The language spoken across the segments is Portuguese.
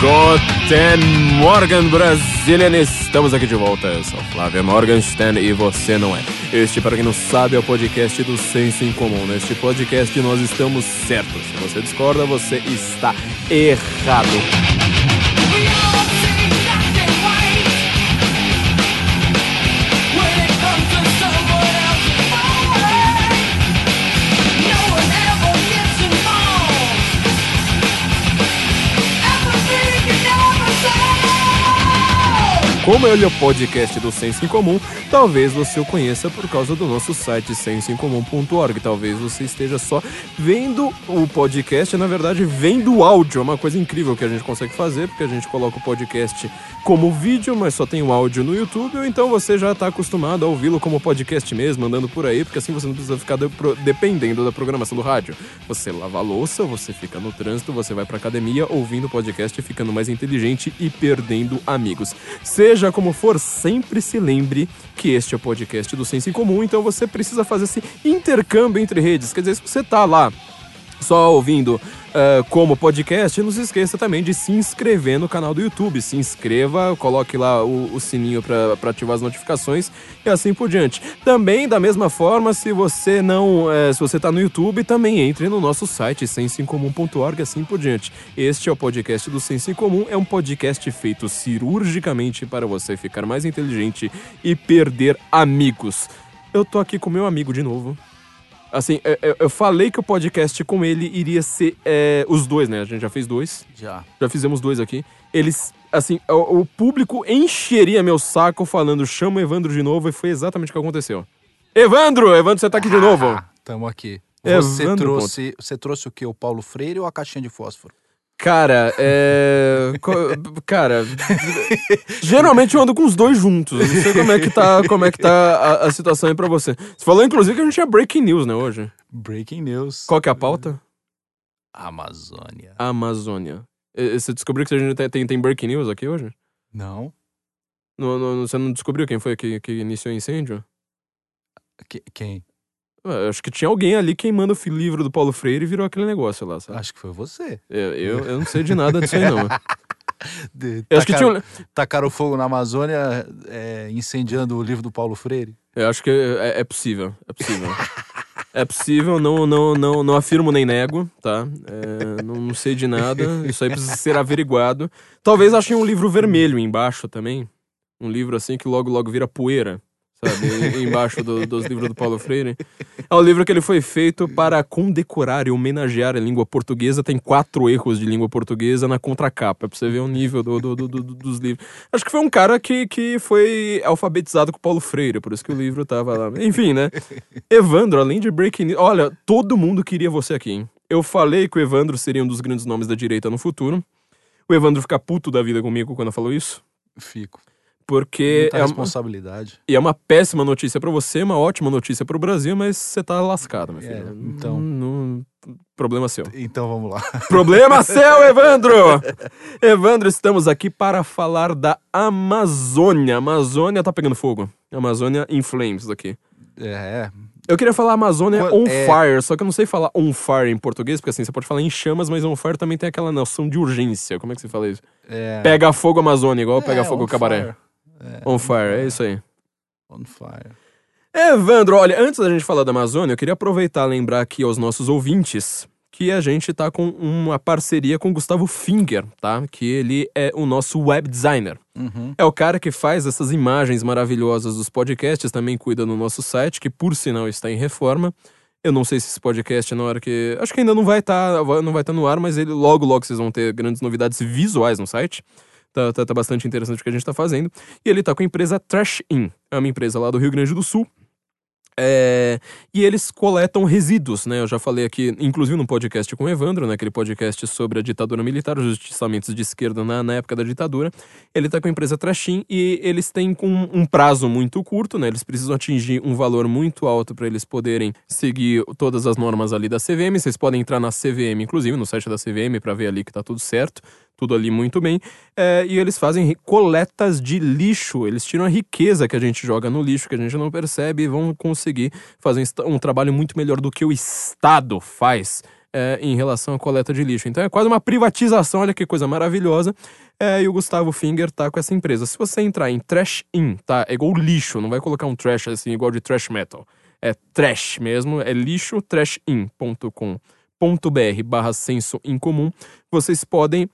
Guten Morgen, Brasilian! Estamos aqui de volta. Eu sou Flávia Morgenstern e você não é. Este, para quem não sabe, é o podcast do Senso em Comum. Neste podcast nós estamos certos. Se você discorda, você está errado. Como ele é o podcast do Senso em Comum, talvez você o conheça por causa do nosso site sensoincomum.org. Talvez você esteja só vendo o podcast, na verdade, vendo o áudio. É uma coisa incrível que a gente consegue fazer, porque a gente coloca o podcast como vídeo, mas só tem o áudio no YouTube, ou então você já está acostumado a ouvi-lo como podcast mesmo, andando por aí, porque assim você não precisa ficar dependendo da programação do rádio. Você lava a louça, você fica no trânsito, você vai pra academia ouvindo o podcast, ficando mais inteligente e perdendo amigos. Seja Seja como for, sempre se lembre que este é o podcast do Senso em Comum, então você precisa fazer esse intercâmbio entre redes. Quer dizer, se você tá lá só ouvindo uh, como podcast, não se esqueça também de se inscrever no canal do YouTube. Se inscreva, coloque lá o, o sininho para ativar as notificações e assim por diante. Também, da mesma forma, se você não. Uh, se você está no YouTube, também entre no nosso site sensoincomum.org e assim por diante. Este é o podcast do Senso em Comum, é um podcast feito cirurgicamente para você ficar mais inteligente e perder amigos. Eu tô aqui com meu amigo de novo. Assim, eu, é, é, eu, falei que o podcast com ele iria ser é, os dois, né? A gente já fez dois. Já. Já fizemos dois aqui. Eles, assim, o, o público encheria meu saco falando chama o Evandro de novo e foi exatamente o que aconteceu. Evandro! Evandro, você tá aqui ah, de novo. Tamo aqui. Você Evandro, trouxe, você trouxe o que? O Paulo Freire ou a caixinha de fósforo? Cara, é. Cara, geralmente eu ando com os dois juntos. Eu não sei como é que tá, como é que tá a, a, situação aí pra você. Você falou, inclusive, que a gente tinha breaking news, né, hoje? Breaking news. Qual que é a pauta? Amazônia. Amazônia. Você descobriu que a gente tem, tem, tem breaking news aqui hoje? Não. No, no, você não descobriu quem foi que, que iniciou o incêndio? Que, quem? Acho que tinha alguém ali queimando o livro do Paulo Freire e virou aquele negócio lá, sabe? Acho que foi você. Eu, eu, eu não sei de nada disso aí, não. De, eu acho que tinha... Tacaram fogo na Amazônia é, incendiando o livro do Paulo Freire? Eu acho que é, é possível, é possível. É possível, não, não, não, não afirmo nem nego, tá? É, não, não, sei de nada, isso aí precisa ser averiguado. Talvez achem um livro vermelho embaixo também. Um livro assim que logo, logo vira poeira sabe? Embaixo do, dos livros do Paulo Freire. É um livro que ele foi feito para condecorar e homenagear a língua portuguesa. Tem quatro erros de língua portuguesa na contracapa, pra você ver o nível do, do, do, dos livros. Acho que foi um cara que, que foi alfabetizado com o Paulo Freire, por isso que o livro tava lá. Enfim, né? Evandro, além de Breaking News. Olha, todo mundo queria você aqui, hein? Eu falei que o Evandro seria um dos grandes nomes da direita no futuro. O Evandro fica puto da vida comigo quando eu falo isso. Fico. Porque Muita é responsabilidade. Uma, e é uma péssima notícia para você, uma ótima notícia para o Brasil, mas você tá lascado, meu filho. É, então, não, problema seu. Então vamos lá. Problema seu, Evandro. Evandro, estamos aqui para falar da Amazônia. A Amazônia tá pegando fogo. Amazônia in flames aqui. É. Eu queria falar Amazônia on é... fire, só que eu não sei falar on fire em português, porque assim, você pode falar em chamas, mas on fire também tem aquela noção de urgência. Como é que você fala isso? É... Pega fogo Amazônia, igual é, pega fogo cabaré. Fire. É, on fire, é isso aí. On fire. Evandro, olha, antes da gente falar da Amazônia, eu queria aproveitar e lembrar aqui aos nossos ouvintes que a gente tá com uma parceria com o Gustavo Finger, tá? Que ele é o nosso web designer. Uhum. É o cara que faz essas imagens maravilhosas dos podcasts, também cuida no nosso site, que por sinal está em reforma. Eu não sei se esse podcast na hora que. Acho que ainda não vai estar tá, não vai estar tá no ar, mas ele logo, logo vocês vão ter grandes novidades visuais no site. Tá, tá, tá bastante interessante o que a gente tá fazendo. E ele tá com a empresa Trash In. É uma empresa lá do Rio Grande do Sul. É, e eles coletam resíduos, né? Eu já falei aqui, inclusive no podcast com o Evandro, naquele né? podcast sobre a ditadura militar, os justiçamentos de esquerda na, na época da ditadura. Ele tá com a empresa Trashim e eles têm um, um prazo muito curto, né? Eles precisam atingir um valor muito alto para eles poderem seguir todas as normas ali da CVM. Vocês podem entrar na CVM, inclusive no site da CVM, para ver ali que tá tudo certo tudo ali muito bem. É, e eles fazem coletas de lixo, eles tiram a riqueza que a gente joga no lixo, que a gente não percebe, e vão conseguir fazer um trabalho muito melhor do que o Estado faz é, em relação à coleta de lixo. Então é quase uma privatização, olha que coisa maravilhosa. É, e o Gustavo Finger tá com essa empresa. Se você entrar em Trash In, tá? É igual lixo, não vai colocar um trash assim, igual de trash metal. É trash mesmo, é lixo, trashin.com.br barra senso incomum. Vocês podem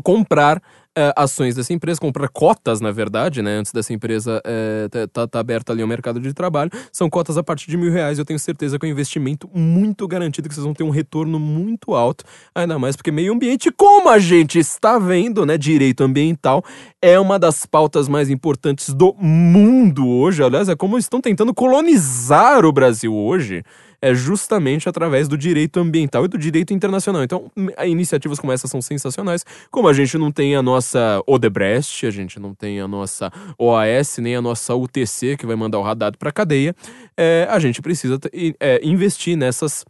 comprar uh, ações dessa empresa, comprar cotas, na verdade, né? Antes dessa empresa uh, tá, tá aberta ali o mercado de trabalho. São cotas a partir de mil reais. Eu tenho certeza que é um investimento muito garantido, que vocês vão ter um retorno muito alto. Ainda mais porque meio ambiente, como a gente está vendo, né? Direito ambiental é uma das pautas mais importantes do mundo hoje. Aliás, é como estão tentando colonizar o Brasil hoje é justamente através do direito ambiental e do direito internacional. Então, iniciativas como essas são sensacionais. Como a gente não tem a nossa Odebrecht, a gente não tem a nossa OAS, nem a nossa UTC, que vai mandar o Haddad para cadeia, é, a gente precisa é, investir nessas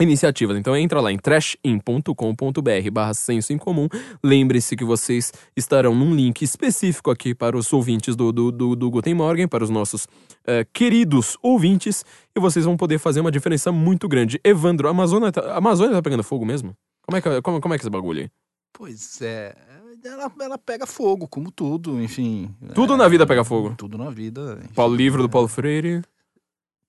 iniciativas. Então entra lá em trashin.com.br barra senso em comum. Lembre-se que vocês estarão num link específico aqui para os ouvintes do, do, do, do Guten Morgen, para os nossos uh, queridos ouvintes, e vocês vão poder fazer uma diferença muito grande. Evandro, a Amazônia tá, a Amazônia tá pegando fogo mesmo? Como é que, como, como é que é esse bagulho aí? Pois é, ela, ela pega fogo, como tudo, enfim. Tudo é, na vida pega fogo. Tudo na vida. Enfim, Paulo livro do Paulo Freire.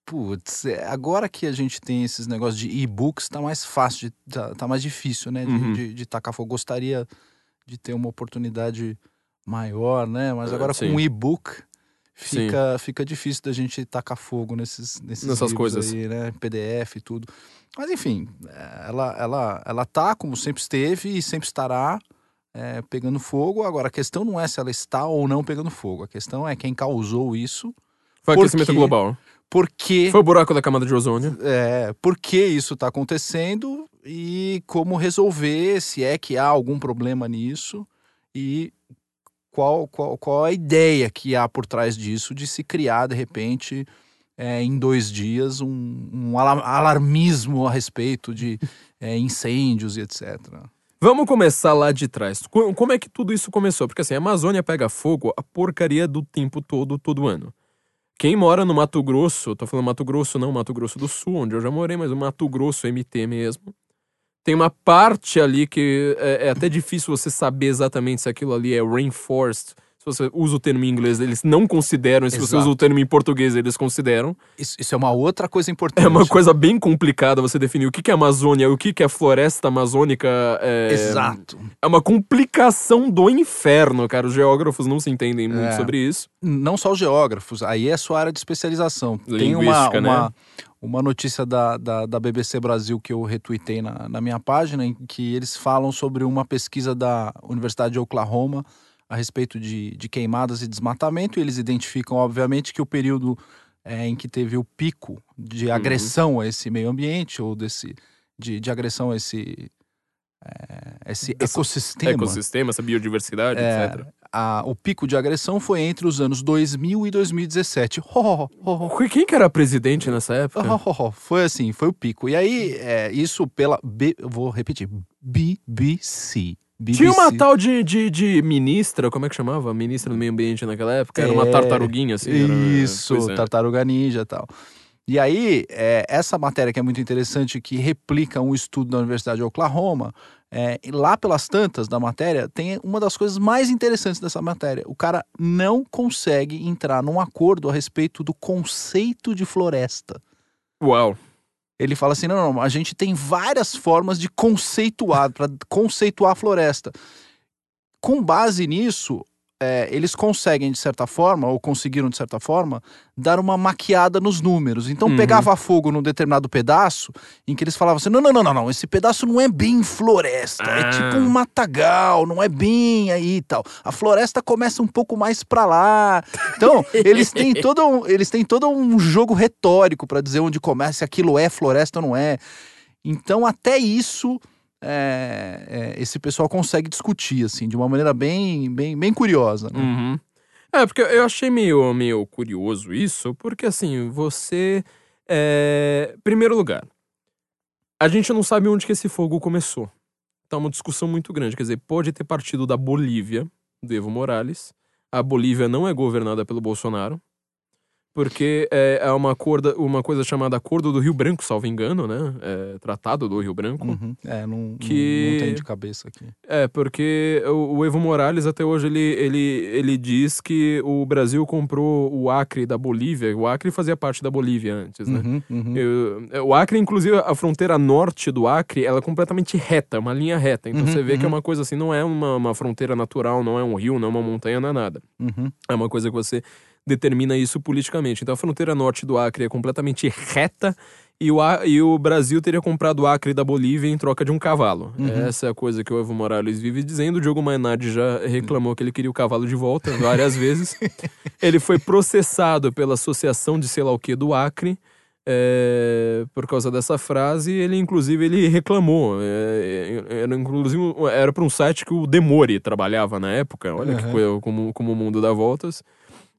Putz, é, agora que a gente tem esses negócios de e-books, tá mais fácil, de, tá, tá mais difícil, né? De, uhum. de, de, tacar fogo. Gostaria de ter uma oportunidade maior, né? Mas é, agora com um e-book fica, fica difícil da gente tacar fogo nesses, nesses Nessas coisas aí, né? PDF e tudo. Mas enfim, é, ela, ela, ela tá como sempre esteve e sempre estará é, pegando fogo. Agora, a questão não é se ela está ou não pegando fogo. A questão é quem causou isso. Foi aquecimento global por que. Foi o buraco da camada de ozônio. É, por que isso está acontecendo e como resolver, se é que há algum problema nisso e qual, qual, qual a ideia que há por trás disso de se criar, de repente, é, em dois dias, um, um alarmismo a respeito de é, incêndios e etc. Vamos começar lá de trás. Como é que tudo isso começou? Porque assim, a Amazônia pega fogo a porcaria do tempo todo, todo ano. Quem mora no Mato Grosso, tô falando Mato Grosso, não Mato Grosso do Sul, onde eu já morei, mas o Mato Grosso MT mesmo. Tem uma parte ali que é, é até difícil você saber exatamente se aquilo ali é rainforest se você usa o termo em inglês, eles não consideram, e se Exato. você usa o termo em português, eles consideram. Isso, isso, é uma outra coisa importante. É uma coisa bem complicada você definir o que, é Amazônia e o que, é floresta amazônica. É... Exato. É uma complicação do inferno, cara. Os geógrafos não se entendem muito é. sobre isso. Não só os geógrafos, aí é a sua área de especialização. Tem uma, né? uma, uma notícia da, da, da, BBC Brasil que eu retuitei na, na minha página, em que eles falam sobre uma pesquisa da Universidade de Oklahoma a respeito de, de queimadas e desmatamento. E eles identificam, obviamente, que o período é, em que teve o pico de uhum. agressão a esse meio ambiente, ou desse, de, de agressão a esse, é, esse ecossistema. Ecossistema, essa biodiversidade, é, etc. A, o pico de agressão foi entre os anos 2000 e 2017. Oh, oh, oh. Quem que era presidente nessa época? Foi assim, foi o pico. E aí, é, isso pela. B, vou repetir: BBC. BBC. Tinha uma tal de, de, de, ministra, como é que chamava? Ministra do meio ambiente naquela época? Era uma é, tartaruguinha, assim? Isso, era... é. tartaruga ninja e tal. E aí, é, essa matéria que é muito interessante, que replica um estudo da Universidade de Oklahoma, é, lá pelas tantas da matéria, tem uma das coisas mais interessantes dessa matéria. O cara não consegue entrar num acordo a respeito do conceito de floresta. Uau! Ele fala assim: não, não, a gente tem várias formas de conceituar, para conceituar a floresta. Com base nisso, é, eles conseguem, de certa forma, ou conseguiram, de certa forma, dar uma maquiada nos números. Então uhum. pegava fogo num determinado pedaço, em que eles falavam assim: não, não, não, não, não, esse pedaço não é bem floresta, ah. é tipo um matagal, não é bem aí e tal. A floresta começa um pouco mais pra lá. Então, eles têm todo um, eles têm todo um jogo retórico para dizer onde começa, se aquilo é floresta ou não é. Então, até isso é, é, esse pessoal consegue discutir, assim, de uma maneira bem, bem, bem curiosa. Né? Uhum. É, porque eu achei meio, meio curioso isso, porque assim, você. É... Primeiro lugar, a gente não sabe onde que esse fogo começou. Tá uma discussão muito grande. Quer dizer, pode ter partido da Bolívia, do Evo Morales. A Bolívia não é governada pelo Bolsonaro. Porque é, é uma, corda, uma coisa chamada Acordo do Rio Branco, salvo engano, né? É, Tratado do Rio Branco. Uhum. É, não, Que- não, não tem de cabeça aqui. É, porque o, o Evo Morales até hoje ele, ele, ele diz que o Brasil comprou o Acre da Bolívia. O Acre fazia parte da Bolívia antes, né? Uhum, uhum. Eu- é, o Acre, inclusive, a fronteira norte do Acre, ela é completamente reta, uma linha reta. Então Uhum, você vê que é uhum. uma coisa assim, não é uma, uma fronteira natural, não é um rio, não é uma montanha, não é nada. Uhum. É uma coisa que você determina isso politicamente. Então a fronteira norte do Acre é completamente reta e o, e o Brasil teria comprado o Acre da Bolívia em troca de um cavalo. Uhum. Essa é a coisa que o Evo Morales vive dizendo. O Diogo Mainardi já reclamou que ele queria o cavalo de volta várias vezes. Ele foi processado pela associação de sei lá o que do Acre. é, por causa dessa frase, ele inclusive ele reclamou. é, era inclusive era para um site que o Demore trabalhava na época. Olha que Uhum. coisa, como, como o mundo dá voltas.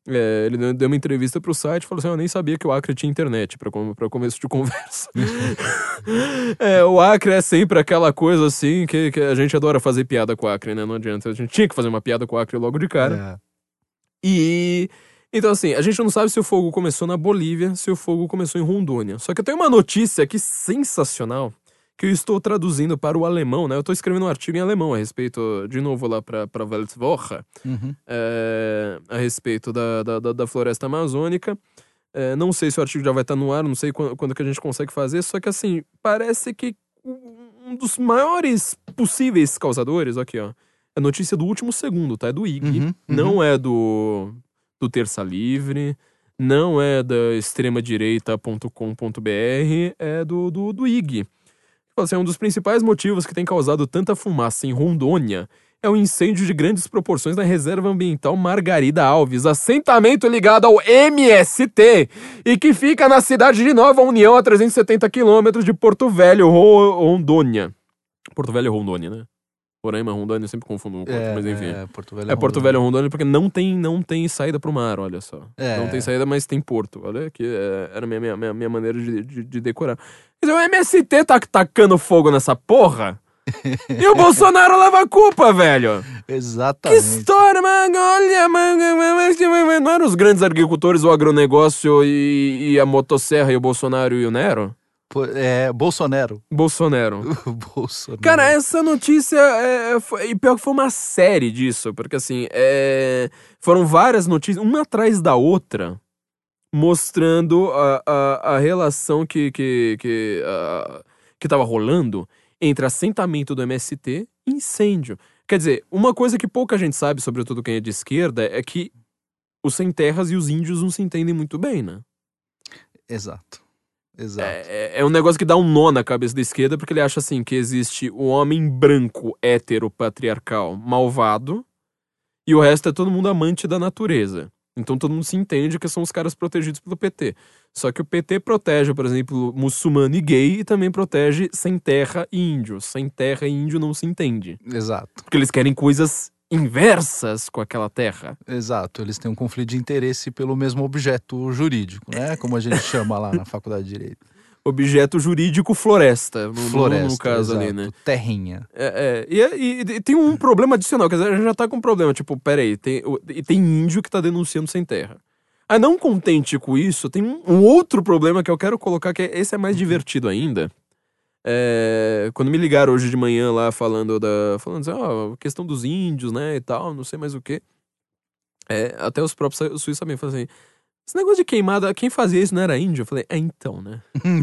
É, ele deu- uma entrevista pro site e falou assim: Eu nem sabia que o Acre tinha internet, pra começo de conversa. é, o Acre é sempre aquela coisa assim que, que a gente adora fazer piada com o Acre, né? Não adianta. A gente tinha que fazer uma piada com o Acre logo de cara. É. E. Então, assim, a gente não sabe se o fogo começou na Bolívia, se o fogo começou em Rondônia. Só que eu tenho uma notícia aqui sensacional que eu estou traduzindo para o alemão, né? Eu estou escrevendo um artigo em alemão a respeito, de novo, lá para Weltwoche Uhum. é, a respeito da, da, da- floresta amazônica. É, não sei se o artigo já vai estar no ar, não sei quando, quando que a gente consegue fazer, só que assim, parece que um um dos maiores possíveis causadores, aqui ó, é notícia do último segundo, tá? É do IG, Uhum, uhum. não é do, do Terça Livre, não é da extremadireita.com.br, é do, do, do IG. Assim, um dos principais motivos que tem causado tanta fumaça em Rondônia é o incêndio de grandes proporções na Reserva Ambiental Margarida Alves, assentamento ligado ao MST e que fica na cidade de Nova União, a 370 quilômetros de Porto Velho, Ro- Rondônia. Porto Velho, Rondônia, né? Roraima, Rondônia, eu sempre confundo um com É, mas enfim. é, Porto Velho. É Porto Velho, Rondônia, porque não tem, não tem saída pro mar, olha só. É. Não tem saída, mas tem porto. Olha que é, era a minha, minha, minha, maneira de, de, de decorar. Quer dizer, o MST tá tacando fogo nessa porra? e o Bolsonaro leva a culpa, velho. Que Exatamente. história, mano. Olha, mano. Não eram os grandes agricultores, o agronegócio e, e a motosserra e o Bolsonaro e o Nero? É, Bolsonaro. Bolsonaro. Bolsonaro. Cara, essa notícia é, foi, e pior que foi uma série disso, porque assim, é, foram várias notícias, uma atrás da outra, mostrando a, a, a relação que, que, que, a- que tava rolando entre assentamento do MST e incêndio. Quer dizer, uma coisa que pouca gente sabe, sobretudo quem é de esquerda, é que os sem terras e os índios não se entendem muito bem, né? Exato. Exato. É, é um negócio que dá um nó na cabeça da esquerda, porque ele acha assim que existe o homem branco, hétero, patriarcal, malvado, e o resto é todo mundo amante da natureza. Então todo mundo se entende que são os caras protegidos pelo PT. Só que o PT protege, por exemplo, muçulmano e gay e também protege sem terra e índio. Sem terra e índio não se entende. Exato. Porque eles querem coisas inversas com aquela terra. Exato. Eles têm um conflito de interesse pelo mesmo objeto jurídico, né? Como a gente chama lá na faculdade de Direito. Objeto jurídico floresta, no, Floresta. no caso ali, exato. né? Terrinha. É, é. E, e- e tem um problema adicional, quer dizer, a gente já tá com um problema. Tipo, peraí, tem, e tem índio que tá denunciando sem terra. Ah, não contente com isso, tem um, um outro problema que eu quero colocar, que é- esse é mais divertido ainda. É, quando me ligaram hoje de manhã lá falando da. Falando assim, ó, questão dos índios, né, e tal, não sei mais o quê. É, até os próprios suíços sabem, falam assim. Esse negócio de queimada, quem fazia isso não era índio? Eu falei, é então, né?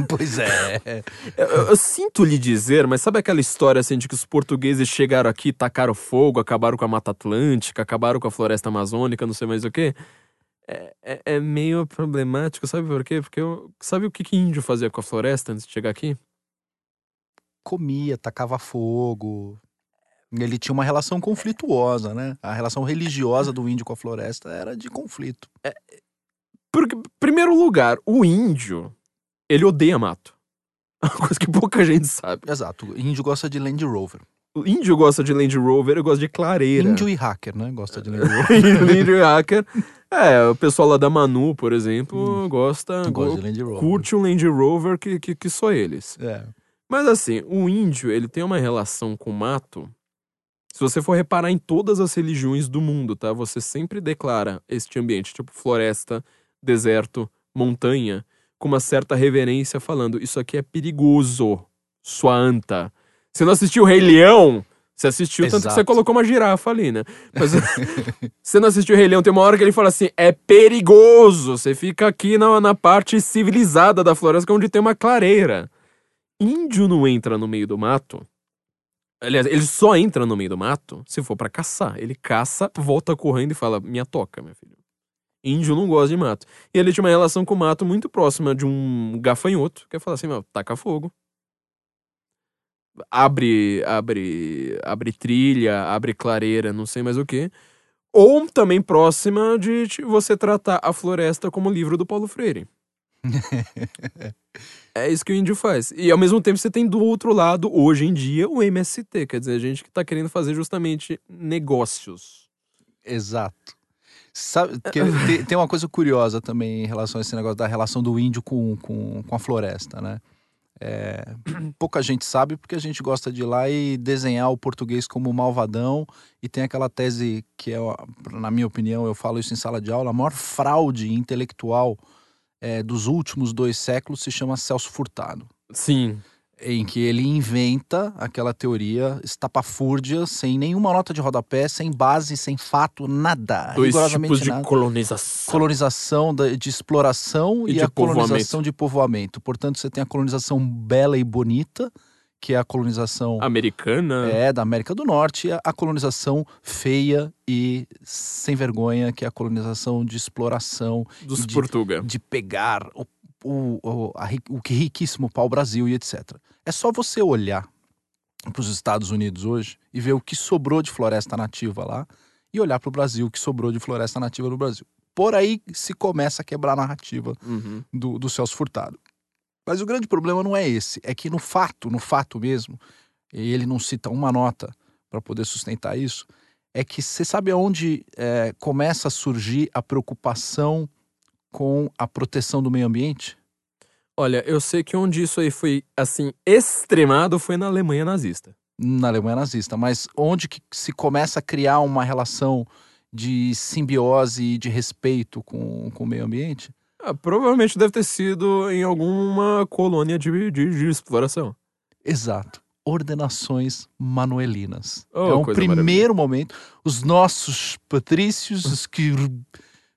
pois é. Eu, eu- eu sinto lhe dizer, mas sabe aquela história assim de que os portugueses chegaram aqui, tacaram fogo, acabaram com a Mata Atlântica, acabaram com a floresta amazônica, não sei mais o quê? É, é- é meio problemático, sabe por quê? Porque eu- sabe o que, que índio fazia com a floresta antes de chegar aqui? Comia, tacava fogo. Ele tinha uma relação conflituosa, né? A relação religiosa do índio com a floresta era de conflito. Porque, em primeiro lugar, o índio, ele odeia mato. Uma coisa que pouca gente sabe. Exato. O índio gosta de Land Rover. O índio gosta de Land Rover, eu gosto de clareira. Índio e hacker, né? Gosta de Land Rover. índio hacker. É, o pessoal lá da Manu, por exemplo, gosta, gosta de Land Rover. curte um Land Rover que, que, que só eles. É. Mas assim, o índio, ele tem uma relação com o mato. Se você for reparar em todas as religiões do mundo, tá? Você sempre declara este ambiente, tipo floresta, deserto, montanha, com uma certa reverência, falando: Isso aqui é perigoso, sua anta. Você não assistiu o Rei Leão? Você assistiu, tanto que você Exato. colocou uma girafa ali, né? Mas você não assistiu o Rei Leão, tem uma hora que ele fala assim: é perigoso. Você fica aqui na, na parte civilizada da floresta, onde tem uma clareira. Índio não entra no meio do mato. Aliás, ele só entra no meio do mato se for pra caçar. Ele caça, volta correndo e fala: Minha toca, meu filho. Índio não gosta de mato. E ele tinha uma relação com o mato muito próxima de um gafanhoto, que é falar assim: Meu, taca fogo. Abre, abre, abre trilha, abre clareira, não sei mais o que. Ou também próxima de você tratar a floresta como o livro do Paulo Freire. É isso que o índio faz. E ao mesmo tempo você tem do outro lado, hoje em dia, o MST, quer dizer, a gente que tá querendo fazer justamente negócios. Exato. Sabe, tem, tem uma coisa curiosa também em relação a esse negócio da relação do índio com, com, com a floresta, né? É, pouca gente sabe porque a gente gosta de ir lá e desenhar o português como malvadão e tem aquela tese que é, na minha opinião, eu falo isso em sala de aula, a maior fraude intelectual é, dos últimos dois séculos se chama Celso Furtado Sim. em que ele inventa aquela teoria estapafúrdia, sem nenhuma nota de rodapé, sem base, sem fato, nada. Dois tipos de nada. colonização. Colonização da- de exploração E e, de a colonização de povoamento. Portanto, você tem a colonização bela e bonita, que é a colonização Americana. é, da América do Norte, a, a colonização feia e sem vergonha, que é a colonização de exploração dos de- Portuga. de pegar o, o, o, a o que riquíssimo pau-brasil e etc. É só você olhar para os Estados Unidos hoje e ver o que sobrou de floresta nativa lá e olhar para o Brasil o que sobrou de floresta nativa no Brasil. Por aí se começa a quebrar a narrativa Uhum. do, do Celso Furtado. Mas o grande problema não é esse, é que no fato, no fato mesmo, e ele não cita uma nota para poder sustentar isso, é que você sabe aonde é, começa a surgir a preocupação com a proteção do meio ambiente? Olha, eu sei que onde isso aí foi, assim, extremado foi na Alemanha nazista. Na Alemanha nazista, mas onde que se começa a criar uma relação de simbiose e de respeito com, com o meio ambiente? Ah, provavelmente deve ter sido em alguma colônia de, de, de exploração. Exato. Ordenações manuelinas. Oh, é um primeiro momento. Os nossos patrícios, os que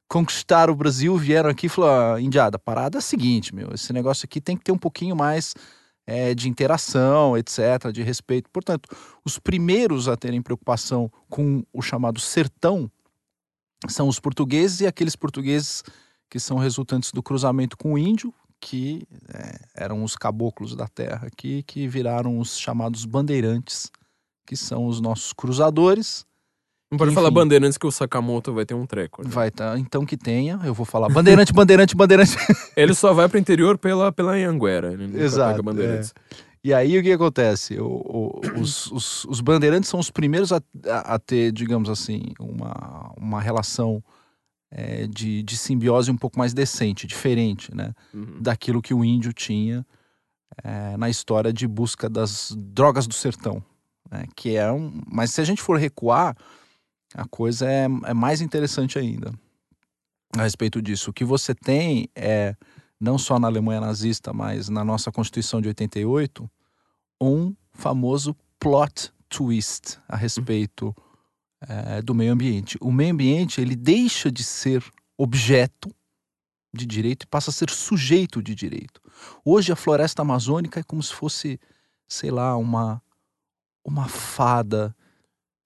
conquistaram o Brasil, vieram aqui e falaram: ah, Indiada, a parada é a seguinte, meu. Esse negócio aqui tem que ter um pouquinho mais é, de interação, etc., de respeito. Portanto, os primeiros a terem preocupação com o chamado sertão são os portugueses e aqueles portugueses que são resultantes do cruzamento com o índio, que é, eram os caboclos da terra aqui, que viraram os chamados bandeirantes, que são os nossos cruzadores. Não pode Enfim. falar bandeira antes que o Sakamoto vai ter um treco. né? Vai estar, então que tenha, eu vou falar bandeirante, bandeirante, bandeirante. Ele só vai pro interior pela, pela Anhanguera. Ele Exato, bandeirantes. E aí o que acontece? O- o- os, os- os bandeirantes são os primeiros a, a- a ter, digamos assim, uma, uma relação é, de, de simbiose um pouco mais decente, diferente, né? Uhum. daquilo que o índio tinha é, na história de busca das drogas do sertão. né, que é um, mas se a gente for recuar, a coisa é, é mais interessante ainda a respeito disso. O que você tem é, não só na Alemanha nazista, mas na nossa Constituição de 88, um famoso plot twist a respeito é, do meio ambiente. O meio ambiente ele deixa de ser objeto de direito e passa a ser sujeito de direito. Hoje a floresta amazônica é como se fosse, sei lá, uma uma fada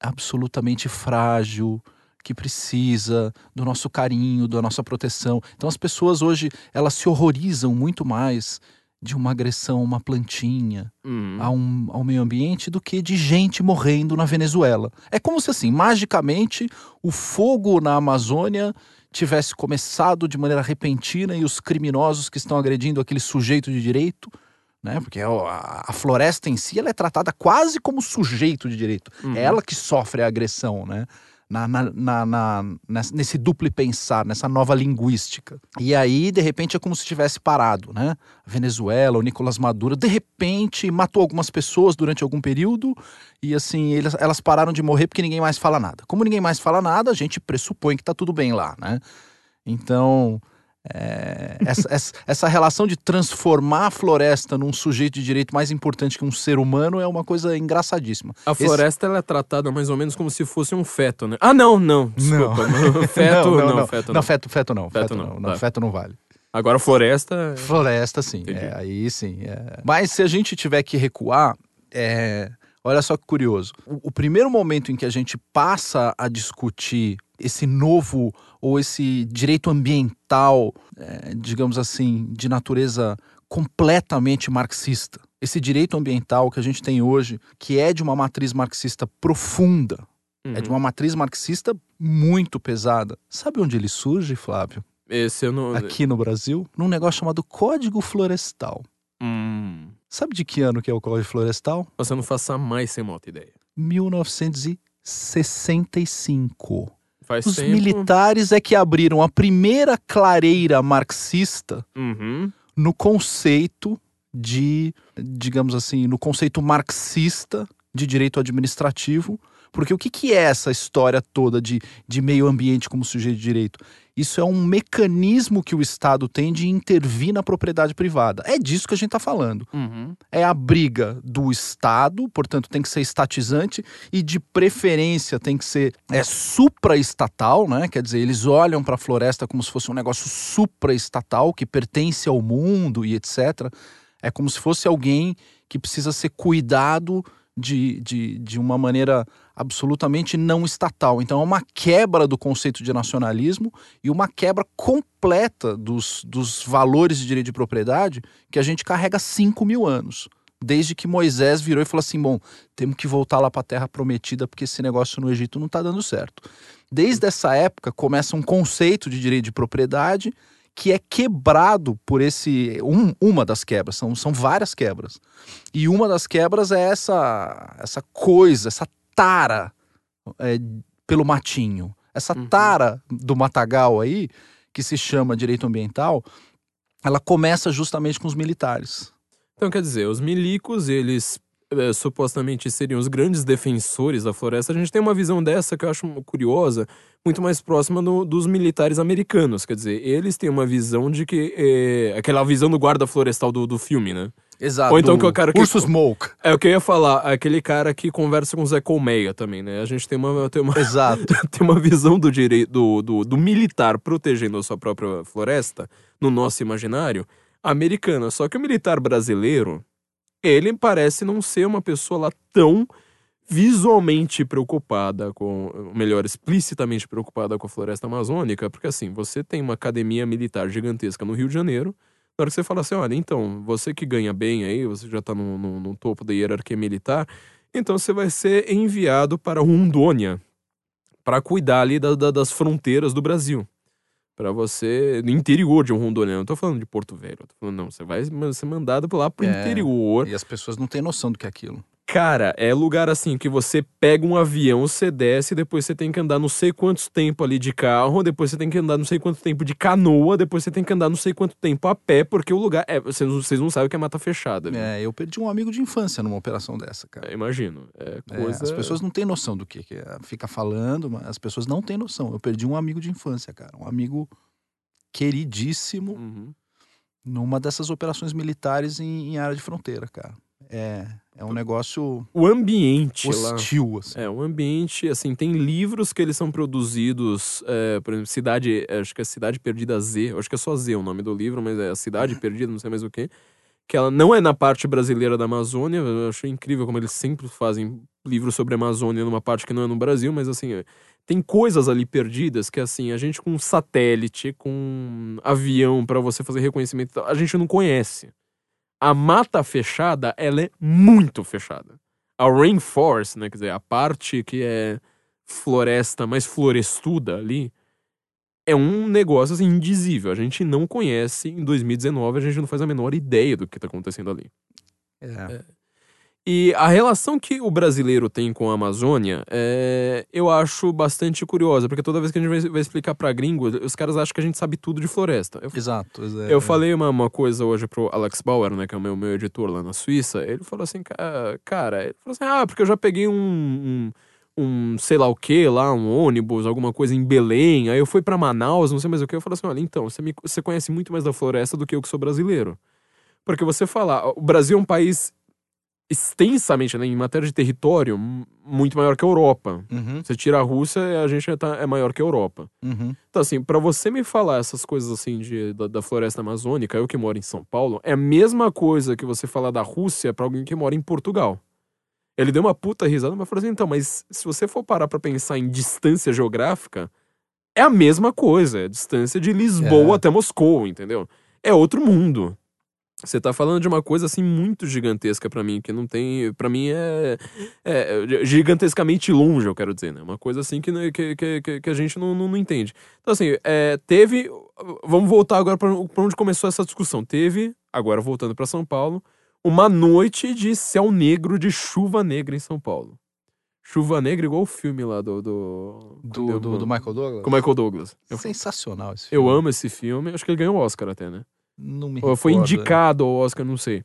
absolutamente frágil que precisa do nosso carinho, da nossa proteção. Então as pessoas hoje elas se horrorizam muito mais de uma agressão a uma plantinha, Uhum. a um, ao meio ambiente do que de gente morrendo na Venezuela. É como se assim, magicamente, o fogo na Amazônia tivesse começado de maneira repentina e os criminosos que estão agredindo aquele sujeito de direito, né? Porque a, a floresta em si ela é tratada quase como sujeito de direito. Uhum. É ela que sofre a agressão, né? Na, na, na, na- ness- nesse duplo pensar, nessa nova linguística. E aí, de repente, é como se tivesse parado, né? A Venezuela, o Nicolás Maduro, de repente matou algumas pessoas durante algum período e assim, eles, elas pararam de morrer porque ninguém mais fala nada. Como ninguém mais fala nada, a gente pressupõe que tá tudo bem lá, né? Então, É, essa, essa, essa, relação de transformar a floresta num sujeito de direito mais importante que um ser humano é uma coisa engraçadíssima. A floresta ela é tratada mais ou menos como se fosse um feto, né? Ah, não, não. Desculpa. Não. feto, não, não, não, feto não. Não, feto, feto não. Feto, feto não. não. Tá. Feto não vale. Agora floresta. Floresta, sim. É, aí sim. É. Mas se a gente tiver que recuar, é, olha só que curioso. O, o primeiro momento em que a gente passa a discutir esse novo ou esse direito ambiental, é, digamos assim, de natureza completamente marxista. Esse direito ambiental que a gente tem hoje, que é de uma matriz marxista profunda, uhum. é de uhum. uma matriz marxista muito pesada. Sabe onde ele surge, Flávio? Esse eu não. Aqui no Brasil, num negócio chamado Código Florestal. Hum. Sabe de que ano que é o Código Florestal? Você não faça mais sem uma ideia. 1965. Faz Os tempo. militares é que abriram a primeira clareira marxista uhum. no conceito de, digamos assim, no conceito marxista de direito administrativo. Porque o que, que é essa história toda de, de meio ambiente como sujeito de direito? Isso é um mecanismo que o Estado tem de intervir na propriedade privada. É disso que a gente está falando. Uhum. É a briga do Estado, portanto, tem que ser estatizante e, de preferência, tem que ser é, supraestatal, né? Quer dizer, eles olham para a floresta como se fosse um negócio supraestatal que pertence ao mundo e etc. É como se fosse alguém que precisa ser cuidado de, de, de uma maneira absolutamente não estatal. Então é uma quebra do conceito de nacionalismo e uma quebra completa dos, dos valores de direito de propriedade que a gente carrega 5 mil anos. Desde que Moisés virou e falou assim: bom, temos que voltar lá para a terra prometida porque esse negócio no Egito não está dando certo. Desde essa época começa um conceito de direito de propriedade que é quebrado por esse. Um, uma das quebras, são, são várias quebras. E uma das quebras é essa, essa coisa, essa tara é, pelo matinho. Essa uhum. tara do matagal aí, que se chama direito ambiental, ela começa justamente com os militares. Então, quer dizer, os milicos, eles é, supostamente seriam os grandes defensores da floresta, a gente tem uma visão dessa que eu acho curiosa, muito mais próxima no, dos militares americanos. Quer dizer, eles têm uma visão de que. É, aquela visão do guarda florestal do, do filme, né? Exato. Ou então que o cara que. Urso Smoke. É o que eu ia falar, aquele cara que conversa com o Zé Colmeia também, né? A gente tem uma. Tem uma Exato. tem uma visão do direito do, do, do militar protegendo a sua própria floresta, no nosso imaginário, americana. Só que o militar brasileiro ele parece não ser uma pessoa lá tão visualmente preocupada com, melhor, explicitamente preocupada com a floresta amazônica, porque assim, você tem uma academia militar gigantesca no Rio de Janeiro, na hora que você fala assim, olha, então, você que ganha bem aí, você já tá no, no, no topo da hierarquia militar, então você vai ser enviado para Rondônia para cuidar ali da, da, das fronteiras do Brasil para você no interior de um Rondônia. Não tô falando de Porto Velho, tô falando não, você vai ser mandado lá pro é, interior. E as pessoas não têm noção do que é aquilo. Cara, é lugar assim que você pega um avião, você desce, depois você tem que andar não sei quantos tempo ali de carro, depois você tem que andar não sei quanto tempo de canoa, depois você tem que andar não sei quanto tempo a pé, porque o lugar. É, vocês, vocês não sabem que é mata fechada. Viu? É, eu perdi um amigo de infância numa operação dessa, cara. É, imagino. É, coisa... É, as pessoas não têm noção do que, que é. Fica falando, mas as pessoas não têm noção. Eu perdi um amigo de infância, cara. Um amigo queridíssimo uhum. numa dessas operações militares em, em, área de fronteira, cara. É, é um negócio. O ambiente hostil, lá. Assim. É, o ambiente, assim, tem livros que eles são produzidos, é, por exemplo, Cidade. Acho que é Cidade Perdida Z, acho que é só Z o nome do livro, mas é a Cidade Perdida, não sei mais o que. Que ela não é na parte brasileira da Amazônia. Eu achei incrível como eles sempre fazem livros sobre a Amazônia numa parte que não é no Brasil, mas assim, tem coisas ali perdidas que assim, a gente com satélite, com avião para você fazer reconhecimento, a gente não conhece. A mata fechada, ela é muito fechada. A rainforest, né, quer dizer, a parte que é floresta mais florestuda ali, é um negócio assim indizível. A gente não conhece em 2019, a gente não faz a menor ideia do que tá acontecendo ali. É. é. E a relação que o brasileiro tem com a Amazônia, é, eu acho bastante curiosa, porque toda vez que a gente vai, explicar pra gringo, os caras acham que a gente sabe tudo de floresta. Eu, Exato. É, eu falei uma, uma coisa hoje pro Alex Bauer, né, que é o meu, meu editor lá na Suíça, ele falou assim, cara, ele falou assim, ah, porque eu já peguei um, um um sei lá o que lá, um ônibus, alguma coisa em Belém. Aí eu fui pra Manaus, não sei mais o que. Eu falei assim: olha, então, você, me, você conhece muito mais da floresta do que eu que sou brasileiro. Porque você falar, o Brasil é um país extensamente, né, em matéria de território, muito maior que a Europa. Uhum, Você tira a Rússia, a gente tá, é maior que a Europa. uhum. Então, assim, pra você me falar essas coisas assim de, da, da floresta amazônica, eu que moro em São Paulo, é a mesma coisa que você falar da Rússia pra alguém que mora em Portugal. Ele deu uma puta risada, mas falou assim: então, mas se você for parar pra pensar em distância geográfica, é a mesma coisa. É a distância de Lisboa É. até Moscou, entendeu? É outro mundo. Você tá falando de uma coisa assim muito gigantesca pra mim, que não tem. Pra mim é, é gigantescamente longe, eu quero dizer, né? Uma coisa assim que, né, que, que, que- que a gente não, não, não entende. Então, assim, é, teve. Vamos voltar agora pra onde começou essa discussão. Teve, agora voltando pra São Paulo, uma noite de céu negro, de chuva negra em São Paulo. Chuva negra, igual o filme lá do. Do, Do, do, do Michael Douglas? Com o Michael Douglas. Eu, Sensacional esse eu filme. amo esse filme. Acho que ele ganhou o Oscar até, né? Não me Ou foi recordo. indicado ao Oscar, não sei.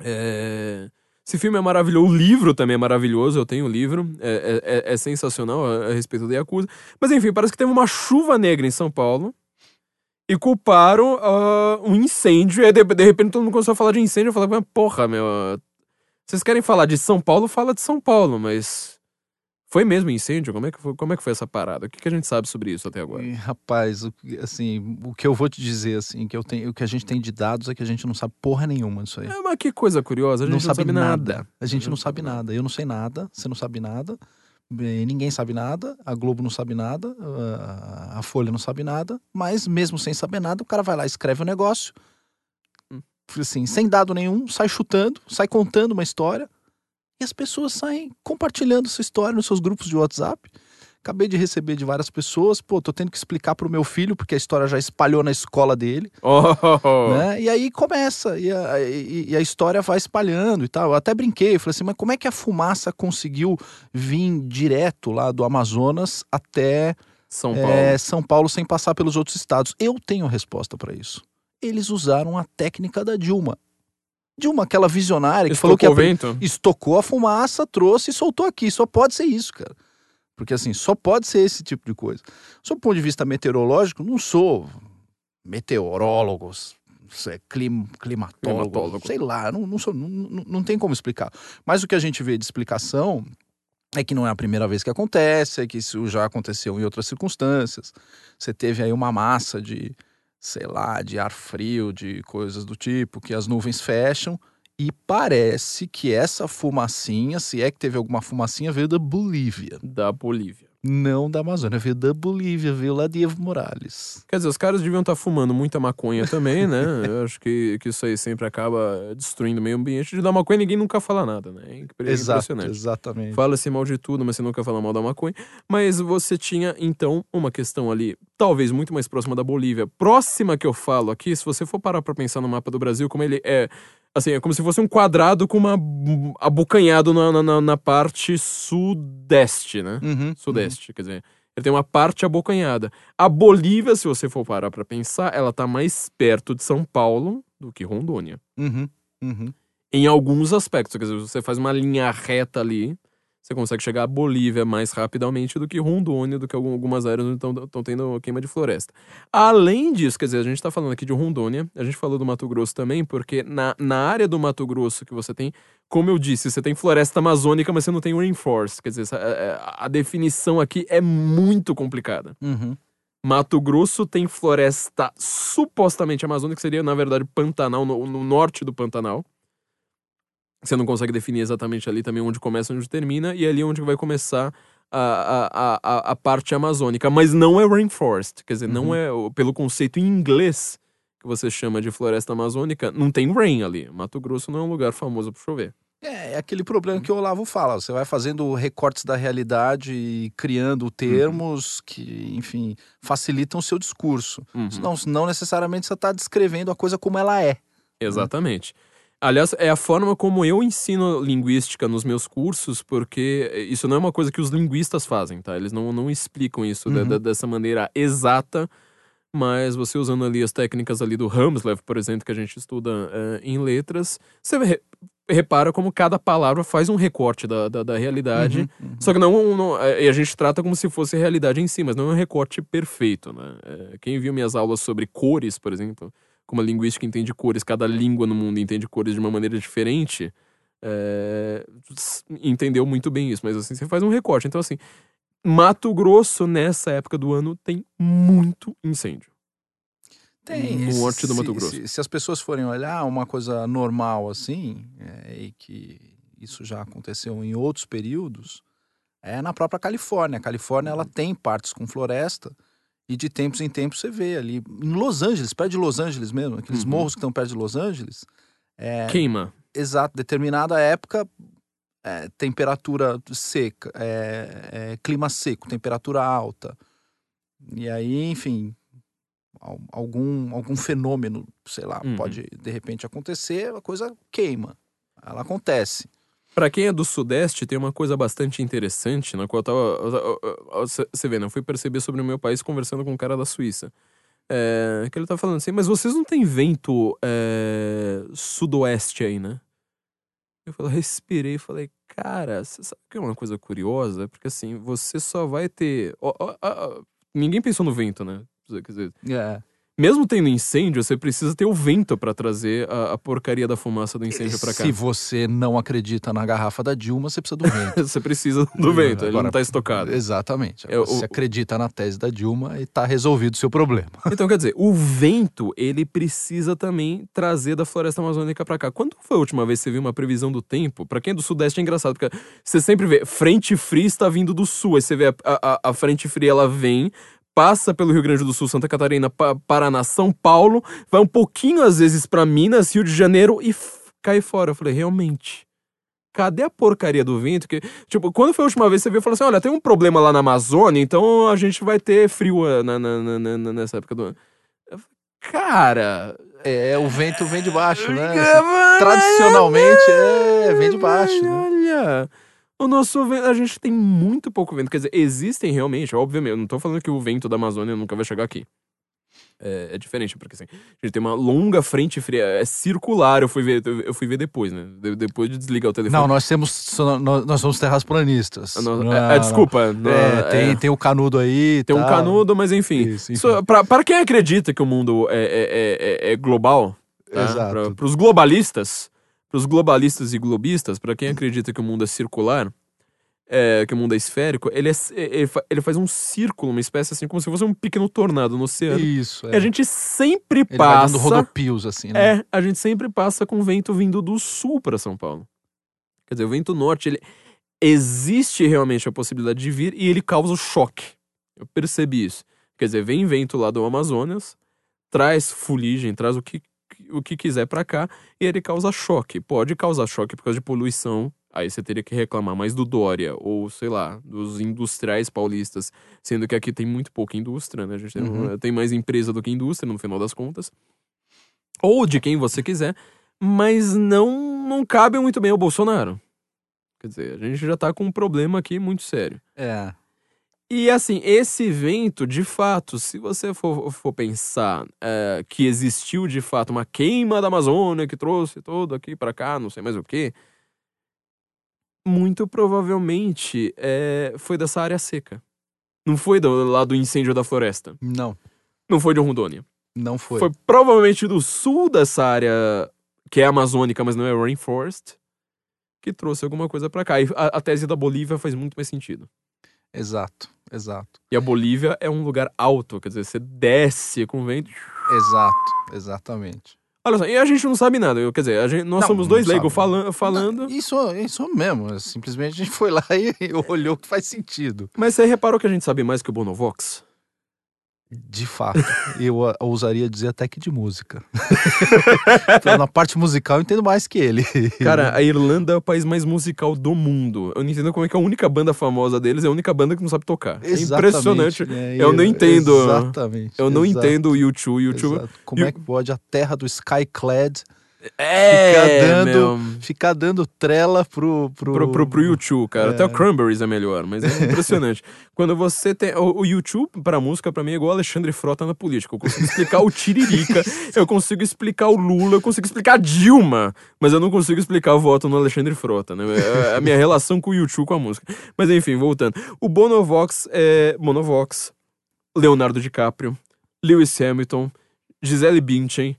É, Esse filme é maravilhoso. O livro também é maravilhoso. Eu tenho o livro. É, é- é- é sensacional a, a respeito da Yakuza. Mas enfim, parece que teve uma chuva negra em São Paulo. E culparam ah, um incêndio. E de, de repente todo mundo começou a falar de incêndio. Eu falei, porra, meu. Vocês querem falar de São Paulo? Fala de São Paulo, mas. Foi mesmo incêndio? Como é que foi, como é que foi essa parada? O que, que a gente sabe sobre isso até agora? E, rapaz, o, que- assim, o que eu vou te dizer, assim, que eu tenho, o que a gente tem de dados é que a gente não sabe porra nenhuma disso aí. É, mas que coisa curiosa. A gente não, sabe, nada. A gente não sabe nada. Eu não sei nada, você não sabe nada, ninguém sabe nada, a Globo não sabe nada, a- Folha não sabe nada, mas mesmo sem saber nada, o cara vai lá, escreve o negócio, Hum. assim, sem dado nenhum, sai chutando, sai contando uma história, e as pessoas saem compartilhando essa história nos seus grupos de WhatsApp. Acabei de receber de várias pessoas, pô, tô tendo que explicar pro meu filho, porque a história já espalhou na escola dele Oh, né? E aí começa, e a, e- e a história vai espalhando e tal. Eu até brinquei, falei assim, mas como é que a fumaça conseguiu vir direto lá do Amazonas até São Paulo. é, São Paulo sem passar pelos outros estados? Eu tenho resposta para isso. Eles usaram a técnica da Dilma. Dilma, aquela visionária que falou que Estocou o vento? estocou a fumaça, trouxe e soltou aqui. Só pode ser isso, cara. Porque assim, só pode ser esse tipo de coisa. Sob o ponto de vista meteorológico, não sou meteorólogo, clim, climatólogo, Climatólogo. sei lá, não, não, sou, não, não, não tem como explicar. Mas o que a gente vê de explicação é que não é a primeira vez que acontece, é que isso já aconteceu em outras circunstâncias. Você teve aí uma massa de, sei lá, de ar frio, de coisas do tipo, que as nuvens fecham e parece que essa fumacinha, se é que teve alguma fumacinha, veio da Bolívia. Da Bolívia. Não da Amazônia, veio da Bolívia, veio lá de Evo Morales. Quer dizer, os caras deviam estar fumando muita maconha também, né? Eu acho que, que isso aí sempre acaba destruindo o meio ambiente. De dar maconha, ninguém nunca fala nada, né? É impre- Exato, exatamente. Fala-se mal de tudo, mas você nunca fala mal da maconha. Mas você tinha, então, uma questão ali, talvez muito mais próxima da Bolívia. Próxima que eu falo aqui, se você for parar pra pensar no mapa do Brasil, como ele é. Assim, é como se fosse um quadrado com uma abocanhado na, na, na parte sudeste, né? Uhum, Sudeste, quer dizer, ele tem uma parte abocanhada. A Bolívia, se você for parar pra pensar, ela tá mais perto de São Paulo do que Rondônia. Uhum, uhum. Em alguns aspectos, quer dizer, você faz uma linha reta ali, você consegue chegar à Bolívia mais rapidamente do que Rondônia, do que algum- algumas áreas onde estão tendo queima de floresta. Além disso, quer dizer, a gente tá falando aqui de Rondônia, a gente falou do Mato Grosso também, porque na, na área do Mato Grosso que você tem, como eu disse, você tem floresta amazônica, mas você não tem rainforest. Quer dizer, essa- é- a, a definição aqui é muito complicada. Uhum. Mato Grosso tem floresta supostamente amazônica, que seria, na verdade, Pantanal, no, no norte do Pantanal. Você não consegue definir exatamente ali também onde começa onde termina, e ali é onde vai começar a, a, a, a- parte amazônica. Mas não é rainforest, quer dizer, não Uhum. é, o- pelo conceito em inglês que você chama de floresta amazônica, não tem rain ali. Mato Grosso não é um lugar famoso por chover. É, é aquele problema que o Olavo fala. Você vai fazendo recortes da realidade e criando termos que, enfim, facilitam o seu discurso. Uhum. Não, não necessariamente você está descrevendo a coisa como ela é. Exatamente. Aliás, é a forma como eu ensino linguística nos meus cursos, porque isso não é uma coisa que os linguistas fazem, tá? Eles não, não explicam isso Uhum. dessa maneira exata, mas você usando ali as técnicas ali do Hamslev, por exemplo, que a gente estuda eh, em letras, você vê- repara como cada palavra faz um recorte da, da, da realidade. Uhum, uhum. Só que não, não- é, E a gente trata como se fosse a realidade em si, mas não é um recorte perfeito, né? É, quem viu minhas aulas sobre cores, por exemplo, como a linguística entende cores, cada língua no mundo entende cores de uma maneira diferente, é, entendeu muito bem isso. Mas assim, você faz um recorte. Então, assim, Mato Grosso, nessa época do ano, tem muito incêndio. Tem. no norte do se- Mato Grosso. Se, se as pessoas forem olhar uma coisa normal assim, é, e que isso já aconteceu em outros períodos, é na própria Califórnia. A Califórnia ela tem partes com floresta e de tempos em tempos você vê ali em Los Angeles, perto de Los Angeles mesmo, aqueles Uhum. morros que estão perto de Los Angeles, é, Queima. exato, determinada época, é, temperatura seca, é, é, clima seco, temperatura alta. E aí, enfim, al- algum, algum fenômeno, sei lá, Uhum. pode de repente acontecer, a coisa queima. Ela acontece. Pra quem é do Sudeste, tem uma coisa bastante interessante, na qual eu tava. Você vê, né? Eu fui perceber sobre o meu país conversando com um cara da Suíça. É, que ele tá falando assim, mas vocês não têm vento é, sudoeste aí, né? Eu falei, respirei e falei, cara, você sabe que é uma coisa curiosa? Porque assim, você só vai ter. ninguém pensou no vento, né? Quer dizer, É. mesmo tendo incêndio, você precisa ter o vento pra trazer a, a porcaria da fumaça do incêndio pra cá. Se você não acredita na garrafa da Dilma, você precisa do vento. Você precisa do vento, ele não Agora, tá estocado. Exatamente. É, o- você acredita na tese da Dilma e tá resolvido o seu problema. Então, quer dizer, o vento, ele precisa também trazer da floresta amazônica pra cá. Quando foi a última vez que você viu uma previsão do tempo? Pra quem é do sudeste é engraçado, porque você sempre vê, frente fria está vindo do sul. Aí você vê a, a, a frente fria, ela vem, passa pelo Rio Grande do Sul, Santa Catarina, Pa- Paraná, São Paulo, vai um pouquinho às vezes pra Minas, Rio de Janeiro e cai fora. Eu falei, realmente. Cadê a porcaria do vento? Que, tipo, quando foi a última vez que você viu e falou assim: olha, tem um problema lá na Amazônia, então a gente vai ter frio eh, na, na- na- nessa época do ano. Eu falei, Cara. É, o vento vem de baixo, né? Tradicionalmente é, vem de baixo. né? O nosso vento, a gente tem muito pouco vento. Quer dizer, existem realmente, obviamente. Eu não tô falando que o vento da Amazônia nunca vai chegar aqui. É, é diferente, porque assim, a gente tem uma longa frente fria, é circular. Eu fui ver, eu fui ver depois, né? De- depois de desligar o telefone. Não, nós temos. Nós, nós somos terraplanistas. Ah, não, Não, é, é, desculpa. não. não, É, tem, é. tem o canudo aí. Tem um tal. canudo, mas enfim. Isso, enfim. Só pra, para quem acredita que o mundo é, é, é- é global, tá? Exato. Para os globalistas, para os globalistas e globistas, para quem acredita que o mundo é circular, é, que o mundo é esférico, ele, é, ele, fa- ele faz um círculo, uma espécie assim, como se fosse um pequeno tornado no oceano. Isso. É. E a gente sempre Ele vai passa. dando rodopios, assim, né? É, a gente sempre passa com vento vindo do sul para São Paulo. Quer dizer, o vento norte, ele existe realmente a possibilidade de vir e ele causa o choque. Eu percebi isso. Quer dizer, vem vento lá do Amazonas, traz fuligem, traz o que, o que quiser para cá e ele causa choque. Pode causar choque por causa de poluição. Aí você teria que reclamar mais do Dória ou, sei lá, dos industriais paulistas, sendo que aqui tem muito pouca indústria, né? A gente tem, Uhum. tem mais empresa do que indústria no final das contas ou de quem você quiser, mas não não cabe muito bem ao Bolsonaro. Quer dizer, a gente já tá com um problema aqui muito sério. É. E assim, esse evento, de fato, se você for, for pensar é, que existiu de fato uma queima da Amazônia que trouxe todo aqui pra cá, não sei mais o que, muito provavelmente é, foi dessa área seca. Não foi do, lá do incêndio da floresta. Não, Não foi de Rondônia. não foi. Foi provavelmente do sul dessa área que é amazônica, mas não é rainforest, que trouxe alguma coisa pra cá. E a, a tese da Bolívia faz muito mais sentido. Exato, exato. E a Bolívia é um lugar alto, quer dizer, você desce com vento. Exato, exatamente. Olha só, e a gente não sabe nada. Quer dizer, a gente- nós Não, somos não dois leigos falan- falando. Isso, isso mesmo. é Simplesmente a gente foi lá e olhou que faz sentido. Mas você reparou que a gente sabe mais que o Bonovox? De fato. eu a- ousaria dizer até que de música. Então, Na parte musical eu entendo mais que ele. Cara, a Irlanda é o país mais musical do mundo. Eu não entendo como é que a única banda famosa deles é a única banda que não sabe tocar. É Exatamente, impressionante. né? Eu não entendo. Exatamente. Eu não exato, entendo o YouTube. YouTube. Como é que pode a terra do Skyclad É, Fica dando- meu. Ficar dando trela pro. pro... Pro, pro, pro YouTube, cara. É. Até o Cranberries é melhor, mas é impressionante. Quando você tem. O, o YouTube, pra música, pra mim, é igual Alexandre Frota na política. Eu consigo explicar o Tiririca, eu consigo explicar o Lula, eu consigo explicar a Dilma, mas eu não consigo explicar o voto no Alexandre Frota, né? É a minha relação com o YouTube com a música. Mas enfim, voltando. O Bonovox é. Monovox, Leonardo DiCaprio, Lewis Hamilton, Gisele Bündchen,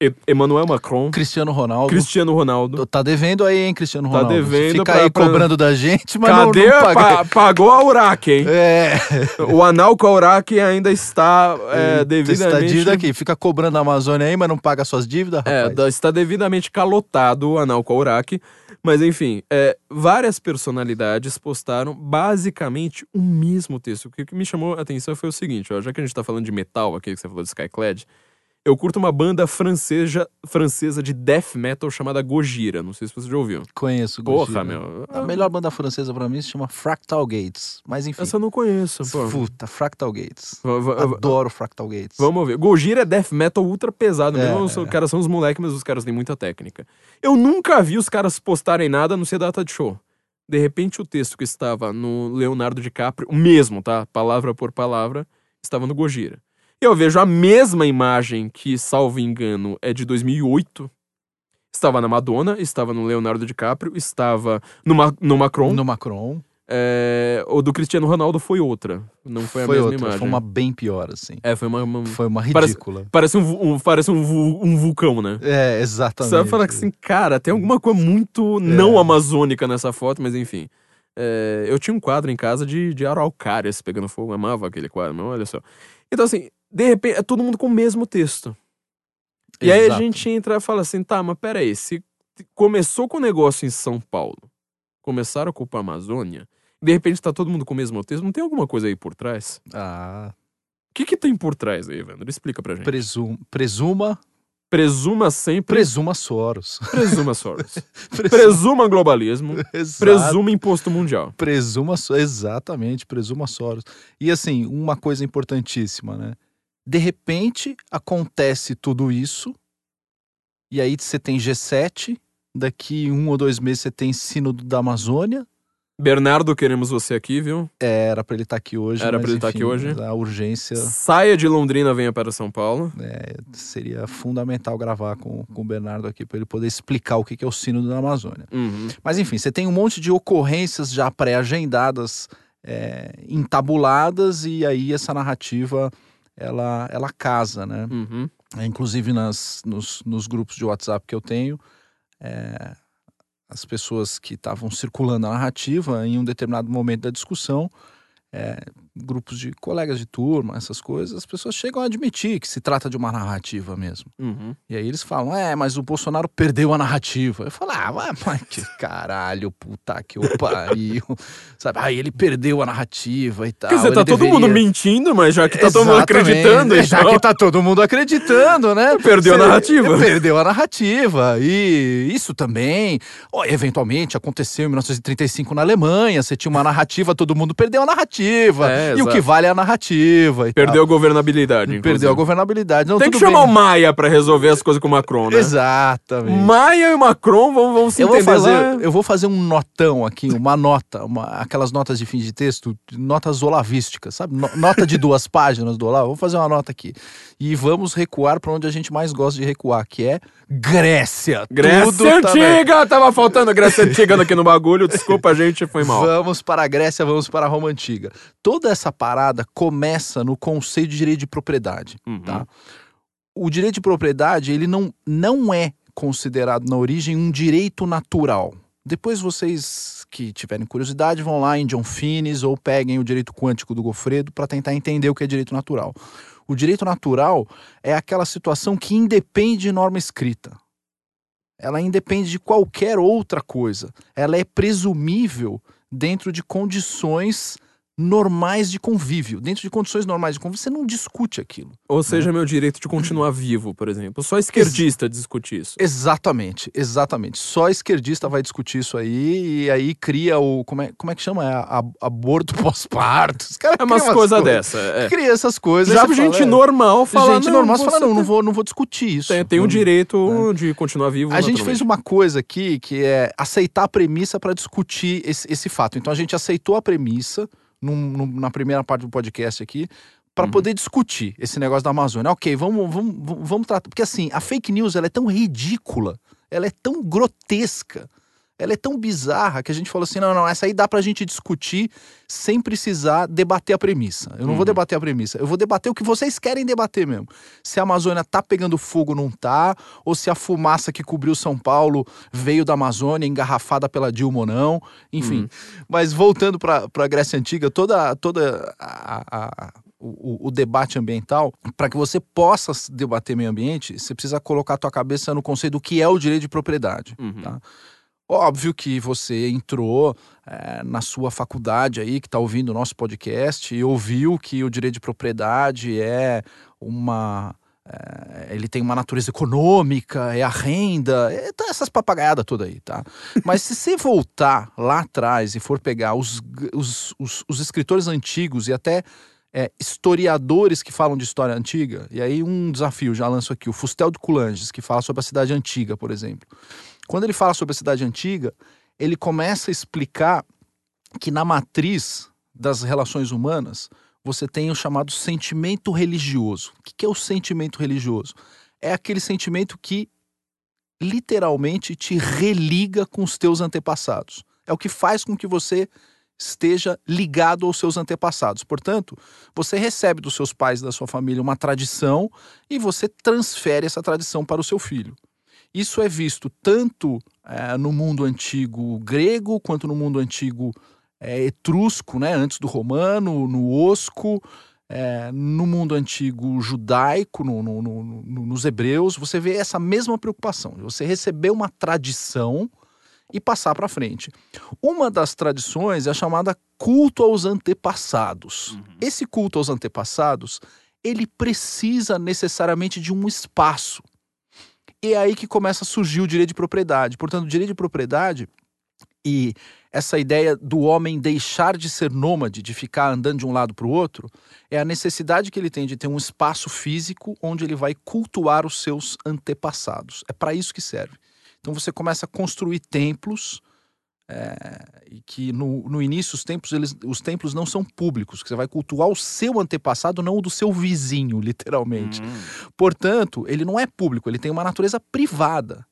E- Emmanuel Macron, Cristiano Ronaldo. Cristiano Ronaldo. Tá devendo aí, hein, Cristiano Tá Ronaldo? devendo Fica pra- aí pra- cobrando da gente, mas Cadê? não, não paga. pa- pagou a Uraque, hein? É, O anal com a Uraque ainda está é, Está devidamente. dívida aqui. Fica cobrando a Amazônia aí, mas não paga suas dívidas, É, rapaz. da- está devidamente calotado o anal com a Uraque. Mas enfim, é, várias personalidades postaram basicamente o mesmo texto. O que que me chamou a atenção foi o seguinte: ó, já que a gente tá falando de metal aqui, que você falou de Skyclad, eu curto uma banda francesa, francesa de death metal chamada Gojira. Não sei se você já ouviu. Conheço, Porra, Gojira. meu. A melhor banda francesa pra mim se chama Fractal Gates. Mas enfim. Essa eu não conheço. Pô. Puta, Fractal Gates. Adoro Fractal Gates. Vamos ver. Gojira é death metal ultra pesado. É, mesmo. Os caras são os moleques, mas os caras têm muita técnica. Eu nunca vi os caras postarem nada no ser data de show. De repente, o texto que estava no Leonardo DiCaprio, o mesmo, tá? Palavra por palavra, estava no Gojira. Eu vejo a mesma imagem que, salvo engano, é de 2008. Estava na Madonna, estava no Leonardo DiCaprio, estava no, Ma no Macron. No Macron. É, o do Cristiano Ronaldo foi outra. Não foi, a mesma outra. imagem. Foi uma bem pior, assim. É, foi uma- uma Foi uma Parece- ridícula. Parece um, vu- um- parece um, vu- um vulcão, né? É, exatamente. Você vai falar que assim, cara, tem alguma coisa muito não amazônica nessa foto, mas enfim. É, eu tinha um quadro em casa de, de araucárias pegando fogo, eu amava aquele quadro, mas olha só. Então, assim, de repente, é todo mundo com o mesmo texto. E aí a gente entra e fala assim, tá, mas peraí, se começou com o negócio em São Paulo, começaram a culpar a Amazônia, de repente tá todo mundo com o mesmo texto, não tem alguma coisa aí por trás? Ah, O que que tem por trás aí, Evandro? Explica pra gente. presum, presuma, Presuma sempre... presuma Soros. Presuma Soros. Presuma, Presuma globalismo. Exato. Presuma imposto mundial. Presuma, exatamente, presuma Soros. E assim, uma coisa importantíssima, né? De repente acontece tudo isso, e aí você tem G7, daqui um ou dois meses você tem Sínodo da Amazônia. Bernardo, queremos você aqui, viu? Era pra ele estar aqui hoje. Era mas, pra ele estar aqui enfim, hoje. A urgência Saia de Londrina, venha para São Paulo. é, seria fundamental gravar com, com o Bernardo aqui para ele poder explicar o que que é o Sínodo da Amazônia. Uhum. Mas enfim, você tem um monte de ocorrências já pré-agendadas, é, entabuladas, e aí essa narrativa ela, ela casa, né? Uhum. É, inclusive nas, nos, nos grupos de WhatsApp que eu tenho, é, as pessoas que estavam circulando a narrativa em um determinado momento da discussão, é, grupos de colegas de turma, essas coisas, as pessoas chegam a admitir que se trata de uma narrativa mesmo. Uhum. E aí eles falam, é, mas o Bolsonaro perdeu a narrativa. Eu falo, ah, mas, que caralho, puta que o pariu. Sabe, ah, ele perdeu a narrativa e tal. Quer dizer, tá todo deveria- mundo mentindo, mas já que tá todo mundo Exatamente, acreditando, Já então... que tá todo mundo acreditando, né? Perdeu a Você- narrativa. Perdeu a narrativa. E isso também, ó, eventualmente, aconteceu em 1935 na Alemanha. Você tinha uma narrativa, todo mundo perdeu a narrativa. É, e o exato. que vale é a narrativa. e Perdeu a tal. governabilidade, Perdeu a governabilidade. Não, Tem que chamar bem. o Maia pra resolver as coisas com o Macron, né? Exatamente. Maia e Macron vão, vão se Eu vou, entender fazer, lá. eu vou fazer um notão aqui, uma nota, uma, aquelas notas de fim de texto, notas olavísticas, sabe? No- nota de duas páginas do Olavo. Vou fazer uma nota aqui. E vamos recuar para onde a gente mais gosta de recuar, que é Grécia. Grécia Tudo tá. Antiga! Tava faltando Grécia Antiga aqui no bagulho. Desculpa, gente, foi mal. Vamos para a Grécia, vamos para a Roma Antiga. Toda essa parada começa no conceito de direito de propriedade. Uhum. tá? O direito de propriedade, ele não, não é considerado na origem um direito natural. Depois vocês que tiverem curiosidade vão lá em John Finnes ou peguem o direito quântico do Gofredo para tentar entender o que é direito natural. O direito natural é aquela situação que independe de norma escrita. Ela independe de qualquer outra coisa. Ela é presumível dentro de condições normais de convívio. Dentro de condições normais de convívio, você não discute aquilo. Ou seja, meu direito de continuar vivo, por exemplo. Só esquerdista discute isso. Exatamente, exatamente. Só esquerdista vai discutir isso aí e aí cria o. Como é, como é que chama? É a- aborto pós-parto. É umas criam coisas dessa. É. Cria essas coisas. Já gente fala, é, normal fala. gente normal você fala, não, não vou, não vou discutir isso. Tem, tem o Não- direito de continuar vivo. A gente fez uma coisa aqui que é aceitar a premissa para discutir esse, esse fato. Então a gente aceitou a premissa num- num- na primeira parte do podcast aqui para Uhum. poder discutir esse negócio da Amazônia. Ok, vamos, vamos, vamos, vamos tratar. Porque assim, a fake news ela é tão ridícula, ela é tão grotesca, ela é tão bizarra que a gente falou assim: não, não, essa aí dá pra gente discutir sem precisar debater a premissa. Eu não vou Uhum. debater a premissa, eu vou debater o que vocês querem debater mesmo. Se a Amazônia tá pegando fogo ou não tá, ou se a fumaça que cobriu São Paulo veio da Amazônia, engarrafada pela Dilma ou não, enfim. Uhum. Mas voltando para a Grécia Antiga, toda, toda a- a- o, o debate ambiental, para que você possa debater meio ambiente, você precisa colocar a tua cabeça no conceito do que é o direito de propriedade. Uhum. Tá? Óbvio que você entrou eh, na sua faculdade aí, que está ouvindo o nosso podcast, e ouviu que o direito de propriedade é uma. eh, ele tem uma natureza econômica, é a renda, é tá essas papagaiadas toda aí, tá? Mas se você voltar lá atrás e for pegar os, os, os, os escritores antigos e até eh, historiadores que falam de história antiga, e aí um desafio, já lanço aqui, o Fustel de Coulanges, que fala sobre a cidade antiga, por exemplo. Quando ele fala sobre a cidade antiga, ele começa a explicar que na matriz das relações humanas você tem o chamado sentimento religioso. O que é o sentimento religioso? É aquele sentimento que literalmente te religa com os teus antepassados. É o que faz com que você esteja ligado aos seus antepassados. Portanto, você recebe dos seus pais e da sua família uma tradição e você transfere essa tradição para o seu filho. Isso é visto tanto eh, no mundo antigo grego quanto no mundo antigo eh, etrusco, né, antes do romano, no osco, eh, no mundo antigo judaico, no- no- no- no- nos hebreus. Você vê essa mesma preocupação. Você receber uma tradição e passar para frente. Uma das tradições é a chamada culto aos antepassados. Uhum. Esse culto aos antepassados, ele precisa necessariamente de um espaço. E é aí que começa a surgir o direito de propriedade. Portanto, o direito de propriedade e essa ideia do homem deixar de ser nômade, de ficar andando de um lado para o outro, é a necessidade que ele tem de ter um espaço físico onde ele vai cultuar os seus antepassados. É para isso que serve. Então você começa a construir templos, é, e que no, no início os templos, eles, os templos não são públicos, que você vai cultuar o seu antepassado, não o do seu vizinho, literalmente. Hum. Portanto, ele não é público, ele tem uma natureza privada.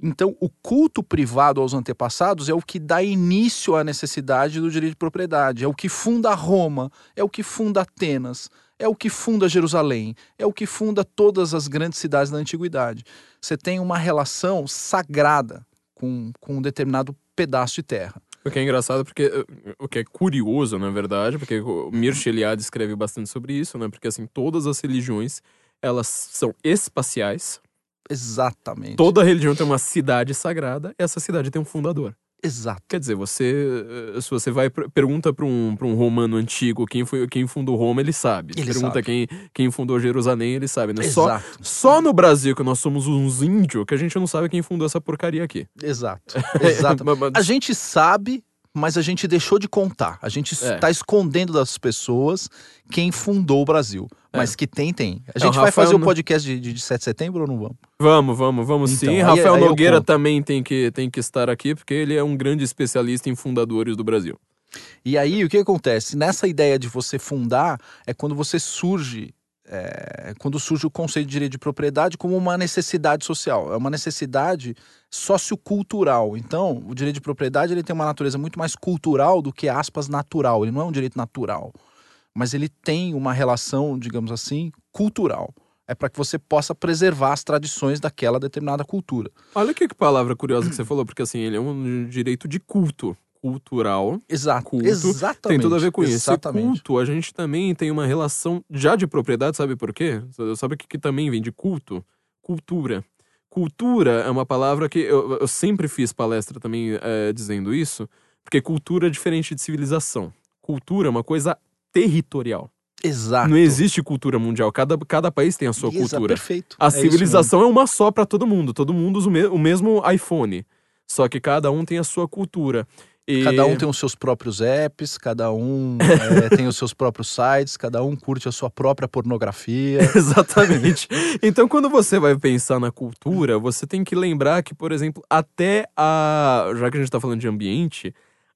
Então, o culto privado aos antepassados é o que dá início à necessidade do direito de propriedade, é o que funda Roma, é o que funda Atenas, é o que funda Jerusalém, é o que funda todas as grandes cidades da antiguidade. Você tem uma relação sagrada com, com um determinado pedaço de terra. O que é engraçado, porque uh, o que é curioso, na verdade, porque o Mircea Eliade escreve bastante sobre isso, né? Porque assim, todas as religiões, elas são espaciais. Exatamente. Toda religião tem uma cidade sagrada, essa cidade tem um fundador. Exato. Quer dizer, você, eh, se você vai per- pergunta para um, pra um romano antigo quem foi quem fundou Roma, ele sabe. Ele pergunta sabe. Quem, quem fundou Jerusalém, ele sabe, né? Só, Exato. só no Brasil que nós somos uns índios que a gente não sabe quem fundou essa porcaria aqui. Exato. Exato. A gente sabe, mas a gente deixou de contar. A gente É. está escondendo das pessoas quem fundou o Brasil. Mas que tem, tem. A É, gente o vai Rafael fazer o não- podcast de, de 7 de setembro ou não vamos? Vamos, vamos, vamos Então, sim. aí- Rafael aí Nogueira também tem que, tem que estar aqui, porque ele é um grande especialista em fundadores do Brasil. E aí, o que acontece? Nessa ideia de você fundar, é quando você surge. É, quando surge o conceito de direito de propriedade como uma necessidade social, é uma necessidade sociocultural. Então, o direito de propriedade ele tem uma natureza muito mais cultural do que aspas natural. Ele não é um direito natural, mas ele tem uma relação, digamos assim, cultural. É para que você possa preservar as tradições daquela determinada cultura. Olha que palavra curiosa que você falou, porque assim, ele é um direito de culto. Cultural. Exato. Culto. Exatamente. Tem tudo a ver com isso. E Exatamente. culto, a gente também tem uma relação já de propriedade, sabe por quê? Sabe o que, que também vem de culto? Cultura. Cultura é uma palavra que eu, eu sempre fiz palestra também eh, dizendo isso, porque cultura é diferente de civilização. cultura é uma coisa territorial. Exato. Não existe cultura mundial. Cada, cada país tem a sua Exa- cultura. Perfeito. A É civilização é uma só pra todo mundo. Todo mundo usa o, me- o mesmo iPhone. Só que cada um tem a sua cultura. E... Cada um tem os seus próprios apps, cada um é, tem os seus próprios sites, cada um curte a sua própria pornografia. Exatamente. Então, quando você vai pensar na cultura, você tem que lembrar que, por exemplo, até a. Já que a gente tá falando de ambiente,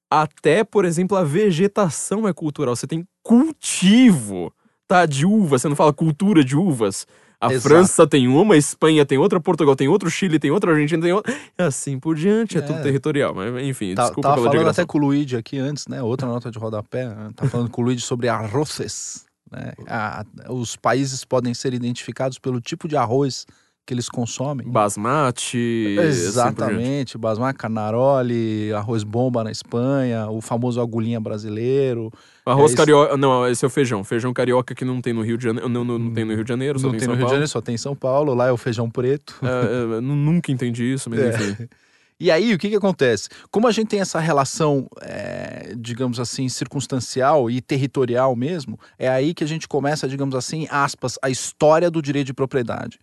até, por exemplo, a vegetação é cultural. Você tem cultivo, tá? De uvas. Você não fala cultura de uvas. A Exato. França tem uma, a Espanha tem outra, Portugal tem outro, Chile tem outra, a Argentina tem outra. E assim por diante, é, É. tudo territorial. Mas, enfim, Tá, desculpa tava pela falando até com o Luigi aqui antes, né? Outra nota de rodapé. né? Tá falando com o Luigi sobre arroces. Né? A- os países podem ser identificados pelo tipo de arroz que eles consomem. Basmati. assim. Exatamente, basmati, canaroli, arroz bomba na Espanha, o famoso agulhinha brasileiro. Arroz É carioca. Não, esse é o feijão. Feijão carioca que não tem no Rio de Janeiro. Não, não, não tem no Rio de Janeiro, só Não tem, tem em no São Rio de Paulo. Janeiro, só tem em São Paulo, lá é o feijão preto. É, é, nunca entendi isso, mas É. enfim. E aí, o que, que acontece? Como a gente tem essa relação, é, digamos assim, circunstancial e territorial mesmo, é aí que a gente começa, digamos assim, aspas, a história do direito de propriedade.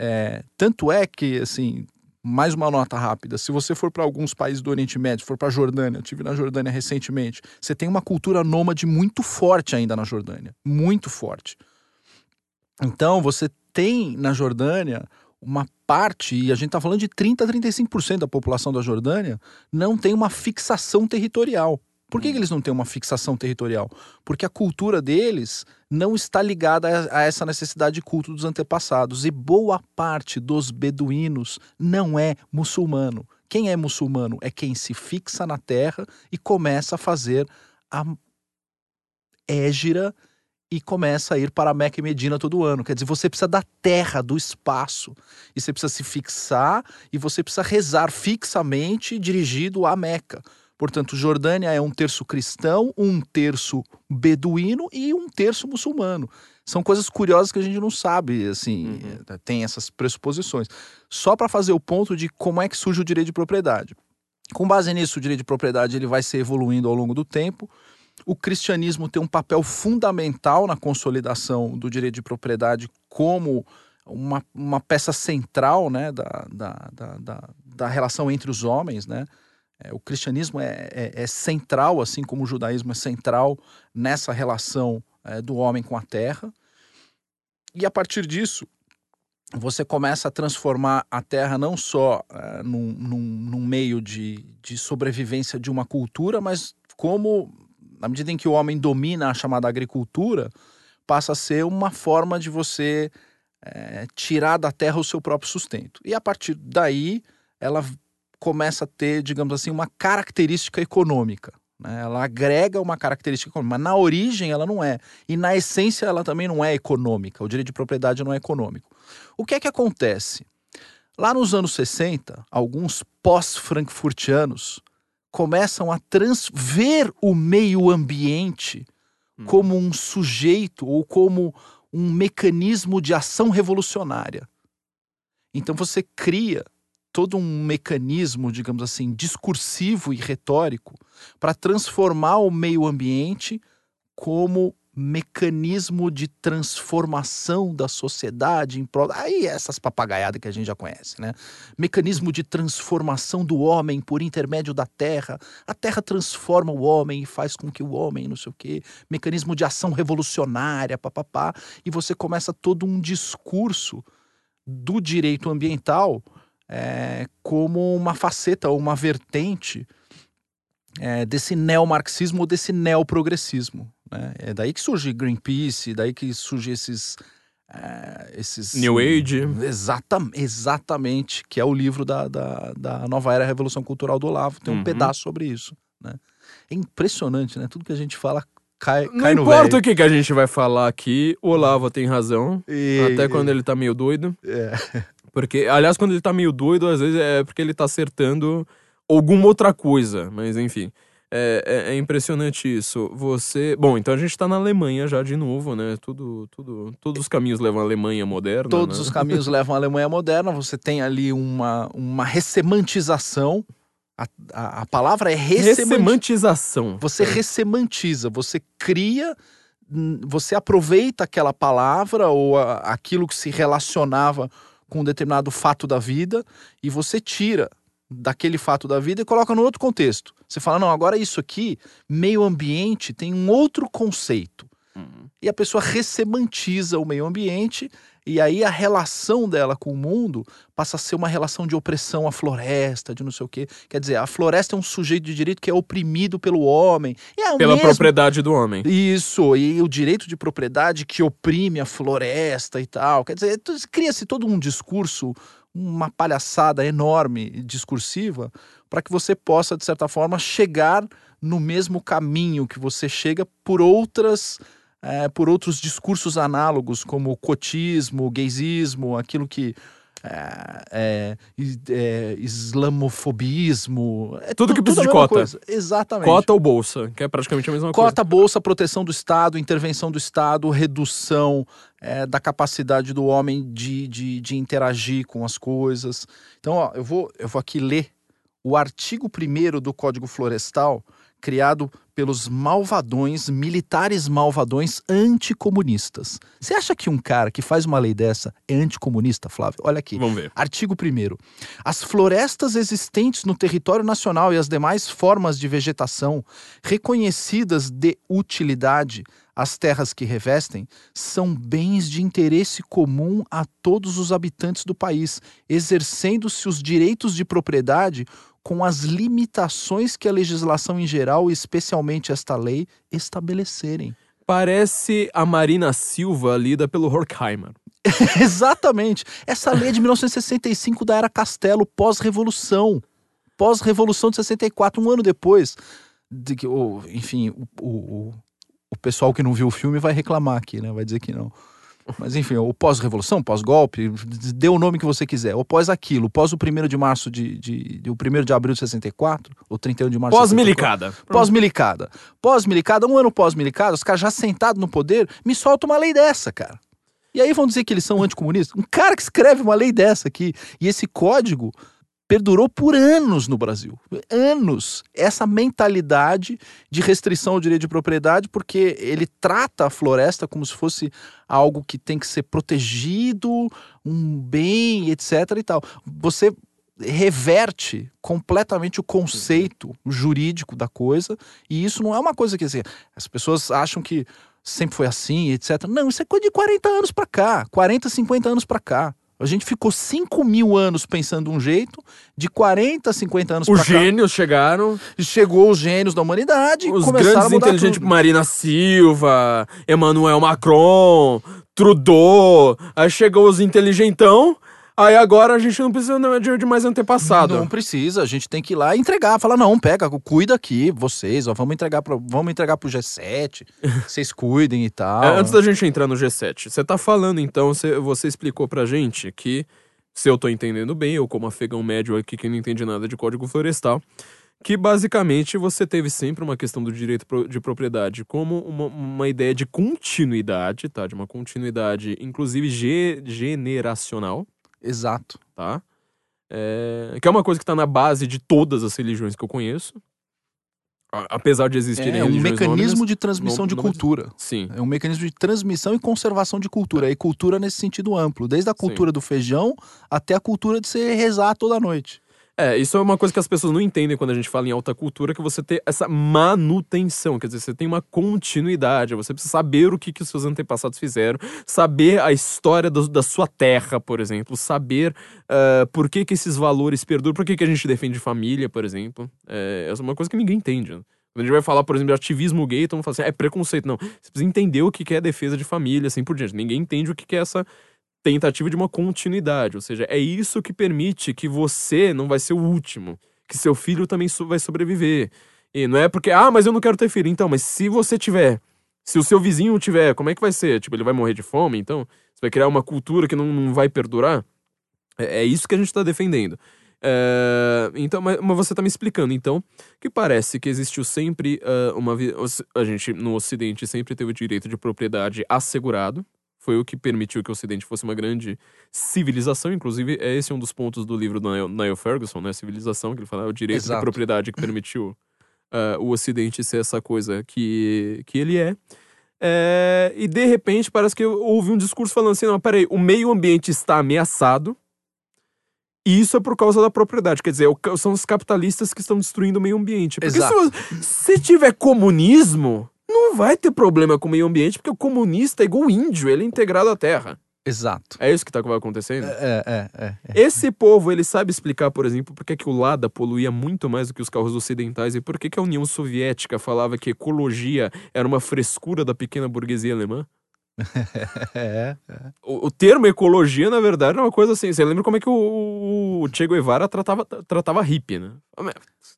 É, tanto é que, assim, mais uma nota rápida: se você for para alguns países do Oriente Médio, for para a Jordânia, eu estive na Jordânia recentemente, você tem uma cultura nômade muito forte ainda na Jordânia muito forte. Então, você tem na Jordânia uma parte, e a gente está falando de 30 a 35% da população da Jordânia, não tem uma fixação territorial. Por que, que eles não têm uma fixação territorial? Porque a cultura deles não está ligada a, a essa necessidade de culto dos antepassados. E boa parte dos beduínos não é muçulmano. Quem é muçulmano é quem se fixa na terra e começa a fazer a égira e começa a ir para Meca e Medina todo ano. Quer dizer, você precisa da terra, do espaço. E você precisa se fixar e você precisa rezar fixamente dirigido a Meca. Portanto, Jordânia é um terço cristão, um terço beduíno e um terço muçulmano. São coisas curiosas que a gente não sabe, assim, Uhum. eh, tem essas pressuposições. Só para fazer o ponto de como é que surge o direito de propriedade. Com base nisso, o direito de propriedade ele vai ser evoluindo ao longo do tempo. O cristianismo tem um papel fundamental na consolidação do direito de propriedade como uma, uma peça central né, da, da, da, da, da relação entre os homens. Né? É, o cristianismo é, é, é central, assim como o judaísmo é central nessa relação é, do homem com a terra. E a partir disso, você começa a transformar a terra não só é, num, num, num meio de, de sobrevivência de uma cultura, mas como, na medida em que o homem domina a chamada agricultura, passa a ser uma forma de você é, tirar da terra o seu próprio sustento. E a partir daí, ela começa a ter, digamos assim, uma característica econômica. Né? Ela agrega uma característica econômica, mas na origem ela não é. E na essência ela também não é econômica. O direito de propriedade não é econômico. O que é que acontece? Lá nos anos 60, alguns pós-frankfurtianos começam a ver o meio ambiente Hum. como um sujeito ou como um mecanismo de ação revolucionária. Então você cria todo um mecanismo, digamos assim, discursivo e retórico para transformar o meio ambiente como mecanismo de transformação da sociedade em prol. Aí essas papagaiadas que a gente já conhece, né? Mecanismo de transformação do homem por intermédio da terra. A terra transforma o homem e faz com que o homem, não sei o quê, mecanismo de ação revolucionária, papapá, e você começa todo um discurso do direito ambiental é, como uma faceta ou uma vertente é, desse neomarxismo ou desse neoprogressismo. Né? É daí que surge Greenpeace, daí que surge esses. é, esses New Age. Exata, exatamente, que é o livro da, da, da Nova Era Revolução Cultural do Olavo. Tem um Uhum. pedaço sobre isso. Né? É impressionante, né? Tudo que a gente fala cai, Não cai no importa velho. o que, que a gente vai falar aqui, o Olavo tem razão. E- Até quando ele tá meio doido. É. Porque, aliás, quando ele tá meio doido, às vezes é porque ele tá acertando alguma outra coisa. Mas enfim. É, é- é impressionante isso. Você. Bom, então a gente tá na Alemanha já de novo, né? Tudo, tudo, todos os caminhos levam à Alemanha moderna. Todos né? os caminhos levam à Alemanha moderna. Você tem ali uma, uma ressemantização A, a, a palavra é ressemantização. Ressemantização. Você ressemantiza, você cria, você aproveita aquela palavra ou a- aquilo que se relacionava com um determinado fato da vida e você tira daquele fato da vida e coloca no outro contexto. Você fala, não, agora isso aqui, meio ambiente, tem um outro conceito. E a pessoa ressemantiza o meio ambiente e aí a relação dela com o mundo passa a ser uma relação de opressão à floresta, de não sei o quê. Quer dizer, a floresta é um sujeito de direito que é oprimido pelo homem. É Pela mesmo propriedade do homem. isso, e o direito de propriedade que oprime a floresta e tal. Quer dizer, cria-se todo um discurso, uma palhaçada enorme discursiva, para que você possa, de certa forma, chegar no mesmo caminho que você chega por outras. Eh, por outros discursos análogos, como cotismo, gaysismo, aquilo que. É, é, é, islamofobismo. É Tudo que precisa de cota. coisa. Exatamente. Cota ou bolsa, que é praticamente a mesma coisa. Cota, bolsa, proteção do Estado, intervenção do Estado, redução é, da capacidade do homem de, de, de interagir com as coisas. Então, ó, eu vou, eu vou aqui ler o artigo 1 do Código Florestal, criado pelos malvadões, militares malvadões anticomunistas. Você acha que um cara que faz uma lei dessa é anticomunista, Flávio? Olha aqui. Vamos ver. Artigo 1. As florestas existentes no território nacional e as demais formas de vegetação reconhecidas de utilidade às terras que revestem são bens de interesse comum a todos os habitantes do país, exercendo-se os direitos de propriedade com as limitações que a legislação em geral, e especialmente esta lei, estabelecerem. Parece a Marina Silva lida pelo Horkheimer. Exatamente. Essa lei é de 1965 da era Castelo, pós-revolução. Pós-revolução de 64, um ano depois. De que, o- enfim, o, o, o pessoal que não viu o filme vai reclamar aqui, né? Vai dizer que não. Mas enfim, o pós-revolução, pós-golpe, dê o nome que você quiser. Ou pós aquilo, pós o 1 de março de, de, de. O 1 de abril de 64, ou 31 de março de 64. Pós-milicada. Pós-milicada. Pós-milicada, um ano pós-milicada, os caras já sentados no poder, me soltam uma lei dessa, cara. E aí vão dizer que eles são anticomunistas? Um cara que escreve uma lei dessa aqui. E esse código perdurou por anos no Brasil. Anos. Essa mentalidade de restrição ao direito de propriedade, porque ele trata a floresta como se fosse algo que tem que ser protegido, um bem, etc. e tal. Você reverte completamente o conceito jurídico da coisa, e isso não é uma coisa que assim, as pessoas acham que sempre foi assim, etc. Não, isso é coisa de 40 anos pra cá, 40, 50 anos pra cá. A gente ficou 5 mil anos pensando um jeito, de 40, 50 anos Os pra cá, gênios chegaram, chegou os gênios da humanidade os grandes inteligentes, tudo. Marina Silva, Emmanuel Macron, Trudeau, aí chegou os inteligentão, aí agora a gente não precisa não, de, de mais antepassado. Não precisa, a gente tem que ir lá e entregar. Falar, não, pega, cuida aqui, vocês, ó, vamos entregar pro, vamos entregar pro G7, vocês cuidem e tal. É, antes da gente entrar no G7, você tá falando então, você, você explicou pra gente que, se eu tô entendendo bem, eu como afegão médio aqui que não entende nada de código florestal, que basicamente você teve sempre uma questão do direito de propriedade como uma, uma ideia de continuidade, tá? De uma continuidade, inclusive ge- generacional, Exato. tá? É, que é uma coisa que tá na base de todas as religiões que eu conheço. A- Apesar de existirem É um religiões mecanismo nômades, de transmissão nô- de cultura. Sim. É um mecanismo de transmissão e conservação de cultura. E cultura nesse sentido amplo. Desde a cultura do feijão até a cultura de você rezar toda noite. É, isso é uma coisa que as pessoas não entendem quando a gente fala em alta cultura, que você tem essa manutenção, quer dizer, você tem uma continuidade, você precisa saber o que, que os seus antepassados fizeram, saber a história do- da sua terra, por exemplo, saber ah, por que, que esses valores perduram, por que, que a gente defende família, por exemplo. É, é uma coisa que ninguém entende. Quando a gente vai falar, por exemplo, de ativismo gay, então fala assim, é preconceito. Não, você precisa entender o que, é defesa de família, assim por diante. Ninguém entende o que é essa tentativa de uma continuidade, ou seja, é isso que permite que você não vai ser o último, que seu filho também vai sobreviver. E não é porque, ah, mas eu não quero ter filho. Então, mas se você tiver, se o seu vizinho tiver, como é que vai ser? Tipo, ele vai morrer de fome? Então, você vai criar uma cultura que não, não vai perdurar? É, é isso que a gente está defendendo. É, então, mas, mas você está me explicando, então, que parece que existiu sempre ah, uma. A gente, no Ocidente, sempre teve o direito de propriedade assegurado. Foi o que permitiu que o Ocidente fosse uma grande civilização. Inclusive, é esse um dos pontos do livro do Niall, Niall Ferguson, né? Civilização, que ele fala, é o direito Exato. de propriedade que permitiu ah, o Ocidente ser essa coisa que, que ele é. É, E de repente parece que houve um discurso falando assim: não, peraí, o meio ambiente está ameaçado. E isso é por causa da propriedade. Quer dizer, é são os capitalistas que estão destruindo o meio ambiente. Porque se, Exato. vo- se tiver comunismo, não vai ter problema com o meio ambiente, porque o comunista é igual o índio, ele é integrado à terra. Exato. É isso que tá acontecendo? É, é, é. é. Esse povo, ele sabe explicar, por exemplo, por que, que o Lada poluía muito mais do que os carros ocidentais e por que, que a União Soviética falava que ecologia era uma frescura da pequena burguesia alemã? É, O, o termo ecologia, na verdade, é uma coisa assim. Você lembra como é que o, o Che Guevara tratava, tratava hippie, né?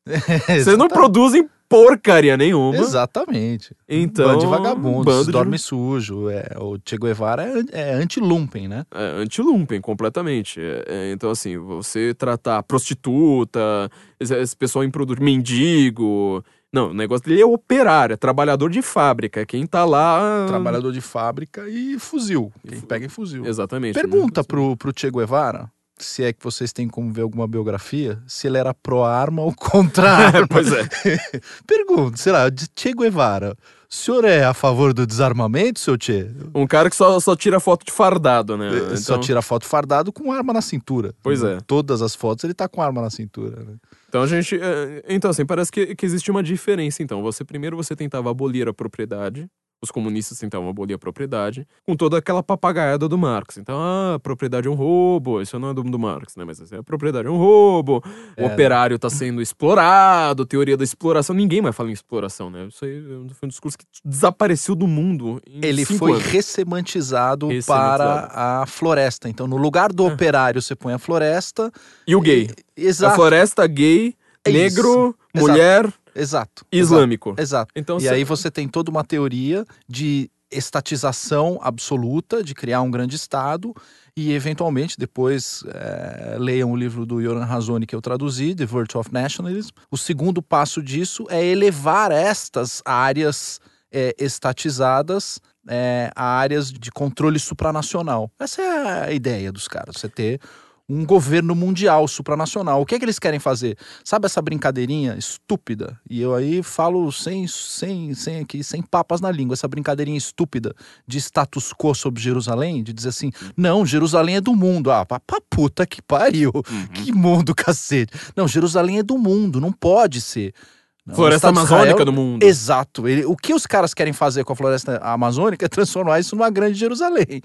é. Vocês não produzem porcaria nenhuma. Exatamente. Então, bando de vagabundos, bando de- dorme sujo. É, o Che Guevara é, é anti-lumpen, né? É, anti-lumpen, completamente. É, é, então, assim, você tratar prostituta, esse, esse pessoal em produto, mendigo. Não, o negócio dele é operário, é trabalhador de fábrica, é quem tá lá. Trabalhador de fábrica e fuzil. Quem pega em fuzil. Exatamente. Pergunta né? pro, pro Che Guevara, se é que vocês têm como ver alguma biografia, se ele era pró-arma ou contra arma. pois é. Pergunta, sei lá, de Che Guevara, o senhor é a favor do desarmamento, seu Che? Um cara que só, só tira foto de fardado, né? Só Então- tira foto fardado com arma na cintura. Pois é. Todas as fotos ele tá com arma na cintura. né? Então a gente. é, Então, assim, parece que, que existe uma diferença. Então, você primeiro você tentava abolir a propriedade. Os comunistas tentavam abolir a propriedade, com toda aquela papagaiada do Marx. Então, ah, a propriedade é um roubo, isso não é do, do Marx, né? Mas assim, a propriedade é um roubo, o É. operário está sendo explorado, teoria da exploração. Ninguém mais fala em exploração, né? Isso aí foi um discurso que desapareceu do mundo. Ele foi anos. ressemantizado, Ressemantizado. para a floresta. Então, no lugar do Ah. operário, você põe a floresta. E o gay. E- A Exato. floresta gay, É negro, Exato. mulher Exato. islâmico. Exato. Então, E cê- aí você tem toda uma teoria de estatização absoluta, de criar um grande Estado, e eventualmente, depois eh, leiam o livro do Yoran Razoni que eu traduzi, The Virtue of Nationalism. O segundo passo disso é elevar estas áreas eh, estatizadas eh, a áreas de controle supranacional. Essa é a ideia dos caras, você ter um governo mundial supranacional. O que é que eles querem fazer? Sabe essa brincadeirinha estúpida? E eu aí falo sem, sem, sem, aqui, sem papas na língua, essa brincadeirinha estúpida de status quo sobre Jerusalém, de dizer assim, não, Jerusalém é do mundo. Ah, pra, pra puta que pariu. Uhum. Que mundo, cacete. Não, Jerusalém é do mundo, não pode ser. Não, Floresta amazônica Israel- do mundo. Exato. Ele- o que os caras querem fazer com a floresta amazônica é transformar isso numa grande Jerusalém.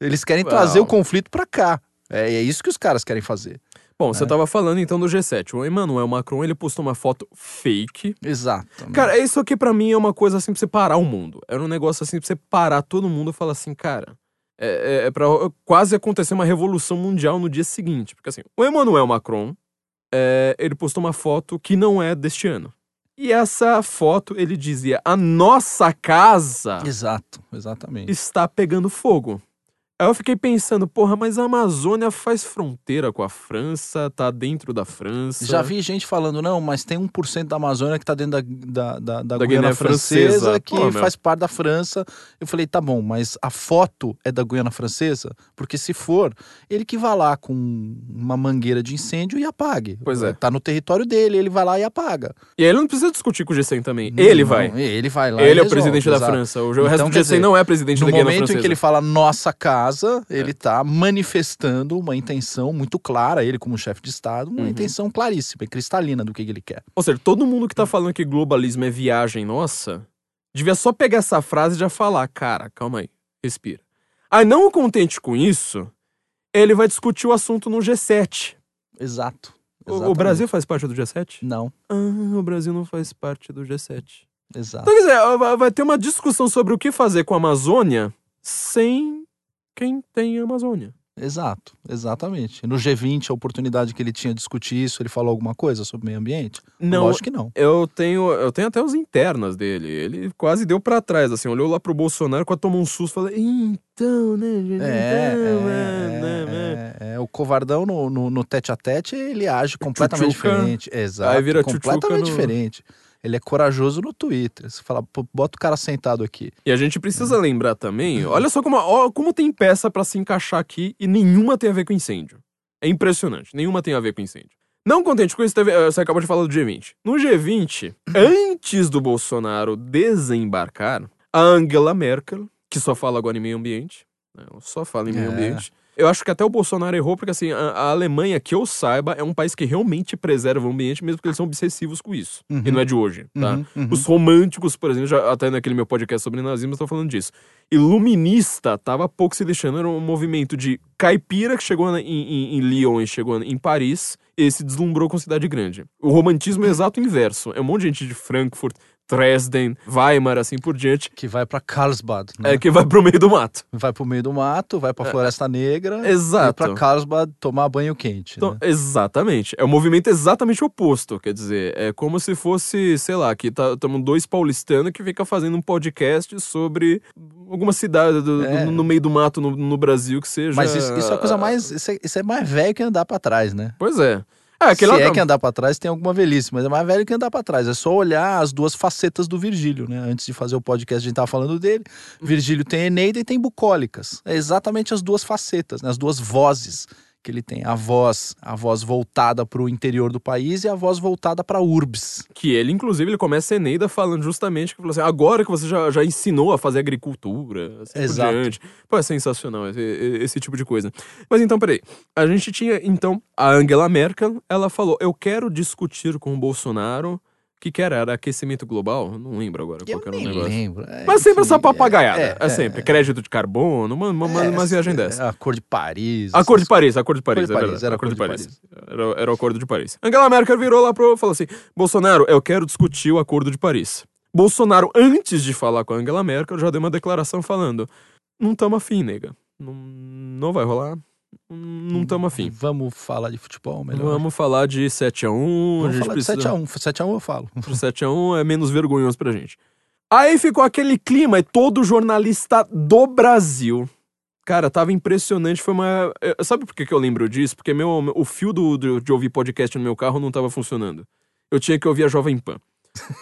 Eles querem trazer Well. o conflito pra cá. É, é isso que os caras querem fazer. Bom, você É. tava falando então do G7. O Emmanuel Macron, ele postou uma foto fake. Exato. Cara, isso aqui pra mim é uma coisa assim pra você parar o mundo. Era um negócio assim pra você parar todo mundo e falar assim, cara. É, é, é pra quase acontecer uma revolução mundial no dia seguinte. Porque assim, o Emmanuel Macron, é, ele postou uma foto que não é deste ano. E essa foto, ele dizia: A nossa casa Exato, exatamente. está pegando fogo. Aí eu fiquei pensando, porra, mas a Amazônia faz fronteira com a França, tá dentro da França. Já vi gente falando, não, mas tem 1% da Amazônia que tá dentro da, da, da, da, Da Guiana Francesa, Francesa. que Pô, faz parte da França. Eu falei, tá bom, mas a foto é da Guiana Francesa? Porque se for, ele que vá lá com uma mangueira de incêndio e apague. Pois é. Tá no território dele, ele vai lá e apaga. E aí ele não precisa discutir com o G100 também. ele Não, vai. Ele vai lá. Ele é o resolve, presidente da exato. França. O Então, resto do quer G100 dizer, não é presidente No da Guiana momento Francesa. em que ele fala nossa casa, ele tá manifestando uma intenção muito clara, ele como chefe de Estado, uma Uhum. intenção claríssima e cristalina do que que ele quer. Ou seja, todo mundo que tá falando que globalismo é viagem nossa, devia só pegar essa frase e já falar, cara, calma aí, respira. Aí, não contente com isso, ele vai discutir o assunto no G7. Exato. O-. Brasil faz parte do G7? Não, Ah, o Brasil não faz parte do G7. exato. Então, quer dizer, vai ter uma discussão sobre o que fazer com a Amazônia sem quem tem a Amazônia. Exato, exatamente. No G20, a oportunidade que ele tinha de discutir isso, ele falou alguma coisa sobre meio ambiente? Não, Lógico que não. eu tenho, eu tenho até os internas dele. Ele quase deu pra trás, assim, olhou lá pro Bolsonaro, quase tomou um susto, falou: "Então, né, gente, É, então, é, né, né, né." é, é, o covardão no, no, no tete a tete, ele age completamente Tchutchuca. diferente. Exato, Aí vira completamente no- diferente. Ele é corajoso no Twitter. Você fala, "Pô, bota o cara sentado aqui. E a gente precisa lembrar também, olha só como, ó, como tem peça pra se encaixar aqui e nenhuma tem a ver com incêndio. É impressionante, nenhuma tem a ver com incêndio. Não contente com isso, teve- eh, você acabou de falar do G20. No G20, antes do Bolsonaro desembarcar, a Angela Merkel, que só fala agora em meio ambiente, né, só fala em meio É. ambiente. Eu acho que até o Bolsonaro errou, porque assim, a, a Alemanha, que eu saiba, é um país que realmente preserva o ambiente, mesmo porque eles são obsessivos com isso. E Uhum. não é de hoje, tá? Uhum, uhum. Os românticos, por exemplo, já, até naquele meu podcast sobre nazismo, estão falando disso. Iluminista tava pouco se deixando, era um movimento de caipira que chegou na- em, em, em Lyon e chegou em Paris e se deslumbrou com cidade grande. O romantismo é o exato inverso. É um monte de gente de Frankfurt, Dresden, Weimar, assim por diante, Que vai pra Carlsbad, né? é que vai pro meio do mato. Vai pro meio do mato, vai pra Floresta Negra. Exato. E pra Carlsbad tomar banho quente. Então, né? Exatamente. É um movimento exatamente oposto. Quer dizer, é como se fosse, sei lá, que estamos dois paulistanos que fica fazendo um podcast sobre alguma cidade do- É. do- no meio do mato no, no Brasil que seja. Mas isso, isso é a coisa mais. Isso é, isso é mais velho que andar pra trás, né? Pois é. Ah, aquele Se é que andar pra trás tem alguma velhice, mas é mais velho que andar pra trás. É só olhar as duas facetas do Virgílio, né? Antes de fazer o podcast, a gente tava falando dele. Virgílio tem Eneida e tem bucólicas. É exatamente as duas facetas, né? as duas vozes que ele tem. A voz, a voz voltada pro interior do país e a voz voltada pra urbs. Que ele, inclusive, ele começa a Eneida falando justamente que falou assim: agora que você já, já ensinou a fazer agricultura, assim Exato. por diante. Pô, é sensacional esse, esse tipo de coisa. Mas então, peraí. A gente tinha, então, a Angela Merkel, ela falou: eu quero discutir com o Bolsonaro. O que que era? Era aquecimento global? Não lembro agora qual Eu que era o nem negócio. lembro. É, Mas sempre essa papagaiada. é, É, é, sempre. Crédito de carbono, uma, uma, uma, é, umas viagens é, dessas. A cor de Paris. A cor de Paris, a cor de Paris, de é Paris, era a cor de Paris. Era, era o acordo de Paris. Angela Merkel virou lá pro falou assim: Bolsonaro, eu quero discutir o acordo de Paris. Bolsonaro, antes de falar com a Angela Merkel, já deu uma declaração falando: não tamo afim, nega. Não, não vai rolar. Não tamo afim. Vamos falar de futebol melhor. Vamos falar de 7x1. a Vamos falar precisa... de 7x1. 7x1 eu falo. Pro 7x1 é menos vergonhoso pra gente. Aí ficou aquele clima e todo jornalista do Brasil. Cara, tava impressionante. Foi uma. Sabe por que, que eu lembro disso? Porque meu, o fio do, do- de ouvir podcast no meu carro não tava funcionando. Eu tinha que ouvir a Jovem Pan.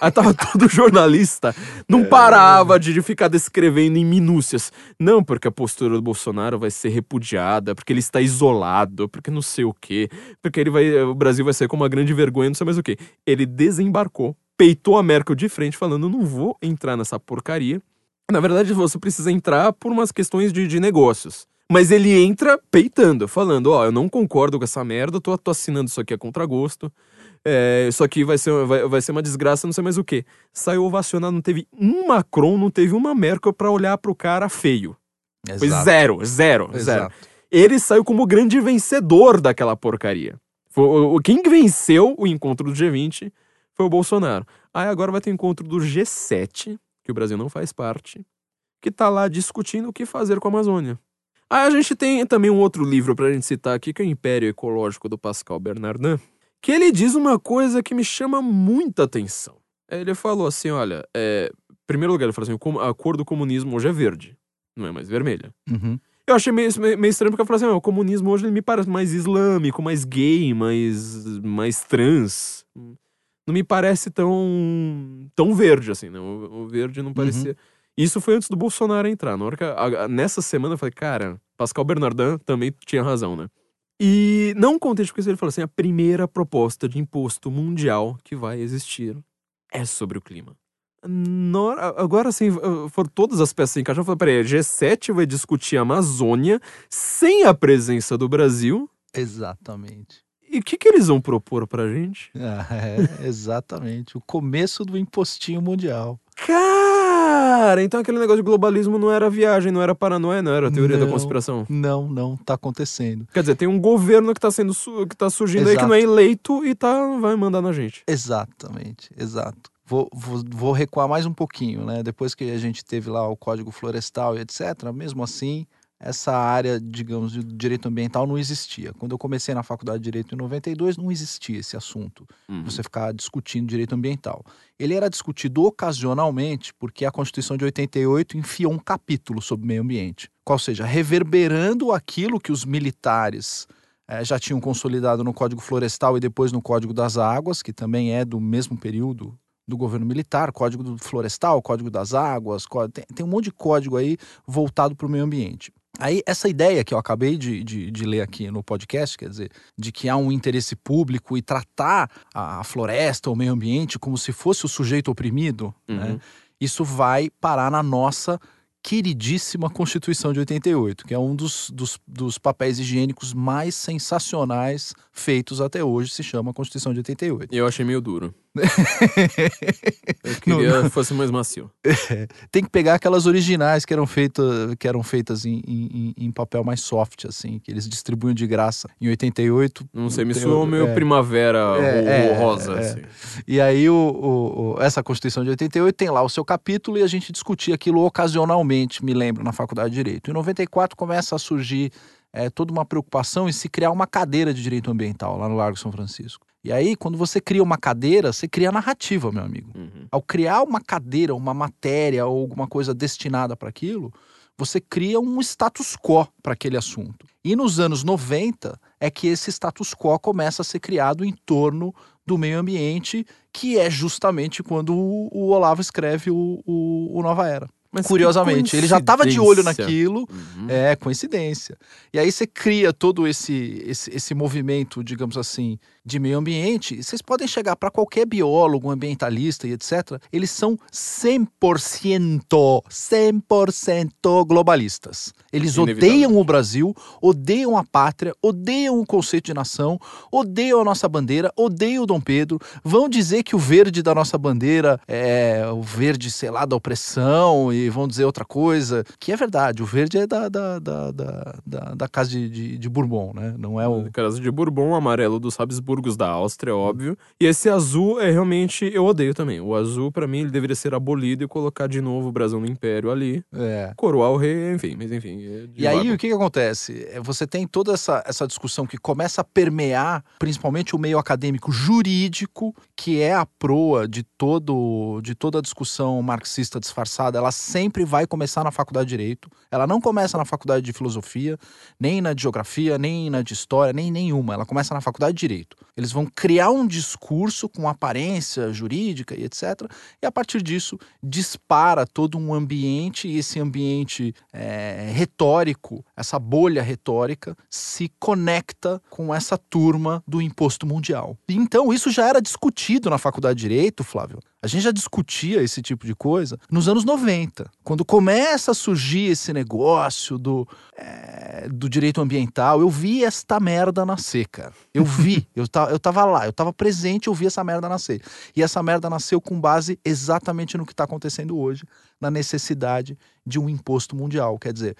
Aí tava todo jornalista, não parava de, de ficar descrevendo em minúcias. Não, porque a postura do Bolsonaro vai ser repudiada, porque ele está isolado, porque não sei o quê, porque ele vai, o Brasil vai ser como uma grande vergonha, não sei mais o quê. Ele desembarcou, peitou a Merkel de frente, falando: não vou entrar nessa porcaria. Na verdade, você precisa entrar por umas questões de, de negócios. Mas ele entra peitando, falando: Ó, eu não concordo com essa merda, tô, tô assinando isso aqui a contragosto. É, isso aqui vai ser, vai, vai ser uma desgraça, não sei mais o quê. Saiu ovacionado, não teve um Macron, não teve uma Merkel pra olhar pro cara feio. Foi Exato. zero, zero, zero. Exato. Ele saiu como o grande vencedor daquela porcaria. Foi, quem venceu o encontro do G20 foi o Bolsonaro. Aí agora vai ter o encontro do G7, que o Brasil não faz parte, que tá lá discutindo o que fazer com a Amazônia. Aí a gente tem também um outro livro pra gente citar aqui, que é o Império Ecológico do Pascal Bernardin, que ele diz uma coisa que me chama muita atenção. Ele falou assim, olha, é, em primeiro lugar, ele falou assim, a cor do comunismo hoje é verde, não é mais vermelha. Uhum. Eu achei meio, meio estranho porque eu falei assim, "Ah, o comunismo hoje me parece mais islâmico, mais gay, mais, mais trans. Não me parece tão, tão verde assim, né? O, o verde não parecia... Isso foi antes do Bolsonaro entrar. Na hora que a- a- nessa semana eu falei, cara, Pascal Bernardin também tinha razão, né? E não contente com isso, ele falou assim, a primeira proposta de imposto mundial que vai existir é sobre o clima. Hora- agora, assim, foram todas as peças encaixadas. Eu falei, peraí, G7 vai discutir a Amazônia sem a presença do Brasil. Exatamente. E o que, que eles vão propor pra gente? Ah, é, exatamente. O começo do impostinho mundial. Cara, então aquele negócio de globalismo não era viagem, não era paranoia, não era teoria da Não. conspiração. Não, não tá acontecendo. Quer dizer, tem um governo que tá, sendo, que tá surgindo aí que Exato. não é eleito e tá, vai mandar na gente. Exatamente, exato. Vou, vou, vou recuar mais um pouquinho, né? Depois que a gente teve lá o Código Florestal e etc., mesmo assim, essa área, digamos, de direito ambiental não existia. Quando eu comecei na faculdade de Direito em 92, não existia esse assunto. Uhum. você ficar discutindo direito ambiental. Ele era discutido ocasionalmente porque a Constituição de 88 enfiou um capítulo sobre meio ambiente, qual seja, reverberando aquilo que os militares eh, já tinham consolidado no Código Florestal e depois no Código das Águas, que também é do mesmo período do governo militar, código florestal, código das águas, tem, tem um monte de código aí voltado para o meio ambiente. Aí, essa ideia que eu acabei de, de, de ler aqui no podcast, quer dizer, de que há um interesse público e tratar a, floresta, o meio ambiente, como se fosse o sujeito oprimido, né? Uhum. isso vai parar na nossa queridíssima Constituição de 88, que é um dos, dos, dos papéis higiênicos mais sensacionais feitos até hoje, se chama Constituição de 88. E eu achei meio duro. Eu queria que fosse mais macio. Tem que pegar aquelas originais que eram, feita, que eram feitas em, em, em papel mais soft, assim, que eles distribuem de graça. Em 88, Não sei, me o- meio é. primavera É, ro- é, rosa, é. assim. E aí, o, o- o- essa Constituição de 88 tem lá o seu capítulo e a gente discutia aquilo ocasionalmente, me lembro, na Faculdade de Direito. Em 94 começa a surgir eh, toda uma preocupação em se criar uma cadeira de direito ambiental lá no Largo São Francisco. E aí, quando você cria uma cadeira, você cria narrativa, meu amigo. Uhum. Ao criar uma cadeira, uma matéria ou alguma coisa destinada para aquilo, você cria um status quo para aquele assunto. E nos anos 90 é que esse status quo começa a ser criado em torno do meio ambiente, que é justamente quando o, o Olavo escreve o, o- o Nova Era. Mas Curiosamente, ele já estava de olho naquilo, Uhum. é coincidência. E aí você cria todo esse, esse, esse movimento, digamos assim, de meio ambiente. Vocês podem chegar para qualquer biólogo, ambientalista e etc. Eles são 100%, 100% globalistas. Eles odeiam o Brasil, odeiam a pátria, odeiam o conceito de nação, odeiam a nossa bandeira, odeiam o Dom Pedro. Vão dizer que o verde da nossa bandeira é o verde, sei lá, da opressão e vão dizer outra coisa, que é verdade. O verde é da, da, da, da, da- casa de, de, de Bourbon, né? Não é o. Casa de Bourbon, o amarelo dos Habsburgos da Áustria, óbvio. E esse azul é realmente. Eu odeio também. O azul, pra mim, ele deveria ser abolido e colocar de novo o brasão do Império ali. É. Coroar o rei, enfim, mas enfim. é E aí, o que, que acontece? É, Você tem toda essa, essa discussão que começa a permear, principalmente o meio acadêmico jurídico, que é a proa de, todo, de toda a discussão marxista disfarçada. Ela sempre vai começar na faculdade de Direito. Ela não começa na faculdade de Filosofia, nem na de Geografia, nem na de História, nem nenhuma. Ela começa na faculdade de Direito. Eles vão criar um discurso com aparência jurídica e etc. E a partir disso, dispara todo um ambiente, e esse ambiente é, retórico, essa bolha retórica, se conecta com essa turma do imposto mundial. Então, isso já era discutido na faculdade de Direito, Flávio. A gente já discutia esse tipo de coisa nos anos 90, quando começa a surgir esse negócio do, é, do direito ambiental. Eu vi esta merda nascer, cara. Eu vi, eu, ta, eu tava lá, eu tava presente, eu vi essa merda nascer. E essa merda nasceu com base exatamente no que está acontecendo hoje, na necessidade de um imposto mundial. Quer dizer,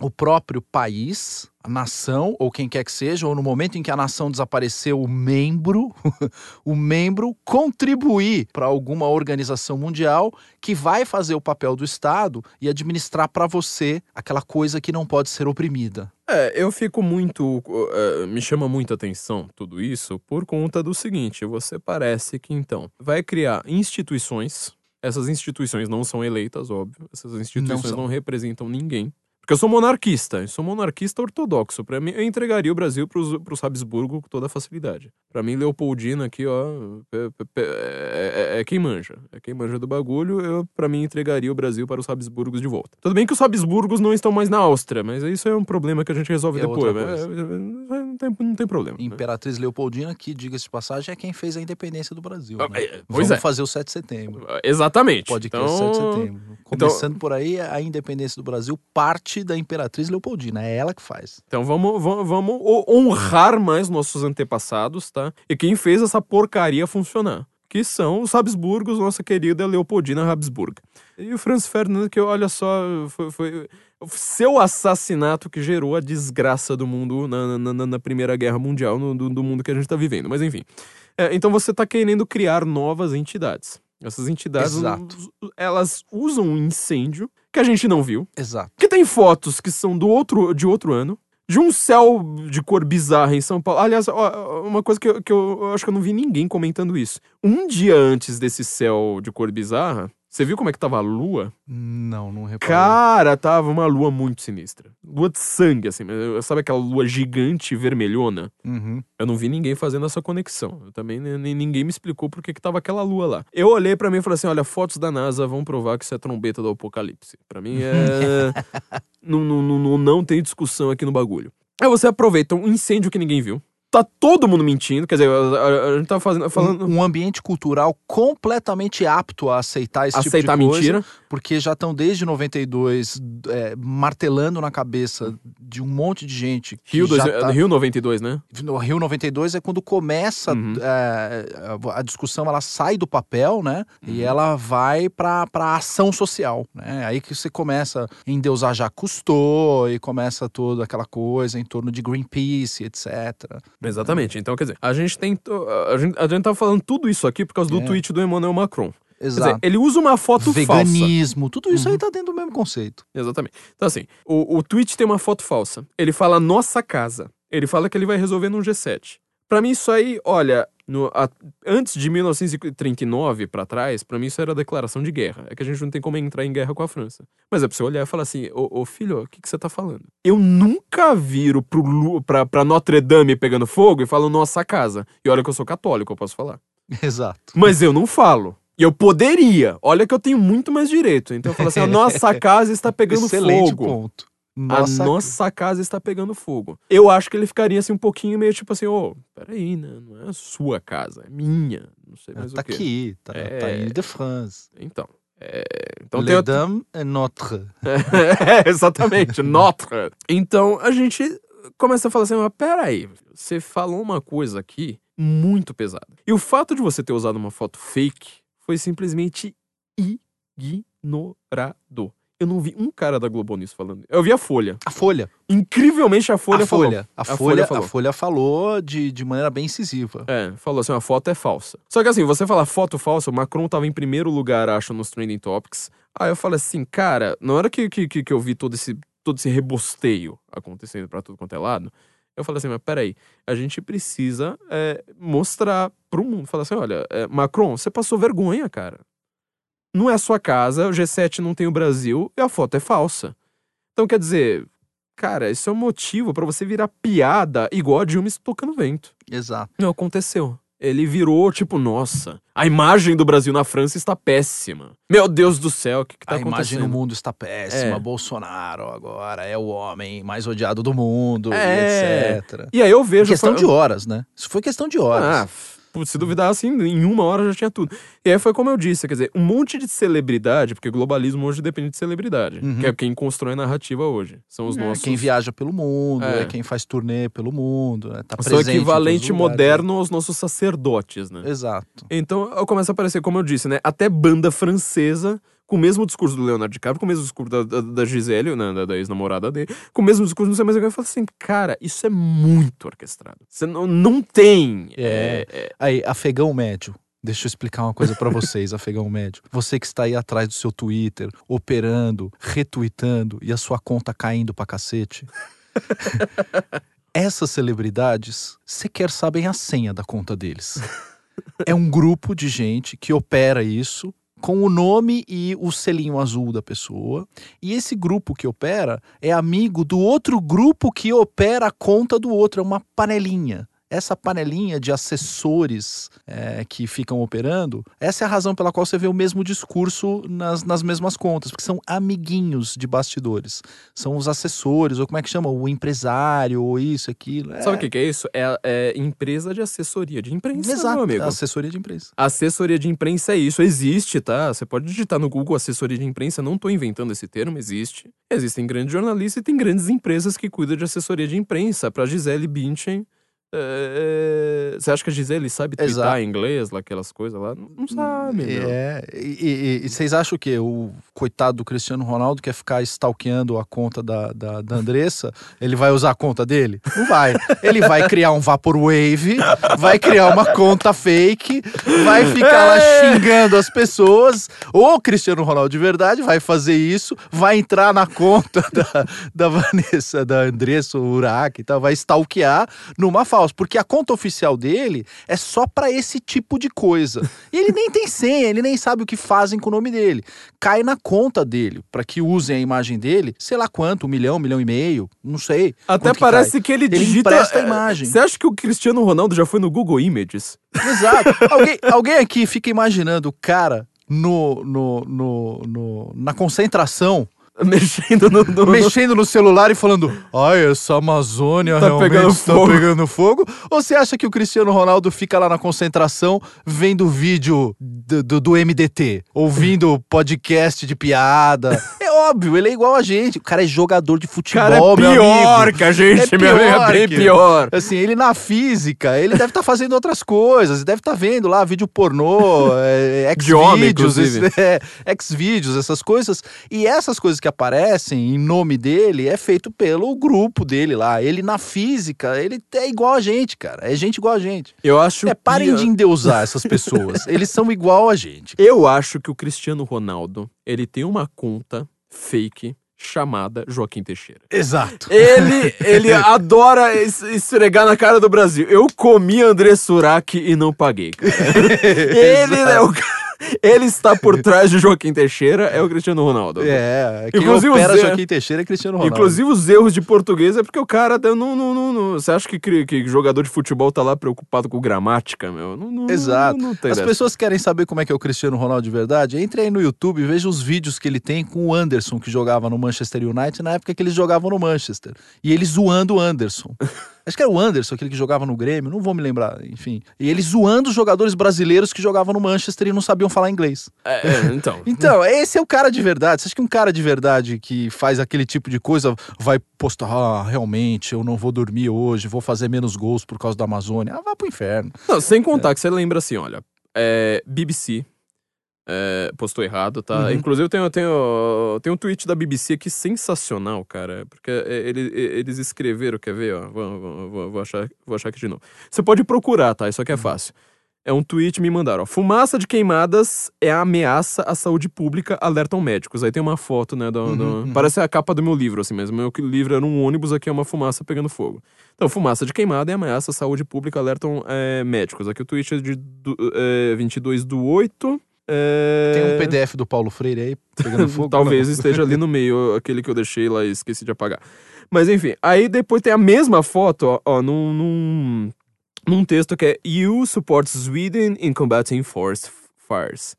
o próprio país, a nação, ou quem quer que seja, ou no momento em que a nação desapareceu, o membro, o membro contribuir para alguma organização mundial que vai fazer o papel do Estado e administrar para você aquela coisa que não pode ser oprimida. É, eu fico muito. eh, me chama muita atenção tudo isso por conta do seguinte: você parece que então vai criar instituições. Essas instituições não são eleitas, óbvio. Essas instituições são. não, representam ninguém. Porque eu sou monarquista, eu sou monarquista ortodoxo. Pra mim, eu entregaria o Brasil pros, pros Habsburgo com toda facilidade. Pra mim, Leopoldina aqui, ó, é, é- é- quem manja. É quem manja do bagulho, eu, pra mim, entregaria o Brasil para os Habsburgos de volta. Tudo bem que os Habsburgos não estão mais na Áustria, mas isso é um problema que a gente resolve É depois. é, não, tem, não tem problema. né? Imperatriz Leopoldina, que, diga-se de passagem, é quem fez a independência do Brasil. Ah, né? é, Pois Vamos é. fazer o 7 de setembro. Exatamente. Podcast então, 7 de setembro. Começando por aí, a independência do Brasil parte da Imperatriz Leopoldina. É ela que faz. Então vamos, vamos, vamos ho- honrar mais nossos antepassados, tá? E quem fez essa porcaria funcionar. Que são os Habsburgos, nossa querida Leopoldina Habsburg. E o Franz Ferdinand, que olha só, foi, foi seu assassinato que gerou a desgraça do mundo na, na, na- Primeira Guerra Mundial, no- do, do mundo que a gente tá vivendo. Mas enfim. É, então você tá querendo criar novas entidades. Essas entidades, Exato. elas usam um incêndio que a gente não viu. Exato. Que tem fotos que são do outro, de outro ano. De um céu de cor bizarra em São Paulo. Aliás, ó, uma coisa que, eu, que eu, eu acho que eu não vi ninguém comentando isso. Um dia antes desse céu de cor bizarra, Você viu como é que tava a lua? Não, não reparei. Cara, tava uma lua muito sinistra. Lua de sangue, assim. Sabe aquela lua gigante vermelhona? Uhum. Eu não vi ninguém fazendo essa conexão. Eu também ninguém me explicou por que, que tava aquela lua lá. Eu olhei pra mim e falei assim: olha, fotos da NASA vão provar que isso é trombeta do apocalipse. Pra mim é. não, não, não, não, não tem discussão aqui no bagulho. Aí você aproveita um incêndio que ninguém viu. Tá todo mundo mentindo. Quer dizer, a, a- gente tá fazendo, falando. Um, um ambiente cultural completamente apto a aceitar esse aceitar tipo de coisa, mentira. porque já estão desde 92 é, martelando na cabeça de um monte de gente que Rio, dois, tá- Rio 92, né? No Rio 92 é quando começa Uhum. é, a, discussão, ela sai do papel, né? Uhum. E ela vai para a ação social, né? Aí que você começa a endeusar Jacques Cousteau e começa toda aquela coisa em torno de Greenpeace, etc. Exatamente. Então, quer dizer, a gente tem. A gente, a gente tá falando tudo isso aqui por causa do É. tweet do Emmanuel Macron. Quer dizer, Exato. ele usa uma foto falsa. Veganismo, tudo isso Uhum. aí tá dentro do mesmo conceito. Exatamente. Então, assim, o, o tweet tem uma foto falsa. Ele fala nossa casa. Ele fala que ele vai resolver num G7. Pra mim, isso aí, olha, no- a- antes de 1939 pra trás, pra mim isso era declaração de guerra. É que a gente não tem como entrar em guerra com a França. Mas é pra você olhar e falar assim: ô, ô, filho, o que, que você tá falando? Eu nunca viro pro, pra, pra Notre Dame pegando fogo e falo nossa casa. E olha que eu sou católico, eu posso falar. Exato. Mas eu não falo. E eu poderia. Olha que eu tenho muito mais direito. Então eu falo assim: a nossa casa está pegando Excelente fogo. ponto. Nossa, a nossa casa está pegando fogo. Eu acho que ele ficaria assim um pouquinho meio tipo assim, ô, peraí, né? Não é a sua casa, é minha. Não sei mais tá o quê. aqui, tá, É. tá em Ile-de-France. Então. é, Então Le tem. Dame est notre. é, exatamente, Notre. Então a gente começa a falar assim, mas peraí, você falou uma coisa aqui muito pesada. E o fato de você ter usado uma foto fake foi simplesmente ignorado. Eu não vi um cara da Globo News falando. Eu vi a Folha. A Folha. Incrivelmente a Folha a falou. Folha. A, A Folha, Folha a falou. Folha falou de, de maneira bem incisiva. É, falou assim, a foto é falsa. Só que assim, você falar foto falsa, o Macron tava em primeiro lugar, acho, nos Trending Topics. Aí eu falei assim, cara, na hora que, que, que eu vi todo esse, todo esse rebosteio acontecendo pra tudo quanto é lado, eu falei assim, mas peraí, a gente precisa é, mostrar pro mundo. Falar assim, olha, é, Macron, você passou vergonha, cara. Não é a sua casa, o G7 não tem o Brasil e a foto é falsa. Então, quer dizer, cara, isso é um motivo pra você virar piada igual a Dilma tocando vento. Exato. Não aconteceu. Ele virou tipo, nossa, a imagem do Brasil na França está péssima. Meu Deus do céu, o que, que tá a imagem acontecendo? no mundo está péssima. É. Bolsonaro agora é o homem mais odiado do mundo, É. e etc. E aí eu vejo. questão eu- de horas, né? Isso foi questão de horas. Ah, putz, se duvidar assim, em uma hora já tinha tudo. E aí foi como eu disse, quer dizer, um monte de celebridade, porque globalismo hoje depende de celebridade, Uhum. que é quem constrói a narrativa hoje. São os É, nossos. Quem viaja pelo mundo, É. é. quem faz turnê pelo mundo, né? tá São presente em equivalente moderno aos nossos sacerdotes, né? Exato. Então eu começo a aparecer, como eu disse, né? Até banda francesa, com o mesmo discurso do Leonardo DiCaprio, com o mesmo discurso da, da, da Gisele, né, da, da ex-namorada dele, com o mesmo discurso, não sei mais o que. Eu falo assim, cara, isso é muito orquestrado. Você não, não tem. É. é, Aí, afegão médio. Deixa eu explicar uma coisa pra vocês, afegão médio. Você que está aí atrás do seu Twitter, operando, retweetando e a sua conta caindo pra cacete. Essas celebridades sequer sabem a senha da conta deles. É um grupo de gente que opera isso com o nome e o selinho azul da pessoa. E esse grupo que opera é amigo do outro grupo que opera a conta do outro. É uma panelinha. Essa panelinha de assessores é, que ficam operando, essa é a razão pela qual você vê o mesmo discurso nas, nas mesmas contas, porque são amiguinhos de bastidores. São os assessores, ou como é que chama? O empresário, ou isso, aquilo. É, Sabe o que, que é isso? É, é empresa de assessoria de imprensa, Exato, meu amigo. assessoria de imprensa. Assessoria de imprensa é isso, existe, tá? Você pode digitar no Google assessoria de imprensa, não tô inventando esse termo, existe. Existem grandes jornalistas e tem grandes empresas que cuidam de assessoria de imprensa. Pra Gisele Bündchen, é, você acha que a Gisele sabe twittar em inglês, lá, aquelas coisas lá? Não, não sabe, meu. É, e, e- e vocês acham que o coitado do Cristiano Ronaldo quer ficar stalkeando a conta da, da, da Andressa? Ele vai usar a conta dele? Não vai. Ele vai criar um Vaporwave, vai criar uma conta fake, vai ficar lá É. xingando as pessoas. Ou o Cristiano Ronaldo de verdade vai fazer isso, vai entrar na conta da, da Vanessa, da Andressa Urach e tal, vai stalkear numa falso, porque a conta oficial dele é só pra esse tipo de coisa. E ele nem tem senha, ele nem sabe o que fazem com o nome dele. Cai na conta dele, pra que usem a imagem dele, sei lá quanto, um milhão, um milhão e meio, não sei. Até que parece cai. que ele Ele digita. empresta a é, imagem. Você acha que o Cristiano Ronaldo já foi no Google Images? Exato. alguém, alguém aqui fica imaginando o cara no, no, no, no- na concentração, Mexendo no. no- mexendo no celular e falando: Ai, essa Amazônia Tá realmente pegando está fogo." pegando fogo? Ou você acha que o Cristiano Ronaldo fica lá na concentração vendo vídeo do, do, do MDT? Ouvindo podcast de piada? Óbvio, ele é igual a gente. O cara é jogador de futebol, cara é pior amigo. que a gente, É meu amigo. pior É bem pior. Assim, ele na física, ele deve estar fazendo outras coisas, deve estar vendo lá vídeo pornô, é, esse- é, Xvideos, essas coisas. E essas coisas que aparecem em nome dele é feito pelo grupo dele lá. Ele na física, ele é igual a gente, cara. É gente igual a gente. Eu acho É, parem que... de endeusar essas pessoas. Eles são igual a gente. Eu acho que o Cristiano Ronaldo, ele tem uma conta fake chamada Joaquim Teixeira. Exato. Ele, ele adora es- esfregar na cara do Brasil. Eu comi André Surak e não paguei. cara. ele, é o ca- ele está por trás de Joaquim Teixeira, é o Cristiano Ronaldo. É, quem Inclusive, opera Zé- Joaquim Teixeira é Cristiano Ronaldo. Inclusive os erros de português é porque o cara não, não, não, não- Você acha que, que jogador de futebol tá lá preocupado com gramática, meu? Não, não, Exato. Não, As dessa. pessoas querem saber como é que é o Cristiano Ronaldo de verdade? Entre aí no YouTube e veja os vídeos que ele tem com o Anderson, que jogava no Manchester United, na época que eles jogavam no Manchester. E ele zoando o Anderson. Acho que era o Anderson, aquele que jogava no Grêmio, não vou me lembrar, enfim. E ele zoando os jogadores brasileiros que jogavam no Manchester e não sabiam falar inglês. É, é, então. Então, esse é o cara de verdade. Você acha que um cara de verdade que faz aquele tipo de coisa vai postar, ah, realmente, eu não vou dormir hoje, vou fazer menos gols por causa da Amazônia? Ah, vá pro inferno. Não, sem contar que você lembra assim, olha, é, BBC é, postou errado, tá? Uhum. Inclusive eu tenho, tenho, tem um tweet da BBC aqui sensacional, cara, porque é, ele- é, eles escreveram, quer ver, ó, vou, vou- vou- achar, vou achar aqui de novo. Você pode procurar, tá? Isso aqui é Uhum. fácil. É um tweet me mandaram, ó. Fumaça de queimadas é ameaça à saúde pública, alertam médicos. Aí tem uma foto, né? do- do- Uhum, uhum. Parece a capa do meu livro, assim mesmo. Meu livro era um ônibus, aqui é uma fumaça pegando fogo. Então, fumaça de queimada é ameaça à saúde pública, alertam é, médicos. Aqui o tweet é de do, é, 22 do 8. É... Tem um PDF do Paulo Freire aí pegando fogo? Talvez esteja ali no meio, aquele que eu deixei lá e esqueci de apagar. Mas enfim, aí depois tem a mesma foto, ó, ó num, num, num texto que é EU supports Sweden in combating forest fires.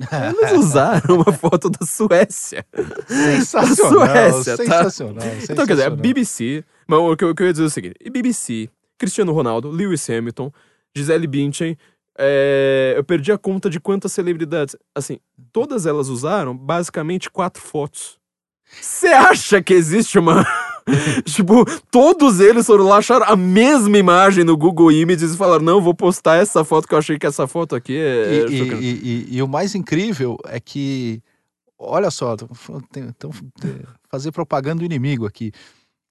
Eles usaram uma foto da Suécia. Sensacional, Suécia, tá? sensacional, Então, quer dizer, a sensacional. BBC. Mas o que, eu- eu ia dizer é o seguinte: BBC, Cristiano Ronaldo, Lewis Hamilton, Gisele Bündchen. É, eu perdi a conta de quantas celebridades. Assim, todas elas usaram basicamente quatro fotos. Você acha que existe uma. tipo, todos eles foram lá, acharam a mesma imagem no Google Images e falaram: não, vou postar essa foto que eu achei que essa foto aqui é. E, e- chocante." e- e- o mais incrível é que, olha só, então fazer propaganda do inimigo aqui.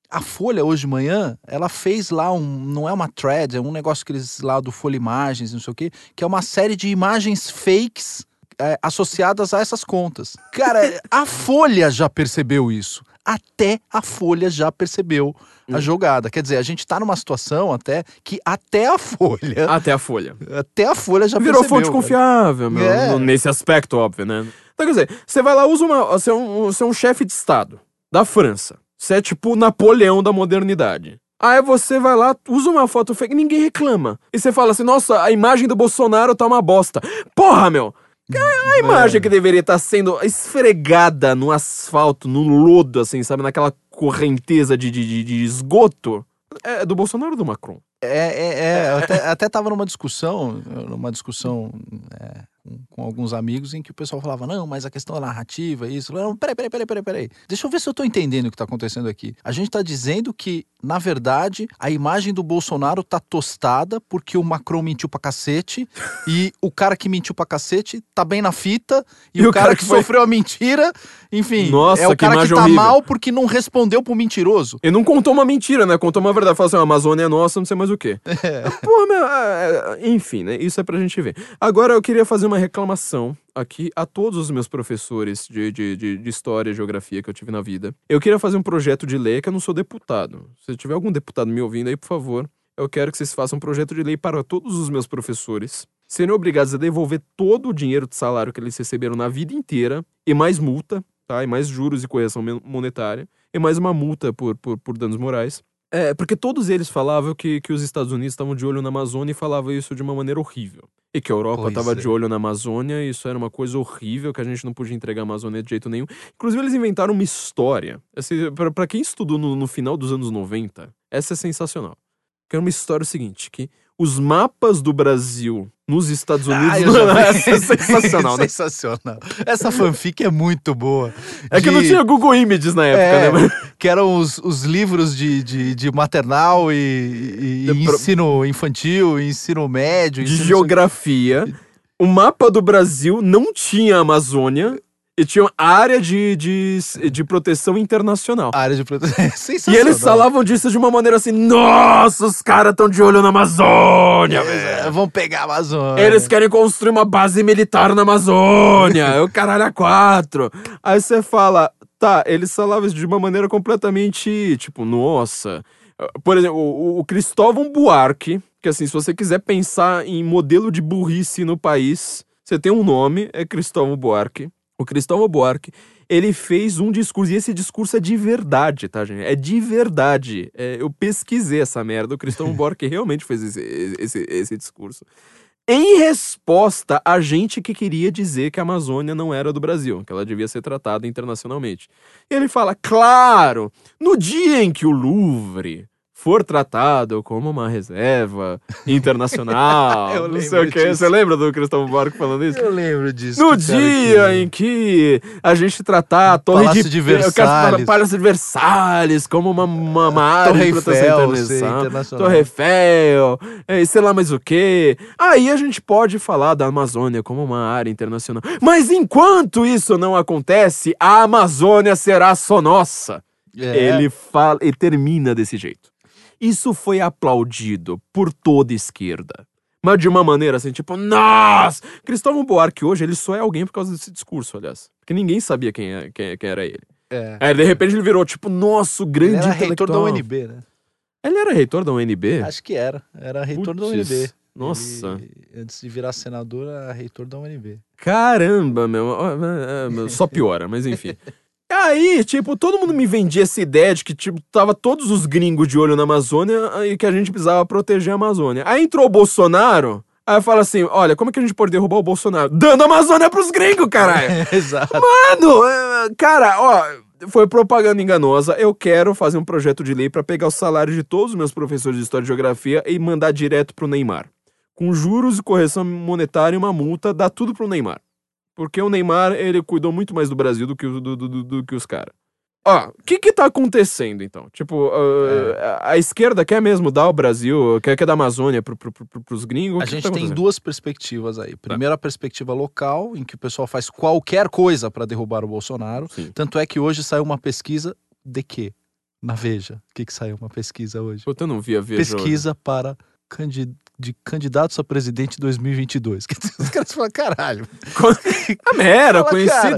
A Folha hoje de manhã, ela fez lá um, não é uma thread, é um negócio que eles lá do Folha Imagens, não sei o quê, que é uma série de imagens fakes é, associadas a essas contas. Cara, a Folha já percebeu isso. Até a Folha já percebeu a Hum. jogada. Quer dizer, a gente tá numa situação até que até a Folha, Até a Folha. até a Folha já Virou percebeu. fonte confiável, meu, É. nesse aspecto, óbvio, né? Então, quer dizer, você vai lá, usa uma. Você é um, você é um chefe de Estado da França. Você é tipo o Napoleão da modernidade. Aí você vai lá, usa uma foto fake, ninguém reclama. E você fala assim: nossa, a imagem do Bolsonaro tá uma bosta. Porra, meu! A imagem que deveria estar sendo esfregada no asfalto, no lodo, assim, sabe? Naquela correnteza de, de, de- de esgoto. É do Bolsonaro ou do Macron? É, é, é, eu até, até tava numa discussão, numa discussão é, com, com alguns amigos em que o pessoal falava, não, mas a questão da narrativa, isso. Não, peraí, peraí, peraí, peraí, peraí. Deixa eu ver se eu tô entendendo o que tá acontecendo aqui. A gente tá dizendo que, na verdade, a imagem do Bolsonaro tá tostada porque o Macron mentiu pra cacete e o cara que mentiu pra cacete tá bem na fita e, o, cara, que, foi- sofreu a mentira, enfim, Nossa, é o cara que tá horrível. mal porque não respondeu pro mentiroso. Ele não contou uma mentira, né? Contou uma verdade. Falou assim, a Amazônia é nossa, não sei mais o quê. Pô, meu, é, é, enfim, né? Isso é pra gente ver. Agora eu queria fazer uma reclamação aqui a todos os meus professores de, de, de, de história e geografia que eu tive na vida. Eu queria fazer um projeto de lei que eu não sou deputado. Se tiver algum deputado me ouvindo aí, por favor, eu quero que vocês façam um projeto de lei para todos os meus professores serem obrigados a devolver todo o dinheiro de salário que eles receberam na vida inteira e mais multa, tá? E mais juros e correção monetária e mais uma multa por, por, por danos morais. É, porque todos eles falavam que, que os Estados Unidos estavam de olho na Amazônia e falavam isso de uma maneira horrível. E que a Europa estava é. de olho na Amazônia, e isso era uma coisa horrível, que a gente não podia entregar a Amazônia de jeito nenhum. Inclusive, eles inventaram uma história. Pra pra quem estudou no, no final dos anos 90, essa é sensacional. Que era uma história seguinte, que os mapas do Brasil nos Estados Unidos... Ah, já vi. essa é sensacional, né? Sensacional. Essa fanfic é muito boa. É que não De- tinha Google Images na época, É, né? que eram os, os livros de, de, de maternal e, e- e De pro- ensino infantil, e ensino médio. de ensino- geografia. O mapa do Brasil não tinha Amazônia e tinha área de, de, de proteção internacional. área de proteção. É E eles falavam disso de uma maneira assim: Nossa, os caras estão de olho na Amazônia. É, vão pegar a Amazônia. Eles querem construir uma base militar na Amazônia. é o caralho a quatro. Aí você fala, tá, eles falavam isso de uma maneira completamente, tipo, nossa. Por exemplo, o, o Cristóvão Buarque, que assim, se você quiser pensar em modelo de burrice no país, você tem um nome, é Cristóvão Buarque. O Cristóvão Buarque, ele fez um discurso, e esse discurso é de verdade, tá, gente? É de verdade. É, eu pesquisei essa merda, o Cristóvão Buarque realmente fez esse, esse, esse discurso. Em resposta a gente que queria dizer que a Amazônia não era do Brasil, que ela devia ser tratada internacionalmente. E ele fala: claro, no dia em que o Louvre for tratado como uma reserva internacional, Eu não sei o que. disso. Você lembra do Cristóvão Buarque falando isso? Eu lembro disso. No dia que- em que a gente tratar a Torre Palácio de, Versalhes. Palácio de Versalhes como uma, uma, uma área Torre de proteção Eiffel, internacional. Torre Eiffel, é, sei lá mais o que. Aí a gente pode falar da Amazônia como uma área internacional. Mas enquanto isso não acontece, a Amazônia será só nossa. É. Ele fala e termina desse jeito. Isso foi aplaudido por toda esquerda. Mas de uma maneira assim, tipo, nossa! Cristóvão Buarque hoje, ele só é alguém por causa desse discurso, aliás. Porque ninguém sabia quem, é- quem, quem era ele. É. Aí, de repente, ele virou, tipo, nosso Ele grande era reitor da. UNB, né? Ele era reitor da UNB? Acho que era. Era reitor da Putz, UNB. Nossa. Ele, antes de virar senador, era reitor da UNB. Caramba, é, é, meu, Só piora, mas enfim. Aí, tipo, todo mundo me vendia essa ideia de que, tipo, tava todos os gringos de olho na Amazônia e que a gente precisava proteger a Amazônia. Aí entrou o Bolsonaro, aí fala assim: olha, como é que a gente pode derrubar o Bolsonaro? Dando a Amazônia pros gringos, caralho! Exato. Mano, é, cara, ó, foi propaganda enganosa. Eu quero fazer um projeto de lei pra pegar o salário de todos os meus professores de História e Geografia e mandar direto pro Neymar. Com juros e correção monetária e uma multa, dá tudo pro Neymar. Porque o Neymar, ele cuidou muito mais do Brasil do que, o- do, do, do- que os caras. Ó, o que que tá acontecendo, então? Tipo, ah, a, a esquerda quer mesmo dar o Brasil, quer, quer dar a Amazônia pro, pro, pro, pros gringos? A que que gente tá tem duas perspectivas aí. Primeiro, a perspectiva local, em que o pessoal faz qualquer coisa para derrubar o Bolsonaro. Sim. Tanto é que hoje saiu uma pesquisa de quê? Na Veja. O que, que saiu uma pesquisa hoje? Eu não vi a Veja hoje. pesquisa para candi- de candidatos a presidente 2022. Quer dizer, Os caras falam, caralho. A mera Fala, coincidência,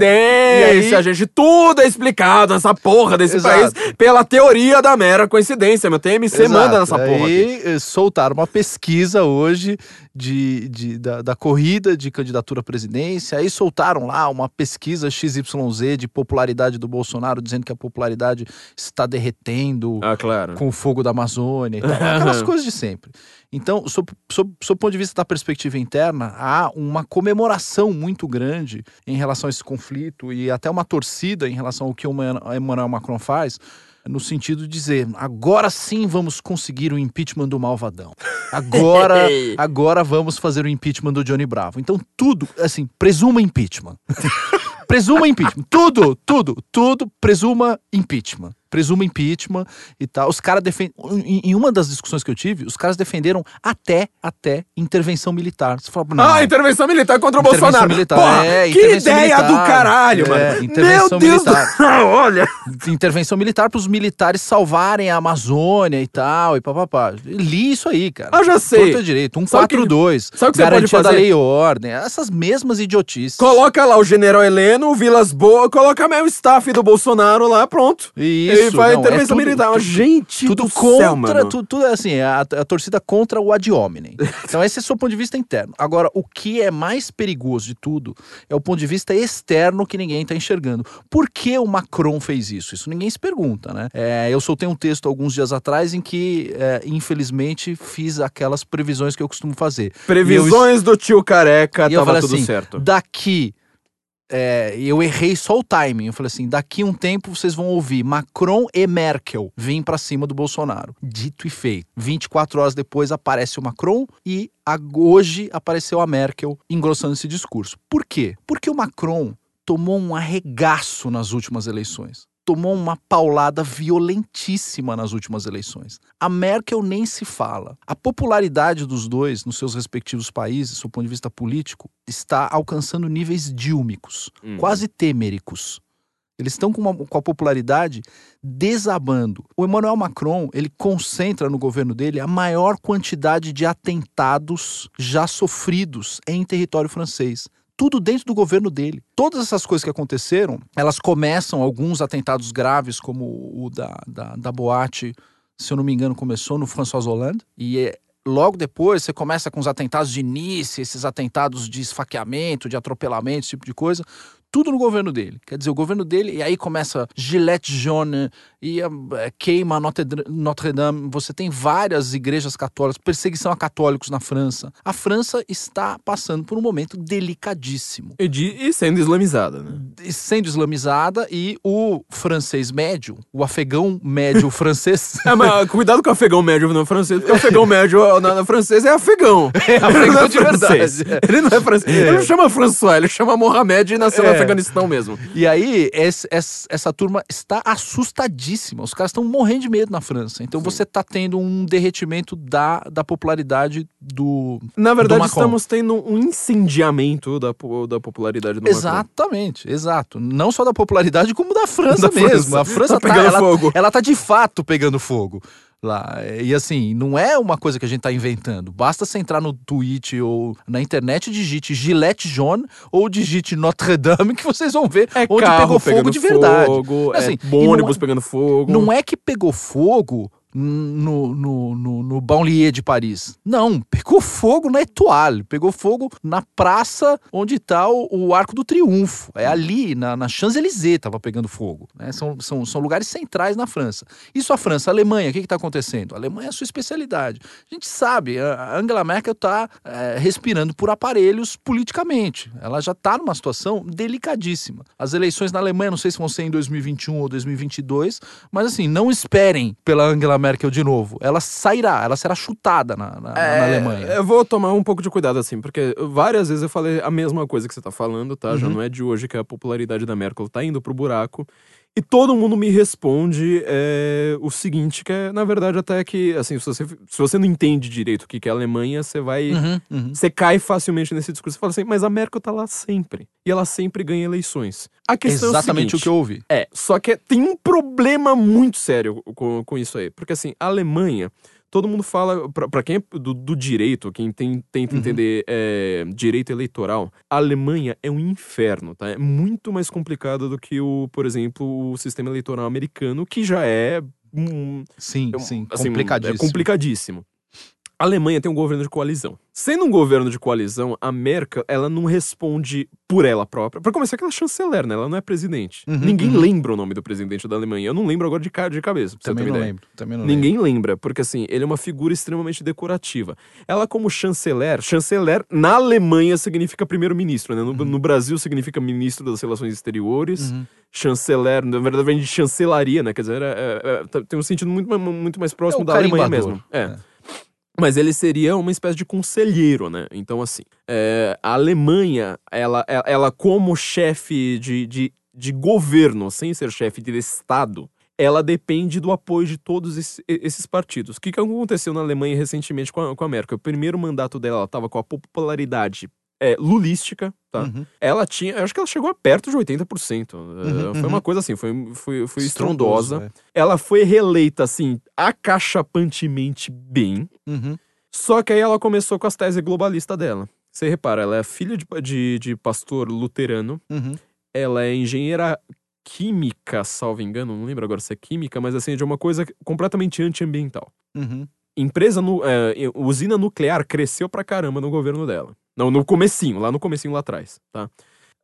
E aí- gente, tudo é explicado nessa porra desse Exato. país pela teoria da mera coincidência, meu TMC manda nessa porra. Aí eh, soltaram uma pesquisa hoje de, de- da, da corrida de candidatura à presidência. Aí soltaram lá uma pesquisa XYZ de popularidade do Bolsonaro, dizendo que a popularidade está derretendo Ah, claro. com o fogo da Amazônia e tal. Aquelas coisas de sempre. Então, sob, sob, sob o ponto de vista da perspectiva interna, há uma comemoração muito grande em relação a esse conflito e até uma torcida em relação ao que o Emmanuel Emmanuel Macron faz, no sentido de dizer, agora sim vamos conseguir o impeachment do malvadão. Agora, agora vamos fazer o impeachment do Johnny Bravo. Então, tudo, assim, presuma impeachment. presuma impeachment. Tudo, tudo, tudo presuma impeachment. Presuma impeachment e tal. Os caras defendem. Em, uma das discussões que eu tive, os caras defenderam até, até intervenção militar. Você fala, não, Ah, intervenção militar contra o Intervenção Bolsonaro. militar, Porra, é, que intervenção ideia militar. do caralho, É, mano. intervenção Meu Deus militar. do olha. intervenção militar para os militares salvarem a Amazônia e tal, e papapá. Li isso aí, cara. Ah, já sei. Torta direito. Sabe o que- 142. sabe que você pode garantia da fazer? lei e ordem. Essas mesmas idiotices. Coloca lá o general Heleno, o Vilas Boas, coloca o staff do Bolsonaro lá, pronto. Isso, isso, faz não, é tudo- militar. tudo- Gente tudo do contra, céu, mano. tu- tudo é assim, a, a torcida contra o ad hominem. Então esse é o seu ponto de vista interno. Agora, o que é mais perigoso de tudo é o ponto de vista externo que ninguém está enxergando. Por que o Macron fez isso? Isso ninguém se pergunta, né? É, eu soltei um texto alguns dias atrás em que, é, infelizmente, fiz aquelas previsões que eu costumo fazer. Previsões do tio careca, eu tava tudo assim, certo. Daqui. É, eu errei só o timing. Eu falei assim: daqui um tempo vocês vão ouvir Macron e Merkel vir pra cima do Bolsonaro. Dito e feito. 24 horas depois aparece o Macron e hoje apareceu a Merkel engrossando esse discurso. Por quê? Porque o Macron tomou um arregaço nas últimas eleições. Tomou uma paulada violentíssima nas últimas eleições. A Merkel nem se fala. A popularidade dos dois nos seus respectivos países, do ponto de vista político, está alcançando níveis dílmicos, Hum. quase teméricos. Eles estão com, uma- com a popularidade desabando. O Emmanuel Macron, ele concentra no governo dele a maior quantidade de atentados já sofridos em território francês. Tudo dentro do governo dele. Todas essas coisas que aconteceram, elas começam, alguns atentados graves, como o da, da, da boate, se eu não me engano, começou no François Hollande. E é, logo depois você começa com os atentados de Nice, esses atentados de esfaqueamento, de atropelamento, esse tipo de coisa. Tudo no governo dele. Quer dizer, o governo dele, e aí começa Gillette Jaune, e ah, queima Notre Dame. Você tem várias igrejas católicas, perseguição a católicos na França. A França está passando por um momento delicadíssimo. E, de- e sendo islamizada, né? E Sendo islamizada, e o francês médio, o afegão médio francês. É, mas cuidado com o afegão médio no francês, porque o afegão médio na, na francês é afegão. É afegão de verdade. Ele não é francês. Ele não chama François, ele chama Mohamed e nasceu É. Afeganistão mesmo. E aí, essa, essa turma está assustadíssima. Os caras estão morrendo de medo na França. Então você está tendo um derretimento da, da popularidade do. Na verdade, Macron. estamos tendo um incendiamento da, da popularidade do Macron. Exatamente, exato. Não só da popularidade, como da França Da mesmo. França. A França Tá tá, pegando ela, fogo. ela tá de fato pegando fogo lá. E assim, não é uma coisa que a gente tá inventando. Basta você entrar no Twitch ou na internet e digite Gillette Jaune ou digite Notre Dame que vocês vão ver É onde pegou fogo de verdade. Fogo, Assim, é não ônibus é- pegando fogo. Não é que pegou fogo no, no, no, no de Paris. Não, pegou fogo na Etoile, pegou fogo na praça onde está o, o Arco do Triunfo. É ali, na, na Champs-Élysées, estava pegando fogo. né? São, são, são lugares centrais na França. Isso a França, a Alemanha, o que está acontecendo? A Alemanha é a sua especialidade. A gente sabe, a Angela Merkel está respirando por aparelhos politicamente. Ela já está numa situação delicadíssima. As eleições na Alemanha, não sei se vão ser em 2021 ou 2022, mas assim, não esperem pela Angela Merkel de novo. Ela sairá, ela será chutada na, na- na É, Alemanha. Eu vou tomar um pouco de cuidado, assim, porque várias vezes eu falei a mesma coisa que você tá falando, tá? Já Uhum. não é de hoje que a popularidade da Merkel tá indo pro buraco. E todo mundo me responde é, o seguinte, que é, na verdade, até que, assim, se você, se você não entende direito o que que é a Alemanha, você vai... Uhum, uhum. Você cai facilmente nesse discurso e fala assim, mas a Merkel tá lá sempre. E ela sempre ganha eleições. A questão Exatamente é o que eu ouvi. é, só que tem um problema muito sério com, com isso aí. Porque assim, a Alemanha, todo mundo fala, pra quem é do, do direito, quem tem, tenta Uhum. entender é, direito eleitoral, a Alemanha é um inferno, tá? É muito mais complicado do que o, por exemplo, o sistema eleitoral americano, que já é. um, Sim, é sim, assim, complicadíssimo. É complicadíssimo. A Alemanha tem um governo de coalizão. Sendo um governo de coalizão, a Merkel, ela não responde por ela própria. Pra começar, que ela é chanceler, né? Ela não é presidente. Uhum, Ninguém uhum. lembra o nome do presidente da Alemanha. Eu não lembro agora de, ca- de cabeça, pra você Também ter não lembro. Também não lembro. Ninguém lembra, porque assim, ele é uma figura extremamente decorativa. Ela, como chanceler, chanceler na Alemanha significa primeiro-ministro, né? No, no Brasil significa ministro das Relações Exteriores. Uhum. Chanceler, na verdade, vem de chancelaria, né? Quer dizer, é- é- é- tem um sentido muito, mais- muito mais próximo É da Alemanha mesmo. É. É. Mas ele seria uma espécie de conselheiro, né? Então, assim, é, a Alemanha, ela, ela, ela como chefe de, de, de governo, sem ser chefe de Estado, ela depende do apoio de todos esse- esses partidos. O que, que aconteceu na Alemanha recentemente com a, com a Merkel? O primeiro mandato dela estava com a popularidade é, lulística, tá? Uhum. Ela tinha, eu acho que ela chegou a perto de 80%. É, Uhum, foi uhum. uma coisa assim, foi, foi, foi Estrondoso, estrondosa. é. Ela foi reeleita, assim, acachapantemente bem. Uhum. Só que aí ela começou com as teses globalistas dela. Você repara, ela é filha de, de, de pastor luterano, Uhum. ela é engenheira química, salvo engano, não lembro agora se é química, mas assim, de uma coisa completamente antiambiental. Uhum. Empresa, nu, é, usina nuclear cresceu pra caramba no governo dela. Não, no comecinho, lá no comecinho lá atrás, tá?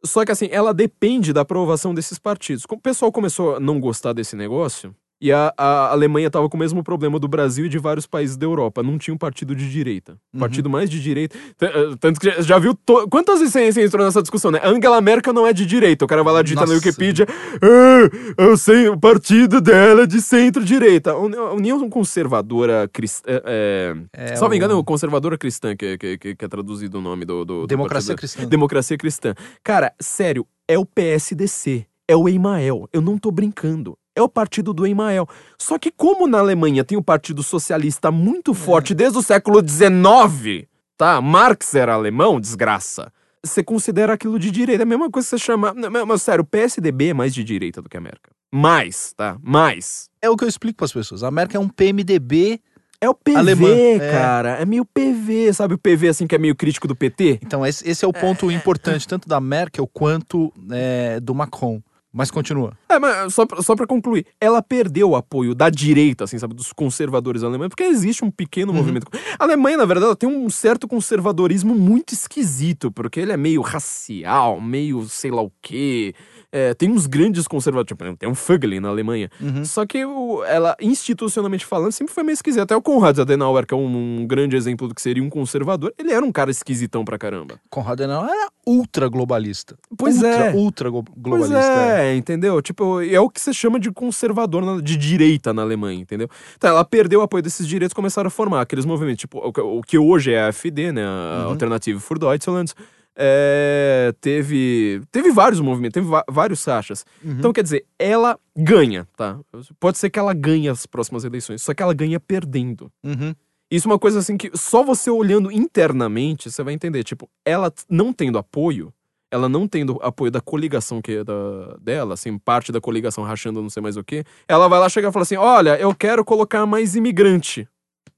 Só que assim, ela depende da aprovação desses partidos. O pessoal começou a não gostar desse negócio, e a, a Alemanha estava com o mesmo problema do Brasil e de vários países da Europa. Não tinha um partido de direita. Um partido mais de direita. Eh, tanto que já, já viu. To... Quantas vezes você entrou nessa discussão, né? Angela Merkel não é de direita. O cara vai lá digitar na Wikipedia. Ah, eu sei, o partido dela é de centro-direita. A União Conservadora Cristã. É, é, é, Só me engano, é Conservadora Cristã, que, que, que, que, é traduzido o nome do. do Democracia Cristã. Democracia Cristã. Cara, sério, é o PSDC. É o Emael. Eu não tô brincando é o partido do Emael. Só que como na Alemanha tem um partido socialista muito forte é. desde o século XIX, tá? Marx era alemão, desgraça. Você considera aquilo de direita. É a mesma coisa que você chama. Mas sério, o PSDB é mais de direita do que a América. Mais, tá? Mais. É o que eu explico para as pessoas. A América é um PMDB é o PV, Alemã. É. cara. É. é meio PV, sabe o PV assim que é meio crítico do PT? Então, esse, esse é o ponto é. importante, tanto da Merkel quanto é, do Macron. Mas continua. É, mas só, pra, só pra concluir, ela perdeu o apoio da direita, assim, sabe, dos conservadores alemães, porque existe um pequeno uhum. movimento. A Alemanha, na verdade, tem um certo conservadorismo muito esquisito, porque ele é meio racial, meio sei lá o quê. É, tem uns grandes conservadores, tipo, tem um Fögelin na Alemanha. Uhum. Só que o, ela, institucionalmente falando, sempre foi meio esquisita. Até o Konrad Adenauer, que é um, um, grande exemplo do que seria um conservador, ele era um cara esquisitão pra caramba. Konrad Adenauer era ultra globalista. Pois ultra, é. Ultra globalista. Pois é, é, entendeu? Tipo, é o que você chama de conservador na, de direita na Alemanha, entendeu? Então, ela perdeu o apoio desses direitos e começaram a formar aqueles movimentos, tipo, o, o que hoje é a AfD, né? A uhum. Alternative for Deutschland é, teve teve vários movimentos, teve vários Sachas. Uhum. Então, quer dizer, ela ganha, tá? Pode ser que ela ganhe as próximas eleições, só que ela ganha perdendo. Uhum. Isso é uma coisa assim que só você olhando internamente você vai entender. Tipo, ela não tendo apoio, ela não tendo apoio da coligação que é da, dela, assim, parte da coligação rachando não sei mais o que, ela vai lá chegar e falar assim: olha, eu quero colocar mais imigrante.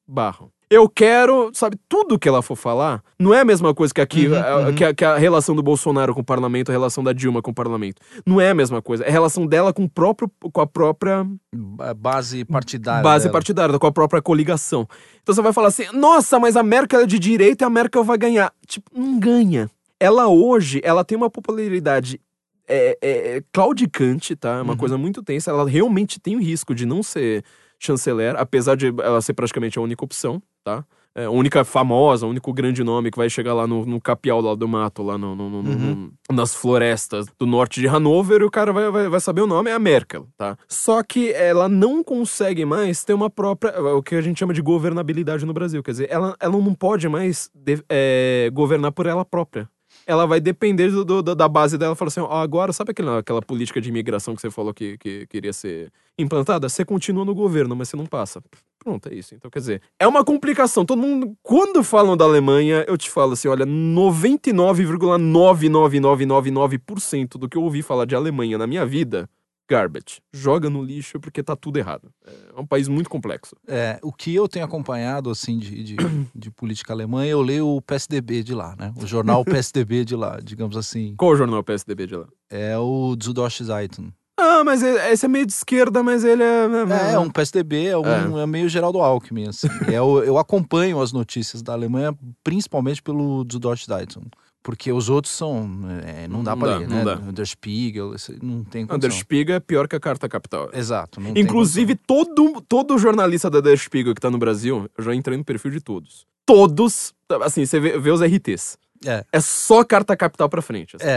Barro eu quero, sabe, tudo que ela for falar, não é a mesma coisa que aqui, uhum, a, uhum. Que, a, que, a, relação do Bolsonaro com o parlamento, a relação da Dilma com o parlamento. Não é a mesma coisa. É a relação dela com, o próprio, com a própria. Base partidária. Base dela. partidária, com a própria coligação. Então você vai falar assim: nossa, mas a Merkel é de direita e a Merkel vai ganhar. Tipo, não ganha. Ela hoje, ela tem uma popularidade é, é, é claudicante, tá? É uma uhum. coisa muito tensa. Ela realmente tem o risco de não ser chanceler, apesar de ela ser praticamente a única opção, tá? É, a única famosa, o único grande nome que vai chegar lá no, no capial lá do mato, lá no, no, no, uhum. nas florestas do norte de Hanover, e o cara vai, vai, vai saber o nome, é a Merkel, tá? Só que ela não consegue mais ter uma própria, o que a gente chama de governabilidade no Brasil, quer dizer, ela, ela não pode mais de, é, governar por ela própria ela vai depender do, do, da base dela. Fala assim: ó, agora, sabe aquela, aquela política de imigração que você falou que, que queria ser implantada? Você continua no governo, mas você não passa. Pronto, é isso. Então, quer dizer, é uma complicação. Todo mundo, quando falam da Alemanha, eu te falo assim: olha, 99,99999% do que eu ouvi falar de Alemanha na minha vida garbage. Joga no lixo porque tá tudo errado. É um país muito complexo. É, o que eu tenho acompanhado, assim, de, de, de, política alemã, eu leio o PSDB de lá, né? O jornal PSDB de lá, digamos assim. Qual o jornal PSDB de lá? É o Süddeutsche Zeitung. Ah, mas esse é meio de esquerda, mas ele é. Né, é, é um PSDB, é, um, é. é meio Geraldo Alckmin, assim. eu, é eu acompanho as notícias da Alemanha, principalmente pelo Süddeutsche Zeitung. Porque os outros são. É, não dá para ler, né? Dá. Der Spiegel, não tem condição. Der Spiegel é pior que a Carta Capital. Exato. Inclusive, todo, todo jornalista da Der Spiegel que tá no Brasil, eu já entrei no perfil de todos. Todos, assim, você vê, vê os RTs. É. é só carta capital pra frente. Assim. É,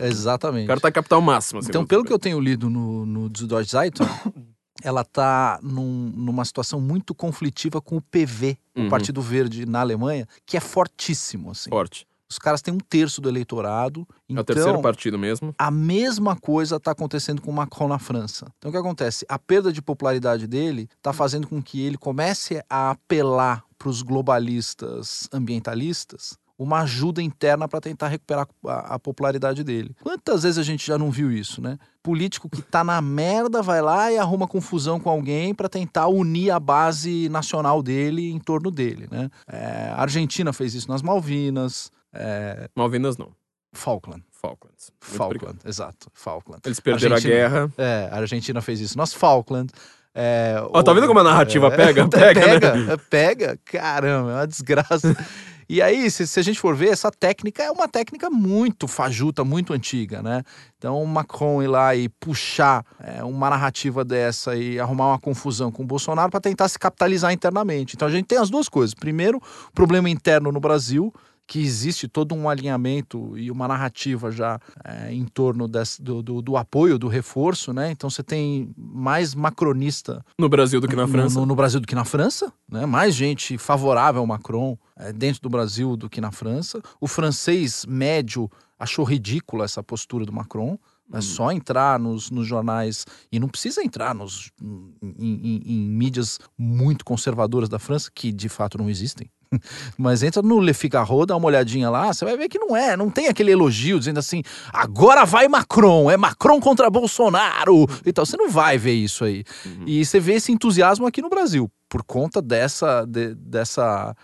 é, é, exatamente. Carta capital máxima. Assim, então, pelo que eu tenho lido no, no Süddeutsche Zeitung, ela tá num, numa situação muito conflitiva com o PV, uhum. o Partido Verde na Alemanha, que é fortíssimo. Assim. Forte. Os caras têm um terço do eleitorado. Então, é o terceiro então, partido mesmo. A mesma coisa está acontecendo com o Macron na França. Então o que acontece? A perda de popularidade dele está fazendo com que ele comece a apelar para os globalistas ambientalistas uma ajuda interna para tentar recuperar a, a, popularidade dele. Quantas vezes a gente já não viu isso, né? Político que tá na merda vai lá e arruma confusão com alguém para tentar unir a base nacional dele em torno dele, né? É, a Argentina fez isso nas Malvinas, é... Malvinas não. Falkland. Falklands. Muito Falkland, obrigado. exato. Falkland. Eles perderam a Argentina. guerra. É, a Argentina fez isso. Nós, Falkland. É, Ó, tá o- vendo como a narrativa é, pega? Pega, pega, né? pega. Caramba, é uma desgraça. E aí, se, se a gente for ver, essa técnica é uma técnica muito fajuta, muito antiga, né? Então, o Macron ir lá e puxar é, uma narrativa dessa e arrumar uma confusão com o Bolsonaro para tentar se capitalizar internamente. Então, a gente tem as duas coisas. Primeiro, problema interno no Brasil, que existe todo um alinhamento e uma narrativa já é, em torno desse- do, do, do apoio, do reforço, né? Então, você tem mais macronista No Brasil do que na França. No, no Brasil do que na França, né? Mais gente favorável ao Macron eh, dentro do Brasil do que na França. O francês médio achou ridícula essa postura do Macron. É só entrar nos, nos jornais e não precisa entrar nos, em, em- em mídias muito conservadoras da França, que de fato não existem. Mas entra no Le Figaro, dá uma olhadinha lá, você vai ver que não é, não tem aquele elogio dizendo assim, agora vai Macron, é Macron contra Bolsonaro. Então você não vai ver isso aí. E você vê esse entusiasmo aqui no Brasil, por conta dessa, de- dessa,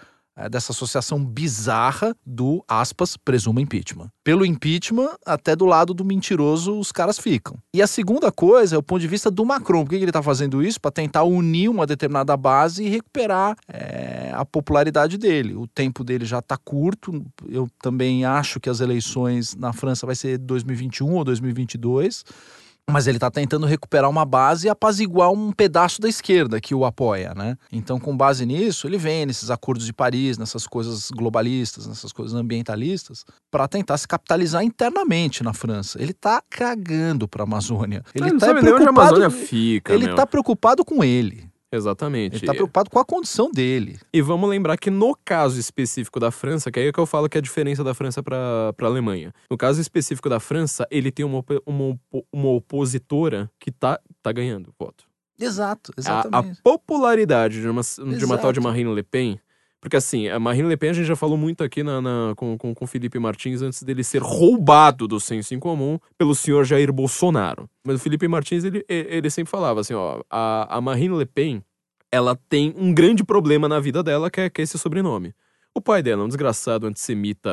dessa associação bizarra do, aspas, presumo impeachment. Pelo impeachment, até do lado do mentiroso os caras ficam. E a segunda coisa é o ponto de vista do Macron. Por que ele está fazendo isso? Para tentar unir uma determinada base e recuperar eh, a popularidade dele. O tempo dele já está curto. Eu também acho que as eleições na França vai ser 2021 ou 2022. Mas ele está tentando recuperar uma base e apaziguar um pedaço da esquerda que o apoia, né? Então, com base nisso, ele vem nesses acordos de Paris, nessas coisas globalistas, nessas coisas ambientalistas, para tentar se capitalizar internamente na França. Ele tá cagando para a Amazônia. Ele não tá sabe nem onde a preocupado. Amazônia fica, ele meu. tá preocupado com ele. Exatamente. Ele tá preocupado com a condição dele. E vamos lembrar que no caso específico da França, que aí é que eu falo que é a diferença da França para a Alemanha. No caso específico da França, ele tem uma, uma, uma opositora que tá, tá ganhando voto. Exato, A, exatamente. a popularidade de uma, de uma tal de. Marine Le Pen. Porque assim, a Marine Le Pen a gente já falou muito aqui na, na- com, com, Felipe Martins antes dele ser roubado do senso em comum pelo senhor Jair Bolsonaro. Mas o Felipe Martins, ele, ele sempre falava assim, ó, a, a Marine Le Pen, ela tem um grande problema na vida dela, que é, que é esse sobrenome. O pai dela é um desgraçado antissemita,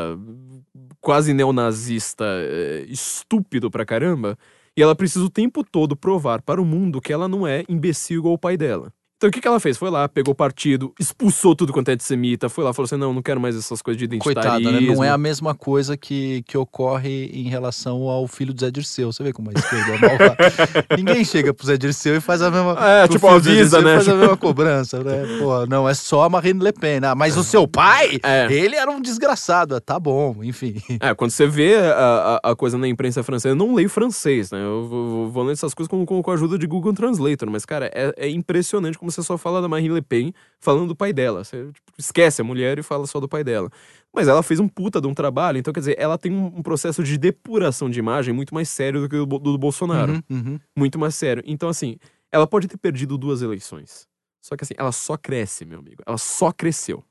quase neonazista, é, estúpido pra caramba. E ela precisa o tempo todo provar para o mundo que ela não é imbecil igual o pai dela. Então o que, que ela fez? Foi lá, pegou partido, expulsou tudo quanto é antissemita, foi lá, falou assim: não, não quero mais essas coisas de identitarismo. Coitada, né? Não é a mesma coisa que, que ocorre em relação ao filho do Zé Dirceu. Você vê como a esquerda é malvada. Ninguém chega pro Zé Dirceu e faz a mesma... É, tipo, avisa, né? Faz a mesma cobrança, né? Pô, não, é só a Marine Le Pen. né? Mas o seu pai, É. ele era um desgraçado. Ah, Tá bom, enfim. É, quando você vê a, a, a coisa na imprensa francesa, eu não leio francês, né? Eu vou, vou- vou lendo essas coisas com, com, com a ajuda de Google Translator, mas, cara, é, é impressionante como você só fala da Marine Le Pen falando do pai dela. Você tipo, esquece a mulher e fala só do pai dela. Mas ela fez um puta de um trabalho, então, quer dizer, ela tem um, processo de depuração de imagem muito mais sério do que o do, do Bolsonaro. Uhum, uhum. Muito mais sério. Então, assim, ela pode ter perdido duas eleições. Só que, assim, ela só cresce, meu amigo. Ela só cresceu.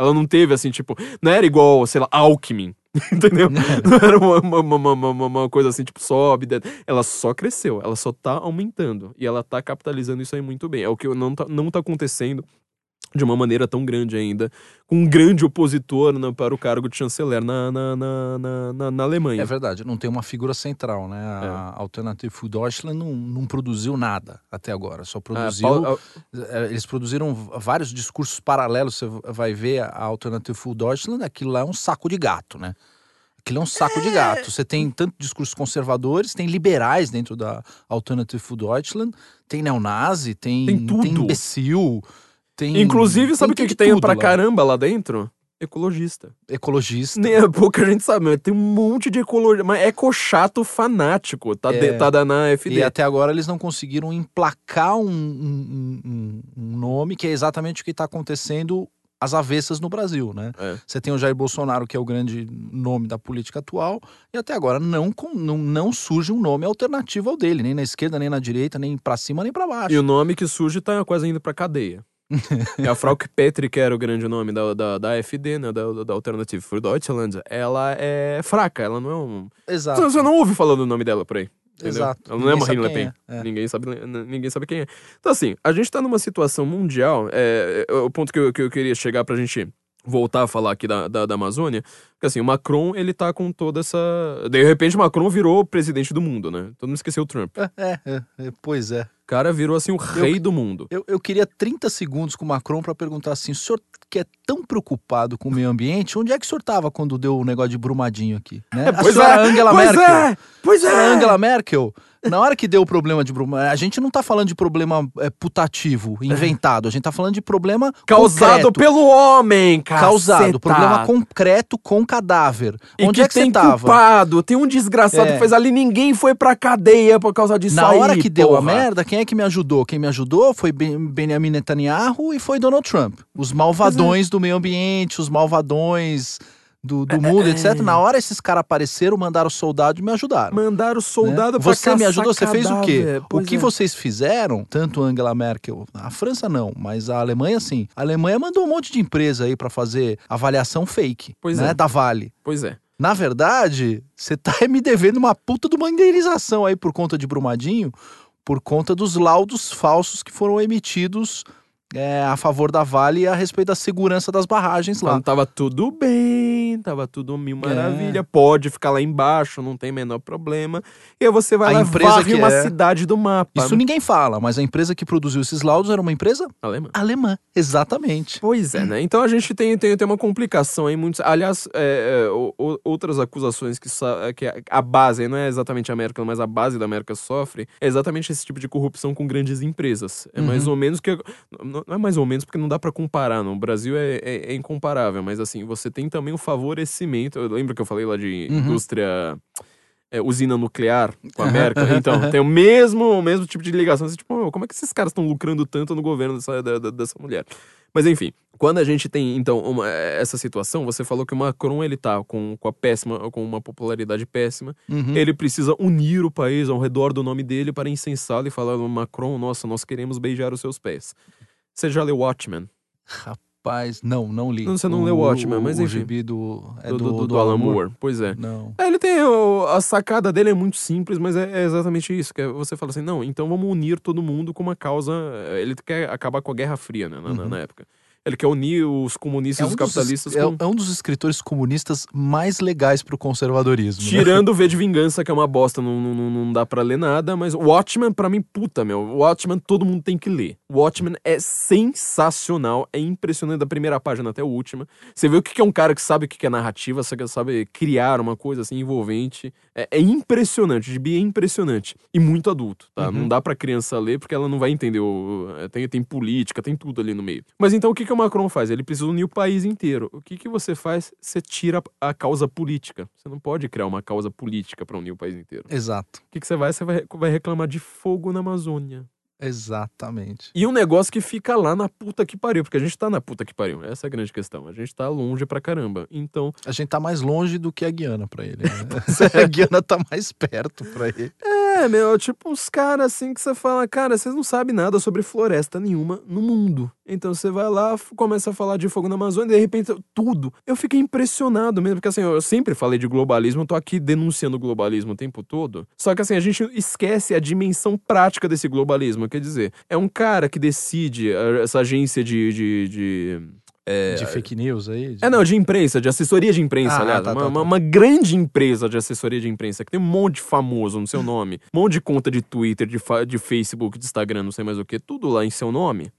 Ela não teve, assim, tipo, não era igual, sei lá, Alckmin. Entendeu? Não era uma, uma, uma, uma- coisa assim, tipo, sobe. Ela só cresceu, ela só tá aumentando. E ela tá capitalizando isso aí muito bem. É o que não tá, não tá acontecendo de uma maneira tão grande ainda, com um grande opositor né, para o cargo de chanceler na, na, na, na, na- na Alemanha. É verdade, não tem uma figura central, né? A Alternative für Deutschland não, não produziu nada até agora. Só Ah, produziu... É, Eles produziram vários discursos paralelos. Você vai ver a Alternative für Deutschland, aquilo lá é um saco de gato, né? Aquilo é um saco de gato. Você tem tanto discursos conservadores, tem liberais dentro da Alternative für Deutschland, tem neonazi, tem, Tem tudo. imbecil, tem. Inclusive, sabe o que, tem que tem pra lá. caramba lá dentro? Ecologista. Ecologista. Nem é pouca gente sabe, mas tem um monte de ecologista. Mas eco chato fanático, tá, É. de- tá da- na FD. E até agora eles não conseguiram emplacar um, um- um- um nome que é exatamente o que está acontecendo às avessas no Brasil, né? É. Você tem o Jair Bolsonaro, que é o grande nome da política atual, e até agora não, com- não, não surge um nome alternativo ao dele, nem na esquerda, nem na direita, nem pra cima, nem pra baixo. E o nome que surge tá quase indo pra cadeia. É a Frauke Petri, que era o grande nome da, da, da AfD, né? Da, da Alternative für Deutschland. Ela é fraca, ela não é um. Exato. Você, você não ouve falando o nome dela por aí. Entendeu? Exato. Ela não é Ninguém Marine Le Pen. é. É. Ninguém, sabe, ninguém sabe quem é. Então, assim, a gente tá numa situação mundial. É, é, o ponto que eu, que eu queria chegar pra gente voltar a falar aqui da, da, da Amazônia, porque assim, o Macron, ele tá com toda essa... De repente o Macron virou presidente do mundo, né? Todo mundo esqueceu o Trump. É, é, é, pois é. Cara virou, assim, o rei do mundo. Eu, eu queria 30 segundos com o Macron para perguntar assim: o senhor que é tão preocupado com o meio ambiente, onde é que o senhor estava quando deu o negócio de Brumadinho aqui? Né? a Pois senhora é, Angela pois Merkel. é, pois é. Angela Merkel, na hora que deu o problema de Brumadinho, a gente não tá falando de problema é, putativo, inventado, a gente tá falando de problema Causado concreto, pelo homem, cara. causado, problema concreto com cadáver. E onde é que tem você tava? culpado, tem um desgraçado É. que fez ali, ninguém foi pra cadeia por causa disso Na aí, hora que deu a porra. merda, quem é que me ajudou? Quem me ajudou foi Ben- Benjamin Netanyahu e foi Donald Trump. Os malvadões é. do meio ambiente, os malvadões do, do mundo, é. etc. Na hora esses caras apareceram, mandaram soldado e me ajudaram. Mandaram soldado né? pra Você me ajudou, você fez o quê? O que é. vocês fizeram, tanto Angela Merkel, a França não, mas a Alemanha sim. A Alemanha mandou um monte de empresa aí pra fazer avaliação fake, Pois né, é. da Vale. Pois é. Na verdade, você tá me devendo uma puta de uma indenização aí por conta de Brumadinho, por conta dos laudos falsos que foram emitidos é, a favor da Vale a respeito da segurança das barragens lá. Quando tava tudo bem, tava tudo mil É. maravilha, pode ficar lá embaixo, não tem menor problema. E aí você vai A lá empresa que uma é- cidade do mapa. Isso ninguém fala, mas a empresa que produziu esses laudos era uma empresa Alemã. alemã. Exatamente. Pois é, né? Então a gente tem, tem, tem uma complicação aí. Muitos, aliás, é, é, o- outras acusações que, que a, base, não é exatamente a América, mas a base da América sofre, é exatamente esse tipo de corrupção com grandes empresas. É mais Uhum. ou menos que. Não é mais ou menos porque não dá pra comparar, não. O Brasil é, é, é incomparável, mas assim, você tem também o favorecimento. Eu lembro que eu falei lá de Uhum. indústria. é, usina nuclear com a América. Então, tem o mesmo, o mesmo tipo de ligação. Você, tipo, "Meu, como é que esses caras estão lucrando tanto no governo dessa, da- da- dessa mulher? Mas enfim, quando a gente tem, então, uma- essa situação, você falou que o Macron, ele tá com, com a péssima, com uma popularidade péssima. Uhum. Ele precisa unir o país ao redor do nome dele para incensá-lo e falar, Macron, nossa, nós queremos beijar os seus pés. Você já leu Watchmen? Rapaz, não, não li. Não, você não leu Watchmen, mas o enfim. gibi do, é do, do, do, do, Alan Moore. Pois é. Não. É, ele tem. o- a sacada dele é muito simples, mas é, é exatamente isso. Que é você fala assim, não, então vamos unir todo mundo com uma causa. eh, Ele quer acabar com a Guerra Fria, né, na- Uhum. na época. Ele quer unir os comunistas e os dos, capitalistas é, com. é um dos escritores comunistas mais legais pro conservadorismo. né? Tirando o V de Vingança, que é uma bosta, não, não, não- dá pra ler nada, mas Watchmen, pra mim, puta, meu. Watchmen todo mundo tem que ler. Watchmen é sensacional, é impressionante da primeira página até a última. Você vê o que é um cara que sabe o que é narrativa, sabe criar uma coisa assim envolvente. É, é impressionante, o gibi é impressionante. E muito adulto, tá? Uhum. Não dá pra criança ler porque ela não vai entender. O, é, tem, tem política, tem tudo ali no meio. Mas então o que que o Macron faz? Ele precisa unir o país inteiro. O que que você faz? Você tira a causa política. Você não pode criar uma causa política pra unir o país inteiro. Exato. O que que você vai? Você vai, vai reclamar de fogo na Amazônia. Exatamente. E um negócio que fica lá na puta que pariu, porque a gente tá na puta que pariu. Essa é a grande questão. A gente tá longe pra caramba. Então, A gente tá mais longe do que a Guiana pra ele. Né? a Guiana tá mais perto pra ele. é, meu, tipo uns caras assim que você fala, cara, vocês não sabem nada sobre floresta nenhuma no mundo. Então você vai lá, começa a falar de fogo na Amazônia, e de repente tudo. Eu fiquei impressionado mesmo, porque assim, eu sempre falei de globalismo, eu tô aqui denunciando o globalismo o tempo todo. Só que assim, a gente esquece a dimensão prática desse globalismo. Quer dizer, é um cara que decide, eh, essa agência de. de, de é, De fake news aí? de- é, não, de imprensa, de assessoria de imprensa, Ah, aliás. tá, uma, tá, uma- tá. uma grande empresa de assessoria de imprensa que tem um monte de famoso no seu nome, um monte de conta de Twitter, de, de Facebook, de Instagram, não sei mais o que, tudo lá em seu nome,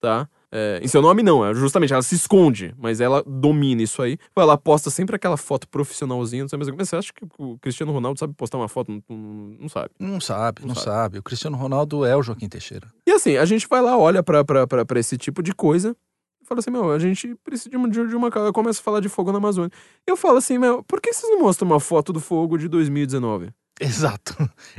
tá? É, em seu nome não, é justamente, ela se esconde, mas ela domina isso aí. Ela posta sempre aquela foto profissionalzinha, não sei mais o que. Mas você acha que o Cristiano Ronaldo sabe postar uma foto? Não, não- não sabe. Não sabe, não, Não sabe. O Cristiano Ronaldo é o Joaquim Teixeira. E assim, a gente vai lá, olha pra esse tipo de coisa fala assim, meu, a gente precisa de uma, de, uma causa. Eu começo a falar de fogo na Amazônia. Eu falo assim, meu, por que vocês não mostram uma foto do fogo de 2019? Exato.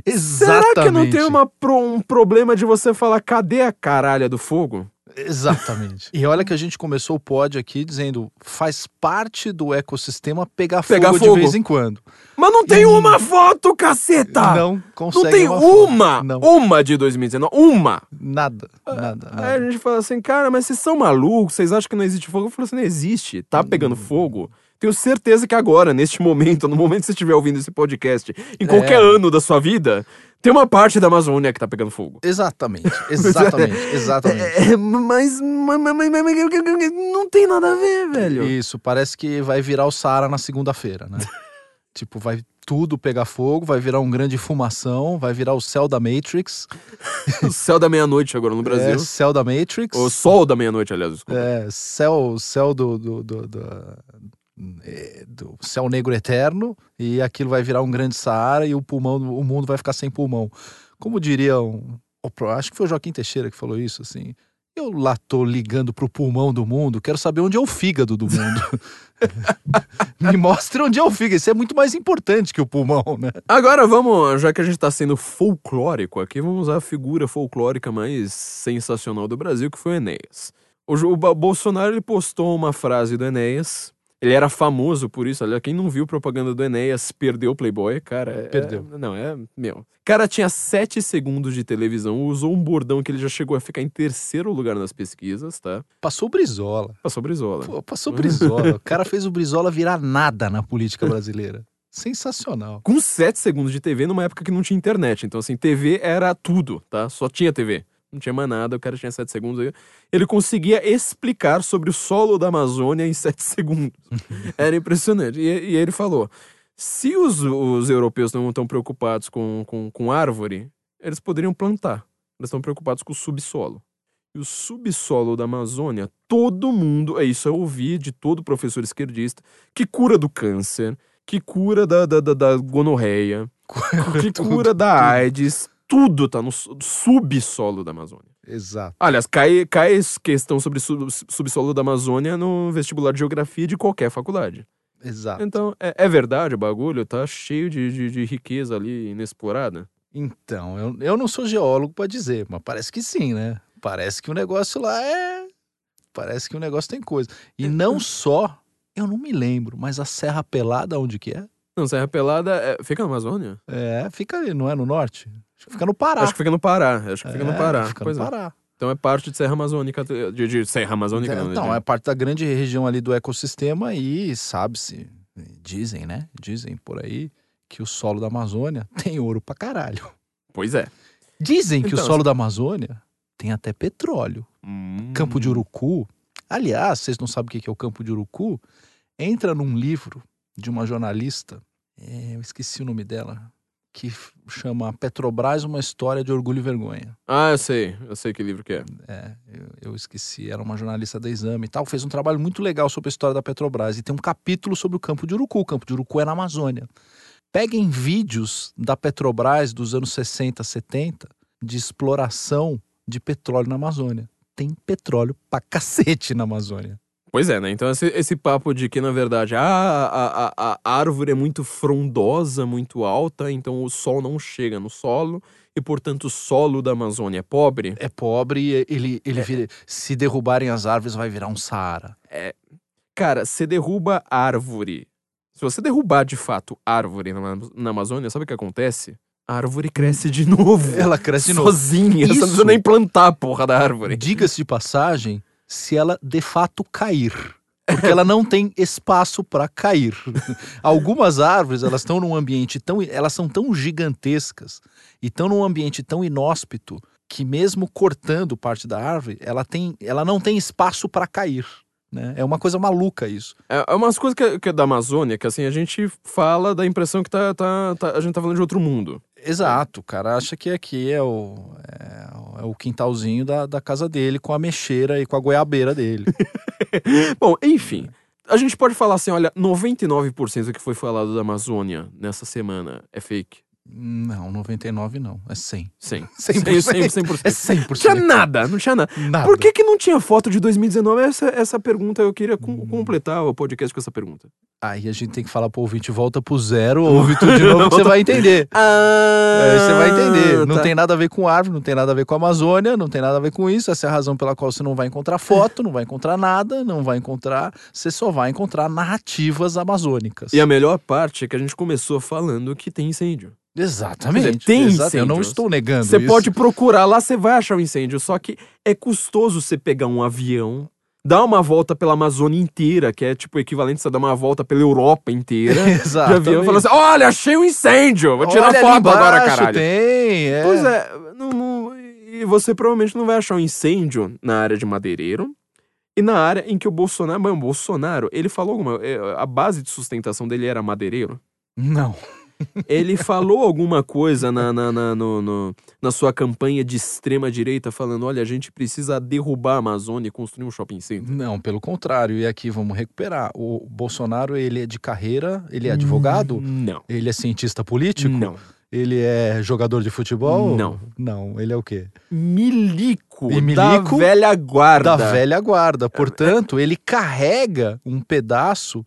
Será Exatamente. que não tem uma, um problema de você falar, cadê a caralha do fogo? Exatamente. e olha que a gente começou o pod aqui dizendo faz parte do ecossistema pegar, Pegar fogo, fogo. de vez em quando. Mas não tem uma foto, caceta! Não consegue Não tem foto. uma! Não. Uma de 2019. Uma! Nada, nada, Aí a nada. gente fala assim, cara, mas vocês são malucos? Vocês acham que não existe fogo? Eu falo assim, não existe. Tá pegando fogo. Tenho certeza que agora, neste momento, no momento que você estiver ouvindo esse podcast, em qualquer É. ano da sua vida, tem uma parte da Amazônia que tá pegando fogo. Exatamente, exatamente, exatamente. É, mas, mas, mas- mas- mas- não tem nada a ver, velho. Isso, parece que vai virar o Saara na segunda-feira, né? tipo, vai tudo pegar fogo, vai virar um grande fumação, vai virar o céu da Matrix. O céu da meia-noite agora no É, Brasil. céu da Matrix. O sol da meia-noite, aliás, desculpa. É, céu, céu do, do, do, do, é, do céu negro eterno e aquilo vai virar um grande Saara e o pulmão, o mundo vai ficar sem pulmão. Como diria o pro- acho que foi o Joaquim Teixeira que falou isso assim. Eu lá tô ligando pro pulmão do mundo, quero saber onde é o fígado do mundo. Me mostre onde é o fígado. Isso é muito mais importante que o pulmão, né? Agora vamos, já que a gente tá sendo folclórico aqui, vamos a figura folclórica mais sensacional do Brasil, que foi o Enéas. O, o Bolsonaro ele postou uma frase do Enéas. Ele era famoso por isso. Olha, quem não viu propaganda do Enéas perdeu o Playboy, cara. é- Perdeu. não, é. Meu. O cara tinha sete segundos de televisão, usou um bordão que ele já chegou a ficar em terceiro lugar nas pesquisas, tá? Passou Brizola. Passou Brizola. Pô, passou Brizola. O cara fez o Brizola virar nada na política brasileira. Sensacional. com 7 segundos de TV numa época que não tinha internet. Então, assim, TV era tudo, tá? Só tinha TV. Não tinha mais nada, o cara tinha 7 segundos. aí Ele conseguia explicar sobre o solo da Amazônia em 7 segundos. Era impressionante. E, e ele falou: se os, os europeus não estão preocupados com, com, com árvore, eles poderiam plantar. Eles estão preocupados com o subsolo. E o subsolo da Amazônia, todo mundo, é isso eu ouvi de todo professor esquerdista, que cura do câncer, que cura da, da, da, da gonorreia, que cura da. AIDS, tudo tá no su- subsolo da Amazônia. Exato. Aliás, cai, cai questão sobre sub, subsolo da Amazônia no vestibular de geografia de qualquer faculdade. Exato. Então, é, é verdade o bagulho, tá cheio de, de, de riqueza ali inexplorada. Então, eu, eu não sou geólogo pra dizer, mas parece que sim, né? Parece que o negócio lá é. Parece que o negócio tem coisa. E não só, eu não me lembro, mas a Serra Pelada, onde que é? Não, Serra Pelada é- fica na Amazônia? É, fica ali, não é no norte? Acho que fica no Pará. Acho que fica no Pará. Acho que fica no É, Pará. Fica Pois no é. Pará. Então é parte de Serra Amazônica. De, de Serra Amazônica, não, né? Então, De- é parte da grande região ali do ecossistema e sabe-se, dizem, né? Dizem por aí que o solo da Amazônia tem ouro pra caralho. Pois é. Dizem que o Então, solo da Amazônia tem até petróleo. Campo Hum. de Urucu. Aliás, vocês não sabem o que é o Campo de Urucu? Entra num livro de uma jornalista, é, eu esqueci o nome dela, que chama Petrobras, uma história de orgulho e vergonha. Ah, eu sei. Eu sei que livro que é. É, eu, eu esqueci, era uma jornalista da Exame e tal, fez um trabalho muito legal sobre a história da Petrobras e tem um capítulo sobre o Campo de Urucu. O Campo de Urucu é na Amazônia. Peguem vídeos da Petrobras dos anos 60, 70 de exploração de petróleo na Amazônia. Tem petróleo pra cacete na Amazônia. Pois é, né? Então esse, esse papo de que, na verdade, ah, a, a, a árvore é muito frondosa, muito alta, então o sol não chega no solo e, portanto, o solo da Amazônia é pobre. É pobre e ele, ele vira- se derrubarem as árvores vai virar um Saara. Cara, você derruba árvore. Se você derrubar, de fato, árvore na, na Amazônia, sabe o que acontece? A árvore cresce de novo. Ela cresce de novo. Sozinha. Você não Isso. precisa nem plantar a porra da árvore. Diga-se de passagem, se ela de fato cair. Porque ela não tem espaço para cair. Algumas árvores, elas estão num ambiente tão. Elas são tão gigantescas e estão num ambiente tão inóspito que, mesmo cortando parte da árvore, ela, tem, ela não tem espaço para cair. Né? É uma coisa maluca isso. É, é umas coisas que, que é da Amazônia, que assim, a gente fala da impressão que tá, tá, tá- a gente tá falando de outro mundo. Exato, o cara acha que aqui é o, é, é o quintalzinho da, da casa dele com a mexeira e com a goiabeira dele. Bom, enfim. A gente pode falar assim, olha, 99% do que foi falado da Amazônia nessa semana é fake. Não, 99 não, é 100. Sim. 100%. 100%. 100%. É 100%. Não tinha nada, não tinha nada. Nada. Por que, que não tinha foto de 2019? Essa, essa pergunta, eu queria com- completar o podcast com essa pergunta. Aí a gente tem que falar pro ouvinte, volta pro zero, ouve tudo de novo que você vai entender. Ah, Aí você vai entender. Não tá. tem nada a ver com árvore, não tem nada a ver com a Amazônia, não tem nada a ver com isso. Essa é a razão pela qual você não vai encontrar foto, não vai encontrar nada, não vai encontrar. Você só vai encontrar narrativas amazônicas. E a melhor parte é que a gente começou falando que tem incêndio. Exatamente. Dizer, tem Exato, Eu não estou negando Você isso. pode procurar lá, você vai achar o incêndio. Só que é custoso você pegar um avião, dá uma volta pela Amazônia inteira, que é tipo o equivalente a dar uma volta pela Europa inteira. Exato. De avião e falou assim: olha, achei um incêndio! Vou tirar Olha foto agora, embaixo, caralho. Tem, é. Pois é, não- não- e você provavelmente não vai achar um incêndio na área de Madeireiro. E na área em que o Bolsonaro. Mano, o Bolsonaro, ele falou alguma. eh, A base de sustentação dele era madeireiro. Não. Ele falou alguma coisa na, na, na, no- no- na sua campanha de extrema direita, falando: olha, a gente precisa derrubar a Amazônia e construir um shopping center. Não, pelo contrário. E aqui vamos recuperar. O Bolsonaro, ele é de carreira, ele é advogado, Não. ele é cientista político, Não. ele é jogador de futebol? Não. Não, ele é o quê? Milico, E da milico velha guarda. Da velha guarda. Portanto, ele carrega um pedaço,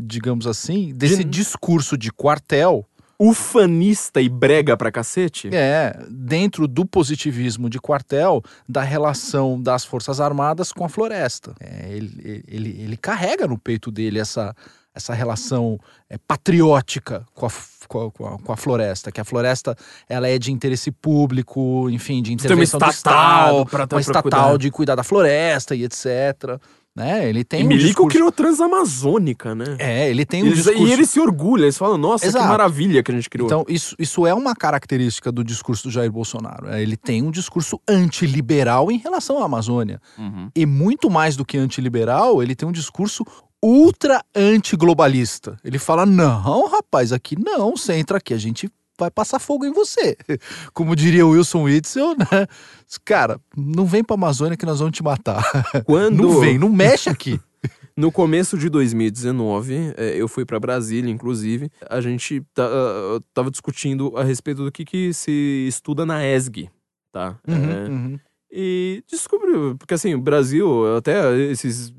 digamos assim, desse De- discurso de quartel, Ufanista e brega pra cacete. é, dentro do positivismo de quartel, da relação das Forças Armadas com a floresta. É, ele, ele, ele carrega no peito dele essa, essa relação é, patriótica com a, com, a, com a- floresta, que a floresta ela é de interesse público, enfim, de uma intervenção do estatal Estado, uma estatal cuidar. de cuidar da floresta e etc. Né? Ele tem E um Milico discurso... criou Transamazônica, né? É, ele tem um Eles- discurso... E ele se orgulha, eles falam, nossa, Exato. que maravilha que a gente criou. Então, isso, isso é uma característica do discurso do Jair Bolsonaro. É, Ele tem um discurso antiliberal em relação à Amazônia. Uhum. E muito mais do que antiliberal, ele tem um discurso ultra antiglobalista. Ele fala: não, rapaz, aqui não, você entra aqui, a gente vai passar fogo em você. Como diria o Wilson Witzel, né? Cara, não vem pra Amazônia que nós vamos te matar. Quando, Não vem, não mexe aqui. no começo de 2019, é, eu fui pra Brasília, inclusive, a gente tá, tava discutindo a respeito do que, que se estuda na ESG, tá? É, Uhum, uhum. E descobriu, porque assim, o Brasil, até esses,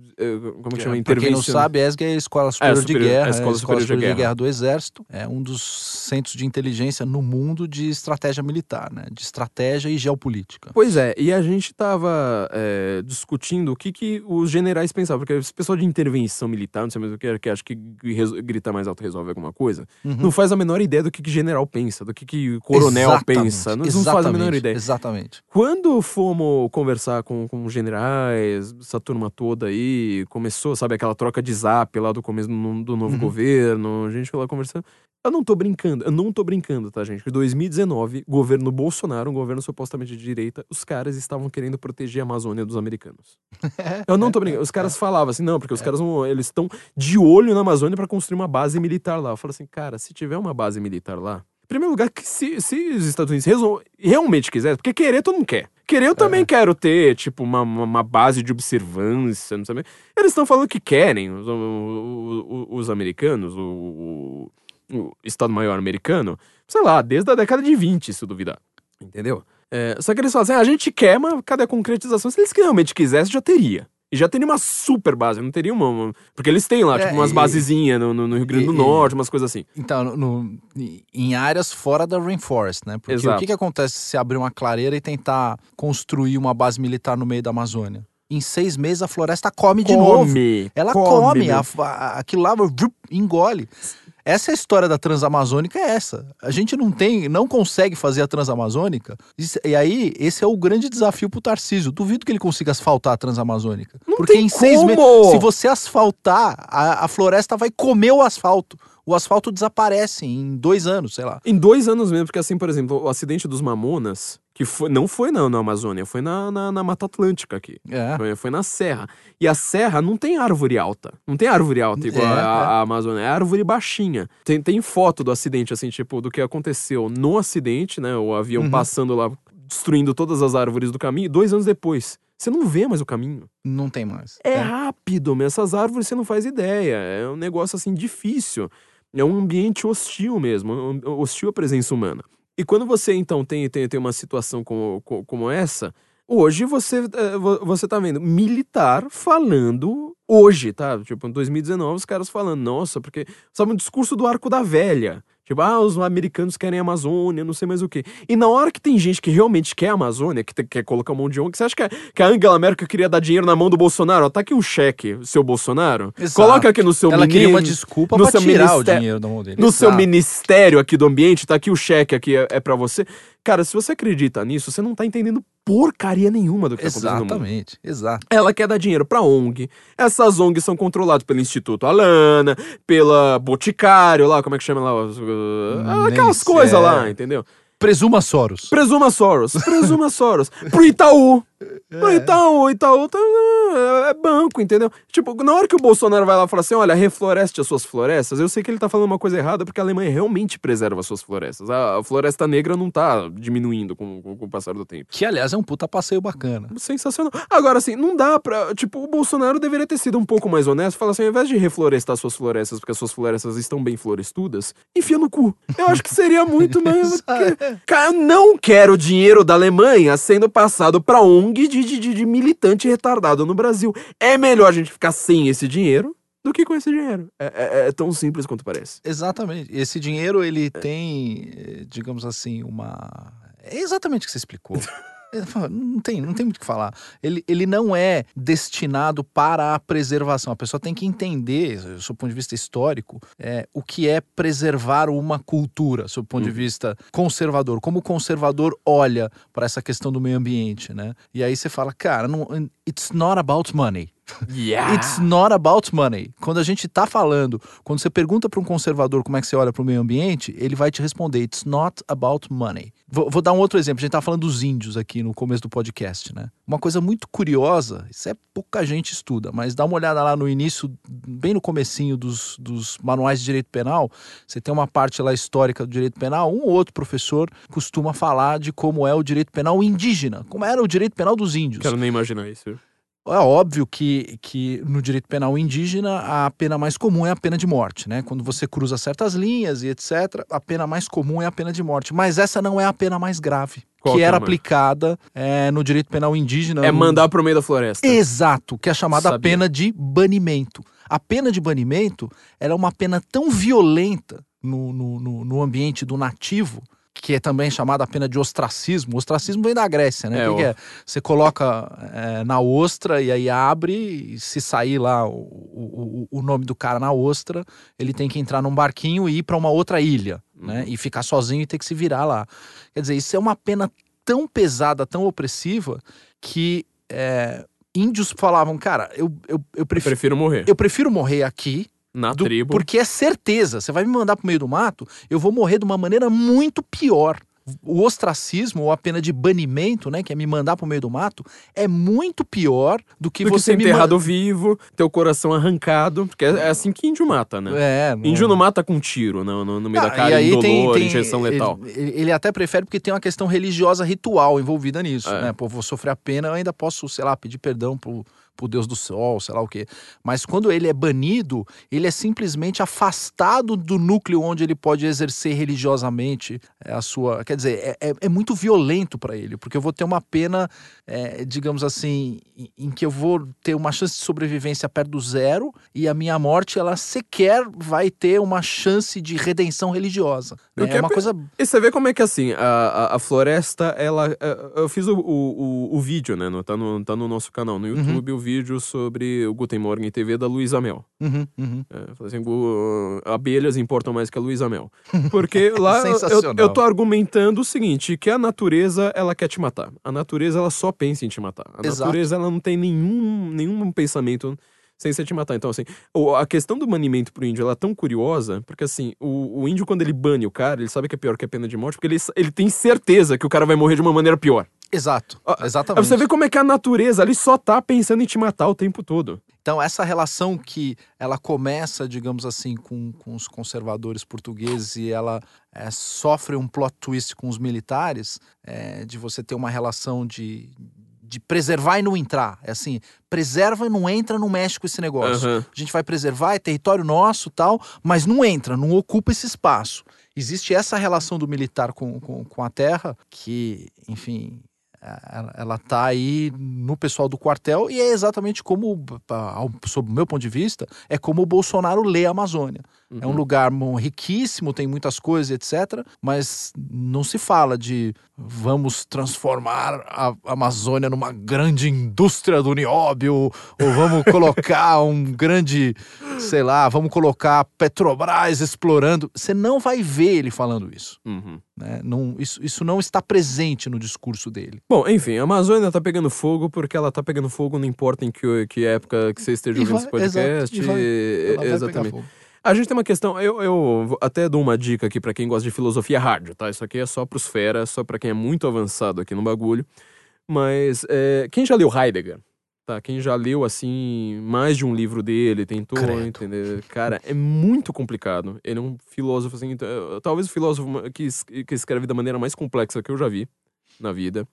como que chama, Pra quem não intervenção... sabe, a ESG é a Escola Superior, superior- de Guerra, a Escola é Superior de Guerra. Guerra do Exército. É um dos centros de inteligência no mundo de estratégia militar, né? De estratégia e geopolítica. Pois é, e a gente tava é, discutindo o que, que os generais pensavam, porque esse pessoal de intervenção militar, não sei mais o que, é, que acha que gri- gritar mais alto resolve alguma coisa, Uhum. não faz a menor ideia do que, que general pensa, do que, que coronel Exatamente, pensa, não, não faz a menor ideia. Exatamente. Quando fomos conversar com, com os generais, essa turma toda aí, começou, sabe, aquela troca de zap lá do começo do, novo Uhum. governo, a gente foi lá conversando. Eu não tô brincando, eu não tô brincando, tá, gente? Em 2019, governo Bolsonaro, um governo supostamente de direita, os caras estavam querendo proteger a Amazônia dos americanos. Eu não tô brincando. Os caras falavam assim, não, porque os caras vão, eles estão de olho na Amazônia pra construir uma base militar lá. Eu falo assim, cara, se tiver uma base militar lá, primeiro lugar, que se, se os Estados Unidos resol- realmente quiser, porque querer todo mundo quer. Querer eu também quero ter, tipo, uma, uma, base de observância, não sabe? Eles estão falando que querem, os, o- o- os americanos, o, o- o Estado-Maior americano, sei lá, desde a década de 20, se duvidar. Entendeu? É, só que eles falam assim, ah, a gente quer, mas cadê a concretização? Se eles realmente quisessem, já teria. E já teria uma super base, não teria uma. uma- porque eles têm lá, É, tipo, umas e- basezinhas no, no- Rio Grande do e- Norte, umas coisas assim. Então, no- em áreas fora da Rainforest, né? Porque Exato. o que, que acontece se abrir uma clareira e tentar construir uma base militar no meio da Amazônia? Em seis meses a floresta come de novo. Come, Ela come, meu. a, a- aquilo lá engole. Essa é a história da Transamazônica, é essa. A gente não tem, não consegue fazer a Transamazônica. E aí, esse é o grande desafio pro Tarcísio. Duvido que ele consiga asfaltar a Transamazônica. Não Porque em seis meses, se você asfaltar, a, a floresta vai comer o asfalto. O asfalto desaparece em dois anos, sei lá. Em dois anos mesmo, porque assim, por exemplo, o acidente dos Mamonas, que foi, não foi na, na Amazônia, foi na, na, na Mata Atlântica aqui. É. Foi, foi na Serra. E a Serra não tem árvore alta. Não tem árvore alta igual É, a, é. a Amazônia. É árvore baixinha. Tem, tem foto do acidente, assim, tipo, do que aconteceu no acidente, né? O avião Uhum. passando lá, destruindo todas as árvores do caminho. Dois anos depois, você não vê mais o caminho. Não tem mais. É, rápido, mas essas árvores você não faz ideia. É um negócio assim difícil. É um ambiente hostil mesmo, hostil à presença humana. E quando você então tem, tem, tem uma situação como, co- como essa, hoje você, eh, vo- você tá vendo militar falando hoje, tá? Tipo, em 2019, os caras falando, nossa, porque. Sabe, um discurso do arco da velha. Tipo, ah, os americanos querem a Amazônia, não sei mais o quê. E na hora que tem gente que realmente quer a Amazônia, que te- quer colocar a mão de que você acha que a, que a Angela Merkel queria dar dinheiro na mão do Bolsonaro? Ó, tá aqui um cheque, seu Bolsonaro. Exato. Coloca aqui no seu Ela queria uma desculpa no pra seu tirar o dinheiro da mão dele. no seu Exato. ministério aqui do ambiente, tá aqui o cheque aqui, é, é para você. Cara, se você acredita nisso, você não tá entendendo porcaria nenhuma do que tá acontecendo. Exatamente, exato. Ela quer dar dinheiro pra ONG. Essas ONGs são controladas pelo Instituto Alana, pela Boticário lá, como é que chama lá? Nem aquelas coisas lá, entendeu? Presuma Soros. Presuma Soros. Presuma Soros. Pro Itaú. Pro Itaú. Itaú tá, é banco, entendeu? Tipo, na hora que o Bolsonaro vai lá e fala assim, olha, refloreste as suas florestas, eu sei que ele tá falando uma coisa errada porque a Alemanha realmente preserva as suas florestas. A, a floresta negra não tá diminuindo com, com- com o passar do tempo. Que, aliás, é um puta passeio bacana. Sensacional. Agora, assim, não dá pra. Tipo, o Bolsonaro deveria ter sido um pouco mais honesto. Falar assim, ao invés de reflorestar suas florestas, porque as suas florestas estão bem florestudas, enfia no cu. Eu acho que seria muito mais. Cara, eu não quero dinheiro da Alemanha sendo passado pra ONG de, de, de- de militante retardado no Brasil. É melhor a gente ficar sem esse dinheiro do que com esse dinheiro. É, é- é tão simples quanto parece. Exatamente. Esse dinheiro, ele tem, eh, digamos assim, uma. É exatamente o que você explicou. Não tem, não tem muito o que falar. Ele, ele não é destinado para a preservação. A pessoa tem que entender, do seu ponto de vista histórico, é, o que é preservar uma cultura, do seu ponto de Uhum. vista conservador. Como o conservador olha para essa questão do meio ambiente, né? E aí você fala, cara, não, it's not about money. Yeah. It's not about money. Quando a gente tá falando, quando você pergunta para um conservador como é que você olha para o meio ambiente, ele vai te responder: It's not about money. Vou, vou dar um outro exemplo. A gente tá falando dos índios aqui no começo do podcast, né? Uma coisa muito curiosa, isso é pouca gente estuda, mas dá uma olhada lá no início, bem no comecinho dos, dos manuais de direito penal, você tem uma parte lá histórica do direito penal, um ou outro professor costuma falar de como é o direito penal indígena, como era o direito penal dos índios. Quero nem imaginar isso. É óbvio que, que no direito penal indígena a pena mais comum é a pena de morte, né? Quando você cruza certas linhas e etc., a pena mais comum é a pena de morte. Mas essa não é a pena mais grave, Qual que é era aplicada é, no direito penal indígena. É mandar pro meio da floresta. Exato, que é a chamada Sabia. pena de banimento. A pena de banimento era uma pena tão violenta no, no, no, no ambiente do nativo, que é também chamada a pena de ostracismo. O ostracismo vem da Grécia, né? É, O que é? Você coloca é, na ostra e aí abre, e se sair lá o, o, o- nome do cara na ostra, ele tem que entrar num barquinho e ir para uma outra ilha, né? E ficar sozinho e ter que se virar lá. Quer dizer, isso é uma pena tão pesada, tão opressiva, que é, índios falavam, cara, eu, eu, eu, Eu prefiro, prefiro morrer. eu prefiro morrer aqui, Na do- tribo. porque é certeza, você vai me mandar pro meio do mato, eu vou morrer de uma maneira muito pior. O ostracismo, ou a pena de banimento, né, que é me mandar pro meio do mato, é muito pior do que do que você ser me enterrado manda. vivo, teu coração arrancado. Porque é é assim que índio mata, né? É, não- Índio não mata com tiro no, no, no meio Ah, da cara, e aí indolor, tem, tem- injeção letal. Ele, ele até prefere porque tem uma questão religiosa ritual envolvida nisso, É. né? Pô, vou sofrer a pena, eu ainda posso, sei lá, pedir perdão pro, pro Deus do sol, sei lá o quê. Mas quando ele é banido, ele é simplesmente afastado do núcleo onde ele pode exercer religiosamente é, a sua. Quer dizer, é, é- é muito violento para ele, porque eu vou ter uma pena, é, digamos assim, em, em que eu vou ter uma chance de sobrevivência perto do zero e a minha morte, ela sequer vai ter uma chance de redenção religiosa. Né? É uma pe- coisa. E você vê como é que assim, a, a, floresta, ela. é, Eu fiz o, o, o, o vídeo, né? no- Tá no, tá no nosso canal, no YouTube, o vídeo sobre o Guten Morgen TV da Luísa Mel. Uhum, uhum. É, assim, "Gu- abelhas importam mais que a Luísa Mel. Porque lá eu, eu tô argumentando o seguinte, que a natureza, ela quer te matar. A natureza, ela só pensa em te matar. A Exato. natureza, ela não tem nenhum, nenhum pensamento sem ser te matar. Então, assim, a questão do banimento pro índio, ela é tão curiosa, porque assim, o, o índio, quando ele bane o cara, ele sabe que é pior que a pena de morte, porque ele, ele tem certeza que o cara vai morrer de uma maneira pior. Exato. Exatamente. você vê como é que a natureza ali só tá pensando em te matar o tempo todo. Então, essa relação que ela começa, digamos assim, com, com os conservadores portugueses e ela é, sofre um plot twist com os militares, é, de você ter uma relação de, de preservar e não entrar. É assim, preserva e não entra, não mexe com esse negócio. Aham. A gente vai preservar, é território nosso tal, mas não entra, não ocupa esse espaço. Existe essa relação do militar com, com, com a terra que, enfim, ela, ela tá aí no pessoal do quartel e é exatamente como, sob o meu ponto de vista, é como o Bolsonaro lê a Amazônia. É um lugar mo- riquíssimo, tem muitas coisas, etc. Mas não se fala de vamos transformar a Amazônia numa grande indústria do nióbio, ou vamos colocar um grande, sei lá, vamos colocar Petrobras explorando. Você não vai ver ele falando isso. Uhum. Né? Não, isso, isso não está presente no discurso dele. Bom, enfim, a Amazônia tá pegando fogo porque ela tá pegando fogo, não importa em que, que época que você esteja E ouvindo vai- esse podcast. exato, e vai- exatamente. A gente tem uma questão, eu, eu até dou uma dica aqui pra quem gosta de filosofia hard, tá? Isso aqui é só pros fera, só pra quem é muito avançado aqui no bagulho. Mas é, quem já leu Heidegger, tá? Quem já leu, assim, mais de um livro dele, tentou Credo. entender. Cara, é muito complicado. Ele é um filósofo, assim, então, talvez o filósofo que, que escreve da maneira mais complexa que eu já vi na vida.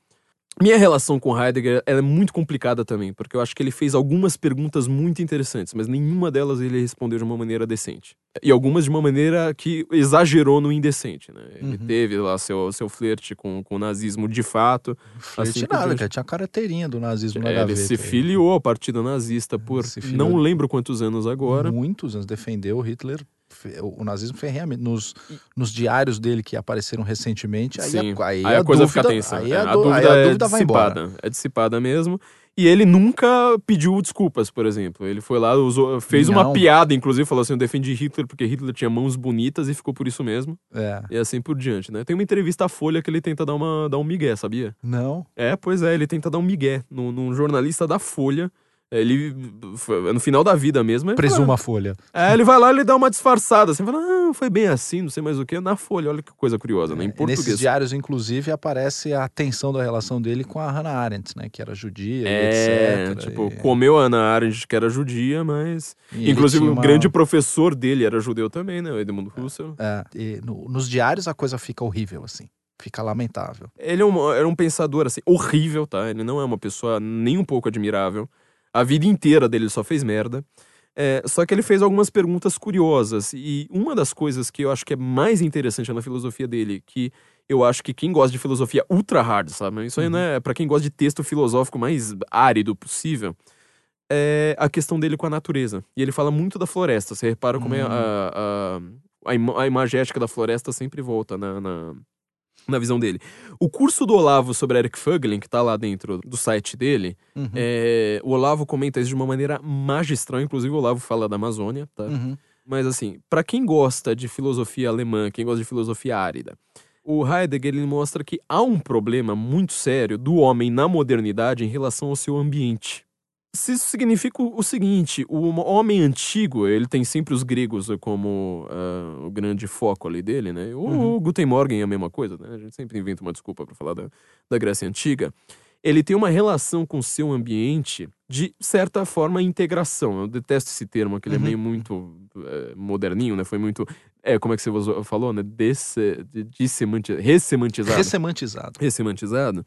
Minha relação com Heidegger é muito complicada também, porque eu acho que ele fez algumas perguntas muito interessantes, mas nenhuma delas ele respondeu de uma maneira decente. E algumas de uma maneira que exagerou no indecente, né? Ele Uhum. teve lá seu, seu flerte com, com o nazismo de fato. Flerte Assim nada, cara. Tinha a carteirinha do nazismo na É, ele gaveta. se aí. filiou ao partido nazista por Se não lembro quantos anos agora. Muitos anos defendeu Hitler, o nazismo ferrenhamente. Nos, nos diários dele que apareceram recentemente, aí, Sim. a, aí Aí a, coisa dúvida, fica tensa. Aí É, a, a dú- dúvida, aí a é dúvida vai embora. dissipada. É dissipada mesmo. E ele nunca pediu desculpas, por exemplo. Ele foi lá, usou, fez uma Não. piada, inclusive, falou assim: eu defendi Hitler porque Hitler tinha mãos bonitas e ficou por isso mesmo. É. E assim por diante, né? Tem uma entrevista à Folha que ele tenta dar, uma, dar um migué, sabia? Não. É, pois é, ele tenta dar um migué num, num jornalista da Folha. Ele, foi- no final da vida mesmo. Presuma a folha. fala- É, ele vai lá e ele dá uma disfarçada, assim, fala, não, foi bem assim, não sei mais o que, na Folha. Olha que coisa curiosa, né? Em É, português. Nesses diários, inclusive, aparece a tensão da relação dele com a Hannah Arendt, né? Que era judia É, etc. tipo, e- comeu a Ana Arendt, que era judia, mas. e Inclusive, o uma- grande professor dele era judeu também, né? O Edmund Husserl. É, e no- nos diários a coisa fica horrível, assim. Fica lamentável. Ele é um, era um pensador, assim, horrível, tá? Ele não é uma pessoa nem um pouco admirável. A vida inteira dele só fez merda. É, só que ele fez algumas perguntas curiosas. E uma das coisas que eu acho que é mais interessante na filosofia dele, que eu acho que quem gosta de filosofia ultra hard, sabe? Isso aí não é pra quem gosta de texto filosófico mais árido possível. É a questão dele com a natureza. E ele fala muito da floresta. Você repara como é a, a, a, ima- a imagética da floresta sempre volta na, na, na visão dele. O curso do Olavo sobre Eric Fögling, que tá lá dentro do site dele, Uhum. é, o Olavo comenta isso de uma maneira magistral. Inclusive, o Olavo fala da Amazônia, tá? Uhum. Mas assim, pra quem gosta de filosofia alemã, quem gosta de filosofia árida, o Heidegger ele mostra que há um problema muito sério do homem na modernidade em relação ao seu ambiente. Se Isso significa o o seguinte: o homem antigo, ele tem sempre os gregos como ah, o grande foco ali dele, né? O Uhum. Guten Morgen é a mesma coisa, né? A gente sempre inventa uma desculpa pra falar da, da Grécia Antiga. Ele tem uma relação com o seu ambiente de certa forma integração. Eu detesto esse termo, que ele Uhum. é meio muito eh, moderninho, né? Foi muito. É, como é que você falou, né? Desse, de, dissemanti- ressemantizado Ressemantizado. ressemantizado,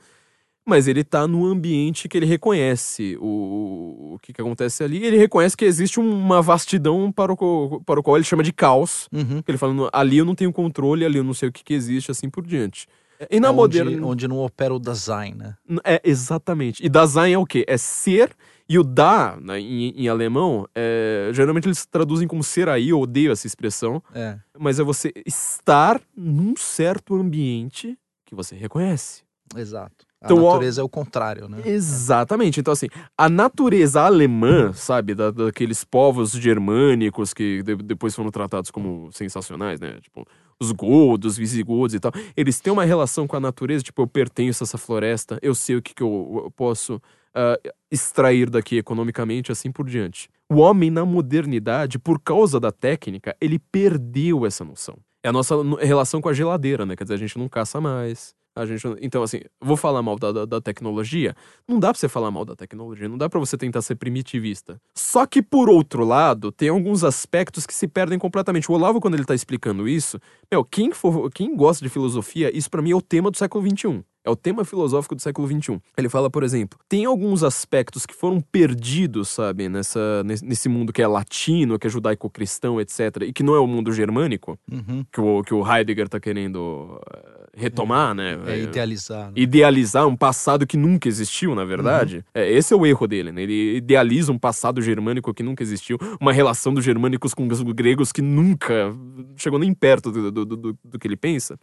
mas ele tá no ambiente que ele reconhece o, o que, que acontece ali. Ele reconhece que existe uma vastidão para o, para o qual ele chama de caos. Uhum. Que ele fala, ali eu não tenho controle, ali eu não sei o que, que existe, assim por diante. E na É onde, moderna. onde não opera o design, né? É, exatamente. E Dasein é o quê? É ser. E o da, né, em, em alemão, é, geralmente eles traduzem como ser aí, eu odeio essa expressão, É. mas é você estar num certo ambiente que você reconhece. Exato. A Então, ó- natureza é o contrário, né? Exatamente. Então, assim, a natureza alemã, sabe, da- daqueles povos germânicos que de- depois foram tratados como sensacionais, né? Tipo, os godos, visigodos e tal. Eles têm uma relação com a natureza, tipo, eu pertenço a essa floresta, eu sei o que, que eu, eu posso ah, extrair daqui economicamente, assim por diante. O homem, na modernidade, por causa da técnica, ele perdeu essa noção. É a nossa no- relação com a geladeira, né? Quer dizer, a gente não caça mais. A gente, então, assim, vou falar mal da, da, da tecnologia. Não dá pra você falar mal da tecnologia, não dá pra você tentar ser primitivista. Só que, por outro lado, tem alguns aspectos que se perdem completamente. O Olavo, quando ele tá explicando isso, meu, quem, for, quem gosta de filosofia, isso pra mim é o tema do século XXI. É o tema filosófico do século XXI. Ele fala, por exemplo, tem alguns aspectos que foram perdidos, sabe, nessa, nesse, mundo que é latino, que é judaico-cristão, etc., e que não é o mundo germânico, Uhum. que o, que o Heidegger tá querendo eh, retomar, né? É idealizar. né? Idealizar um passado que nunca existiu, na verdade. É, esse é o erro dele, né? Ele idealiza um passado germânico que nunca existiu, uma relação dos germânicos com os gregos que nunca chegou nem perto do, do, do, do que ele pensa.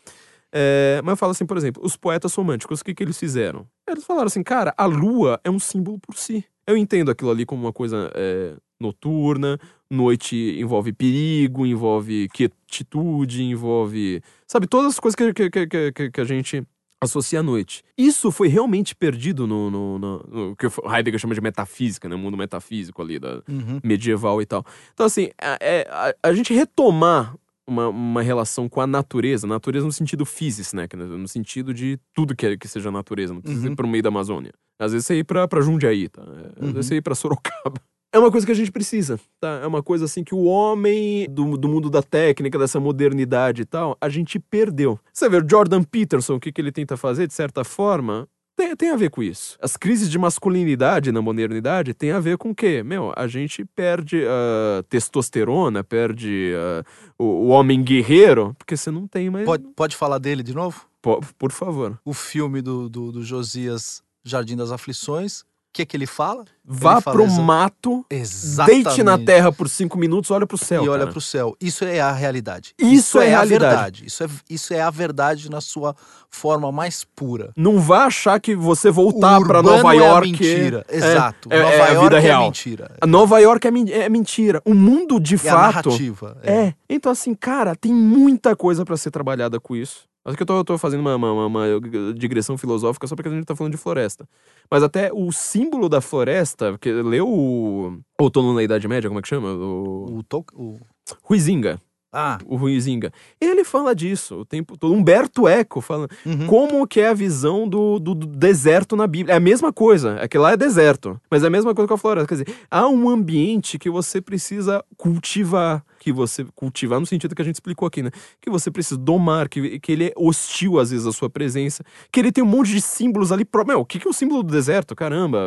É, mas eu falo assim, por exemplo, os poetas românticos, o que, que eles fizeram? Eles falaram assim, cara, a lua é um símbolo por si. Eu entendo aquilo ali como uma coisa é, noturna, noite envolve perigo, envolve atitude, envolve. Sabe, todas as coisas que, que, que, que, que a gente associa à noite. Isso foi realmente perdido no, no, no, no que o Heidegger chama de metafísica, né? O mundo metafísico ali, da Uhum. medieval e tal. Então, assim, a, é- a, a gente retomar uma, uma relação com a natureza, natureza no sentido físico, né? No sentido de tudo que, é- que seja natureza. Não precisa Uhum. ir pro meio da Amazônia. Às vezes você ir pra, pra Jundiaí, tá? Às Uhum. vezes você ir pra Sorocaba. É uma coisa que a gente precisa, tá? É uma coisa assim que o homem do, do mundo da técnica, dessa modernidade e tal, a gente perdeu. Você vê o Jordan Peterson, o que, que ele tenta fazer, de certa forma, tem, tem a ver com isso. As crises de masculinidade na modernidade tem a ver com o quê? Meu, a gente perde a testosterona, perde ah, o, o homem guerreiro, porque você não tem mais. Pode, pode falar dele de novo? Po- por favor. O filme do, do, do Josias Jardim das Aflições. O que, que ele fala? Vá Ele fala pro exa- mato, Exatamente. deite na terra por cinco minutos, olha pro céu. e olha cara. pro céu. Isso é a realidade. Isso é a realidade. verdade. Isso é, isso é a verdade na sua forma mais pura. Não vá achar que você voltar urbano Nova é a York. mentira. é- Exato. é- Nova é a York vida é real. mentira. A Nova York é, é mentira. O mundo de É a fato. narrativa. É. Então, assim, cara, tem muita coisa pra ser trabalhada com isso. Acho que eu tô, eu tô fazendo uma, uma, uma- digressão filosófica só porque a gente tá falando de floresta. Mas até o símbolo da floresta, porque leu o Outono na Idade Média, como é que chama? O O, to... o... Ruizinga. Ah, O Ruizinga. Ele fala disso o tempo todo. Humberto Eco fala uhum. como que é a visão do, do- do deserto na Bíblia. É a mesma coisa. É que lá é deserto. Mas é a mesma coisa com a floresta. Quer dizer, há um ambiente que você precisa cultivar. Que você. Cultivar no sentido que a gente explicou aqui, né? Que você precisa domar, que, que ele é hostil às vezes à sua presença. Que ele tem um monte de símbolos ali. Pro... Meu, o que, que é o símbolo do deserto? Caramba,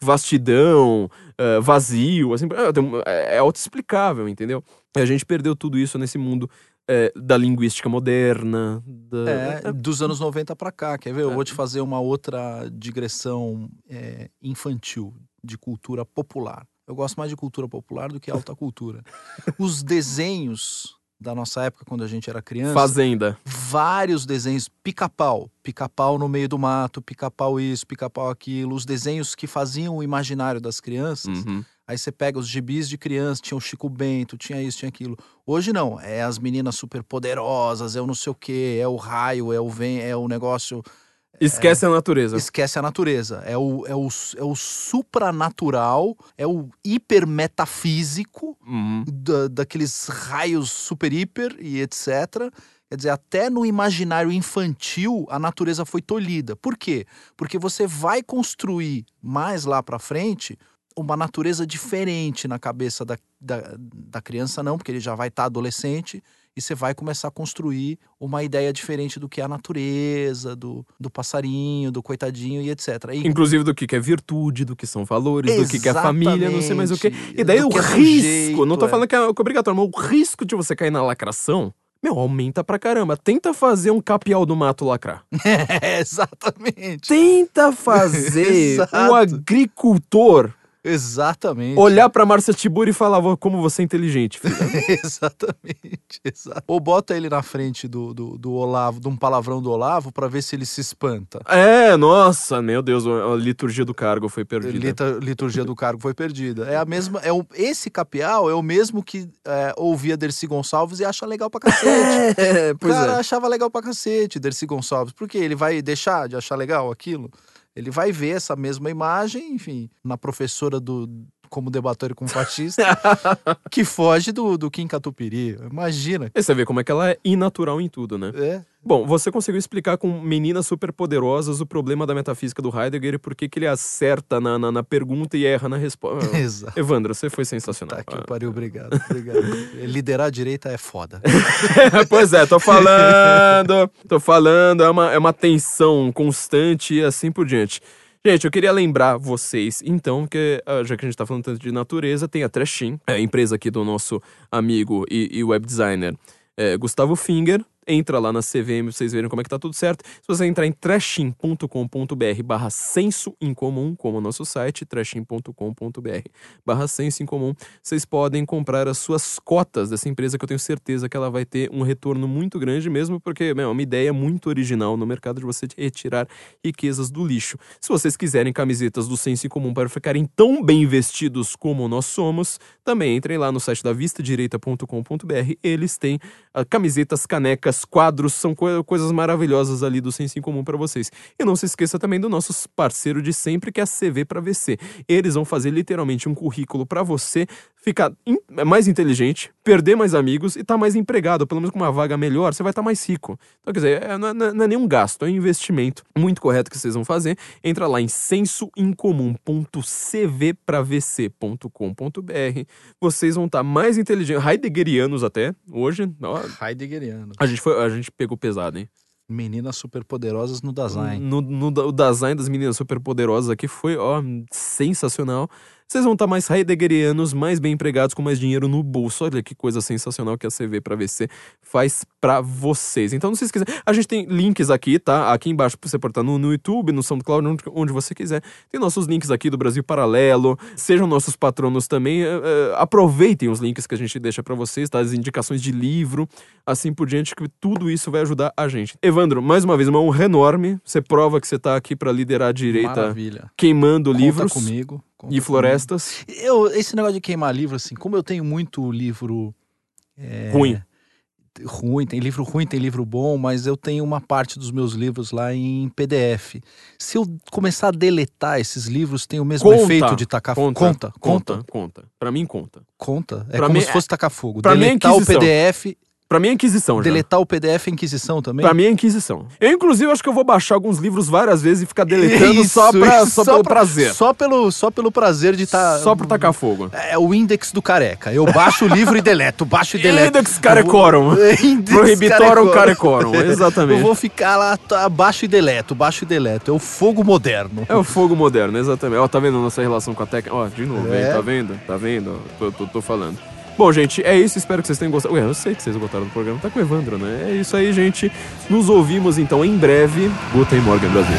vastidão, eh, vazio, assim. é, É, é autoexplicável, entendeu? E a gente perdeu tudo isso nesse mundo eh, da linguística moderna. Da... É, dos anos 90 pra cá. Quer ver? Eu É. vou te fazer uma outra digressão é, infantil de cultura popular. Eu gosto mais de cultura popular do que alta cultura. Os desenhos da nossa época, quando a gente era criança, Fazenda. vários desenhos, pica-pau, pica-pau no meio do mato, pica-pau isso, pica-pau aquilo, os desenhos que faziam o imaginário das crianças. Uhum. Aí você pega os gibis de criança, tinha o Chico Bento, tinha isso, tinha aquilo. Hoje não, é as meninas super poderosas, é o não sei o quê, é o raio, é o vem, é o negócio. Esquece a natureza. Esquece a natureza. É o, é o, é o supranatural, é o hipermetafísico Uhum. da, daqueles raios super hiper e etc. Quer dizer, até no imaginário infantil a natureza foi tolhida. Por quê? Porque você vai construir mais lá pra frente uma natureza diferente na cabeça da, da, da criança, não, porque ele já vai estar adolescente, e você vai começar a construir uma ideia diferente do que é a natureza, do, do passarinho, do coitadinho e etc. E Inclusive do que, é virtude, do que são valores, do que, é família, não sei mais o que. E daí Do o é risco, jeito, não tô é. falando que é obrigatório, mas o risco de você cair na lacração, meu, aumenta pra caramba. Tenta fazer um capial do mato lacrar. É, exatamente. Tenta fazer o agricultor Exatamente. olhar pra Márcia Tiburi e falar "Vô, como você é inteligente, filho. Exatamente, exato. Ou bota ele na frente do, do, do Olavo, de um palavrão do Olavo, pra ver se ele se espanta. é, nossa, meu Deus, a liturgia do cargo foi perdida. Lita- liturgia do cargo foi perdida. É a mesma. É o, esse capial é o mesmo que é, ouvia Dercy Gonçalves e acha legal pra cacete. É, o pois cara é. achava legal pra cacete, Dercy Gonçalves. Por quê? Ele vai deixar de achar legal aquilo? Ele vai ver essa mesma imagem, enfim, na professora do como debater com fascista, que foge do, do Kim Catupiry. Imagina. E você vê como é que ela é inatural em tudo, né? É. Bom, você conseguiu explicar com meninas superpoderosas o problema da metafísica do Heidegger e por que, que ele acerta na, na, na pergunta e erra na resposta. Exato. Evandro, você foi sensacional. Tá que pariu, obrigado, obrigado. Liderar a direita é foda. pois é, tô falando, tô falando, é uma, é uma tensão constante e assim por diante. Gente, eu queria lembrar vocês, então, que ah, já que a gente tá falando tanto de natureza, tem a Trashin, é a empresa aqui do nosso amigo e, e web designer eh, Gustavo Finger, entra lá na CVM pra vocês verem como é que tá tudo certo. Se você entrar em trashim.com.br barra senso em comum, como o nosso site, trashim.com.br barra senso em comum, vocês podem comprar as suas cotas dessa empresa que eu tenho certeza que ela vai ter um retorno muito grande mesmo, porque é uma ideia muito original no mercado de você retirar riquezas do lixo. Se vocês quiserem camisetas do senso em comum para ficarem tão bem vestidos como nós somos, também entrem lá no site da vistadireita.com.br, eles têm uh, camisetas, canecas, quadros, são co coisas maravilhosas ali do Senso em Comum para vocês. E não se esqueça também do nosso parceiro de sempre, que é a CV para VC. Eles vão fazer literalmente um currículo para você ficar in mais inteligente, perder mais amigos e estar tá mais empregado, pelo menos com uma vaga melhor, você vai estar tá mais rico. Então, quer dizer, é, não, é, não, é, nenhum gasto, é um investimento muito correto que vocês vão fazer. Entra lá em sensoincomum.cvpravc.com.br. Vocês vão estar tá mais inteligentes, heideggerianos até, hoje. Ó, Heideggeriano. A gente, foi, a gente pegou pesado, hein? Meninas superpoderosas no design. No, no, o design das meninas superpoderosas aqui foi, ó, sensacional vocês vão estar mais heideggerianos, mais bem empregados, com mais dinheiro no bolso. Olha que coisa sensacional que a CV para VC faz para vocês. Então, se vocês quiserem, a gente tem links aqui, tá? Aqui embaixo você portar no, no YouTube, no SoundCloud, onde, onde você quiser. Tem nossos links aqui do Brasil Paralelo. Sejam nossos patronos também. Uh, uh, aproveitem os links que a gente deixa para vocês, tá? As indicações de livro, assim por diante, que tudo isso vai ajudar a gente. Evandro, mais uma vez, uma honra enorme. Você prova que você tá aqui para liderar a direita, Maravilha. queimando Conta livros. comigo. E florestas. Eu, esse negócio de queimar livro, assim, como eu tenho muito livro. é, Ruim. Ruim, tem livro ruim, tem livro bom, mas eu tenho uma parte dos meus livros lá em PDF. Se eu começar a deletar esses livros, tem o mesmo Conta, efeito de tacar fogo. Conta, Conta, conta, conta. Pra mim, conta. conta. É Pra como mim se fosse tacar fogo. pra mim é Deletar o. PDF, Pra mim é Inquisição já. deletar o PDF é Inquisição também? Pra mim é Inquisição. Eu, inclusive, acho que eu vou baixar alguns livros várias vezes e ficar deletando Isso, só, pra, isso, só, só pelo pra- prazer. Só pelo, só pelo prazer de estar. Só pra tacar fogo. É o index do careca. Eu baixo o livro e deleto, baixo e deleto. Index carecorum. Index Prohibitorum carecorum, exatamente. Eu vou ficar lá, tá, baixo e deleto, baixo e deleto. É o fogo moderno. É o fogo moderno, exatamente. Ó, tá vendo a nossa relação com a técnica? Ó, de novo, É. hein? Tá vendo? Tá vendo? Tô, tô, tô falando. Bom, gente, é isso. Espero que vocês tenham gostado. Ué, eu sei que vocês gostaram do programa. Tá com o Evandro, né? É isso aí, gente. Nos ouvimos, então, em breve. Guten Morgen, Brasil.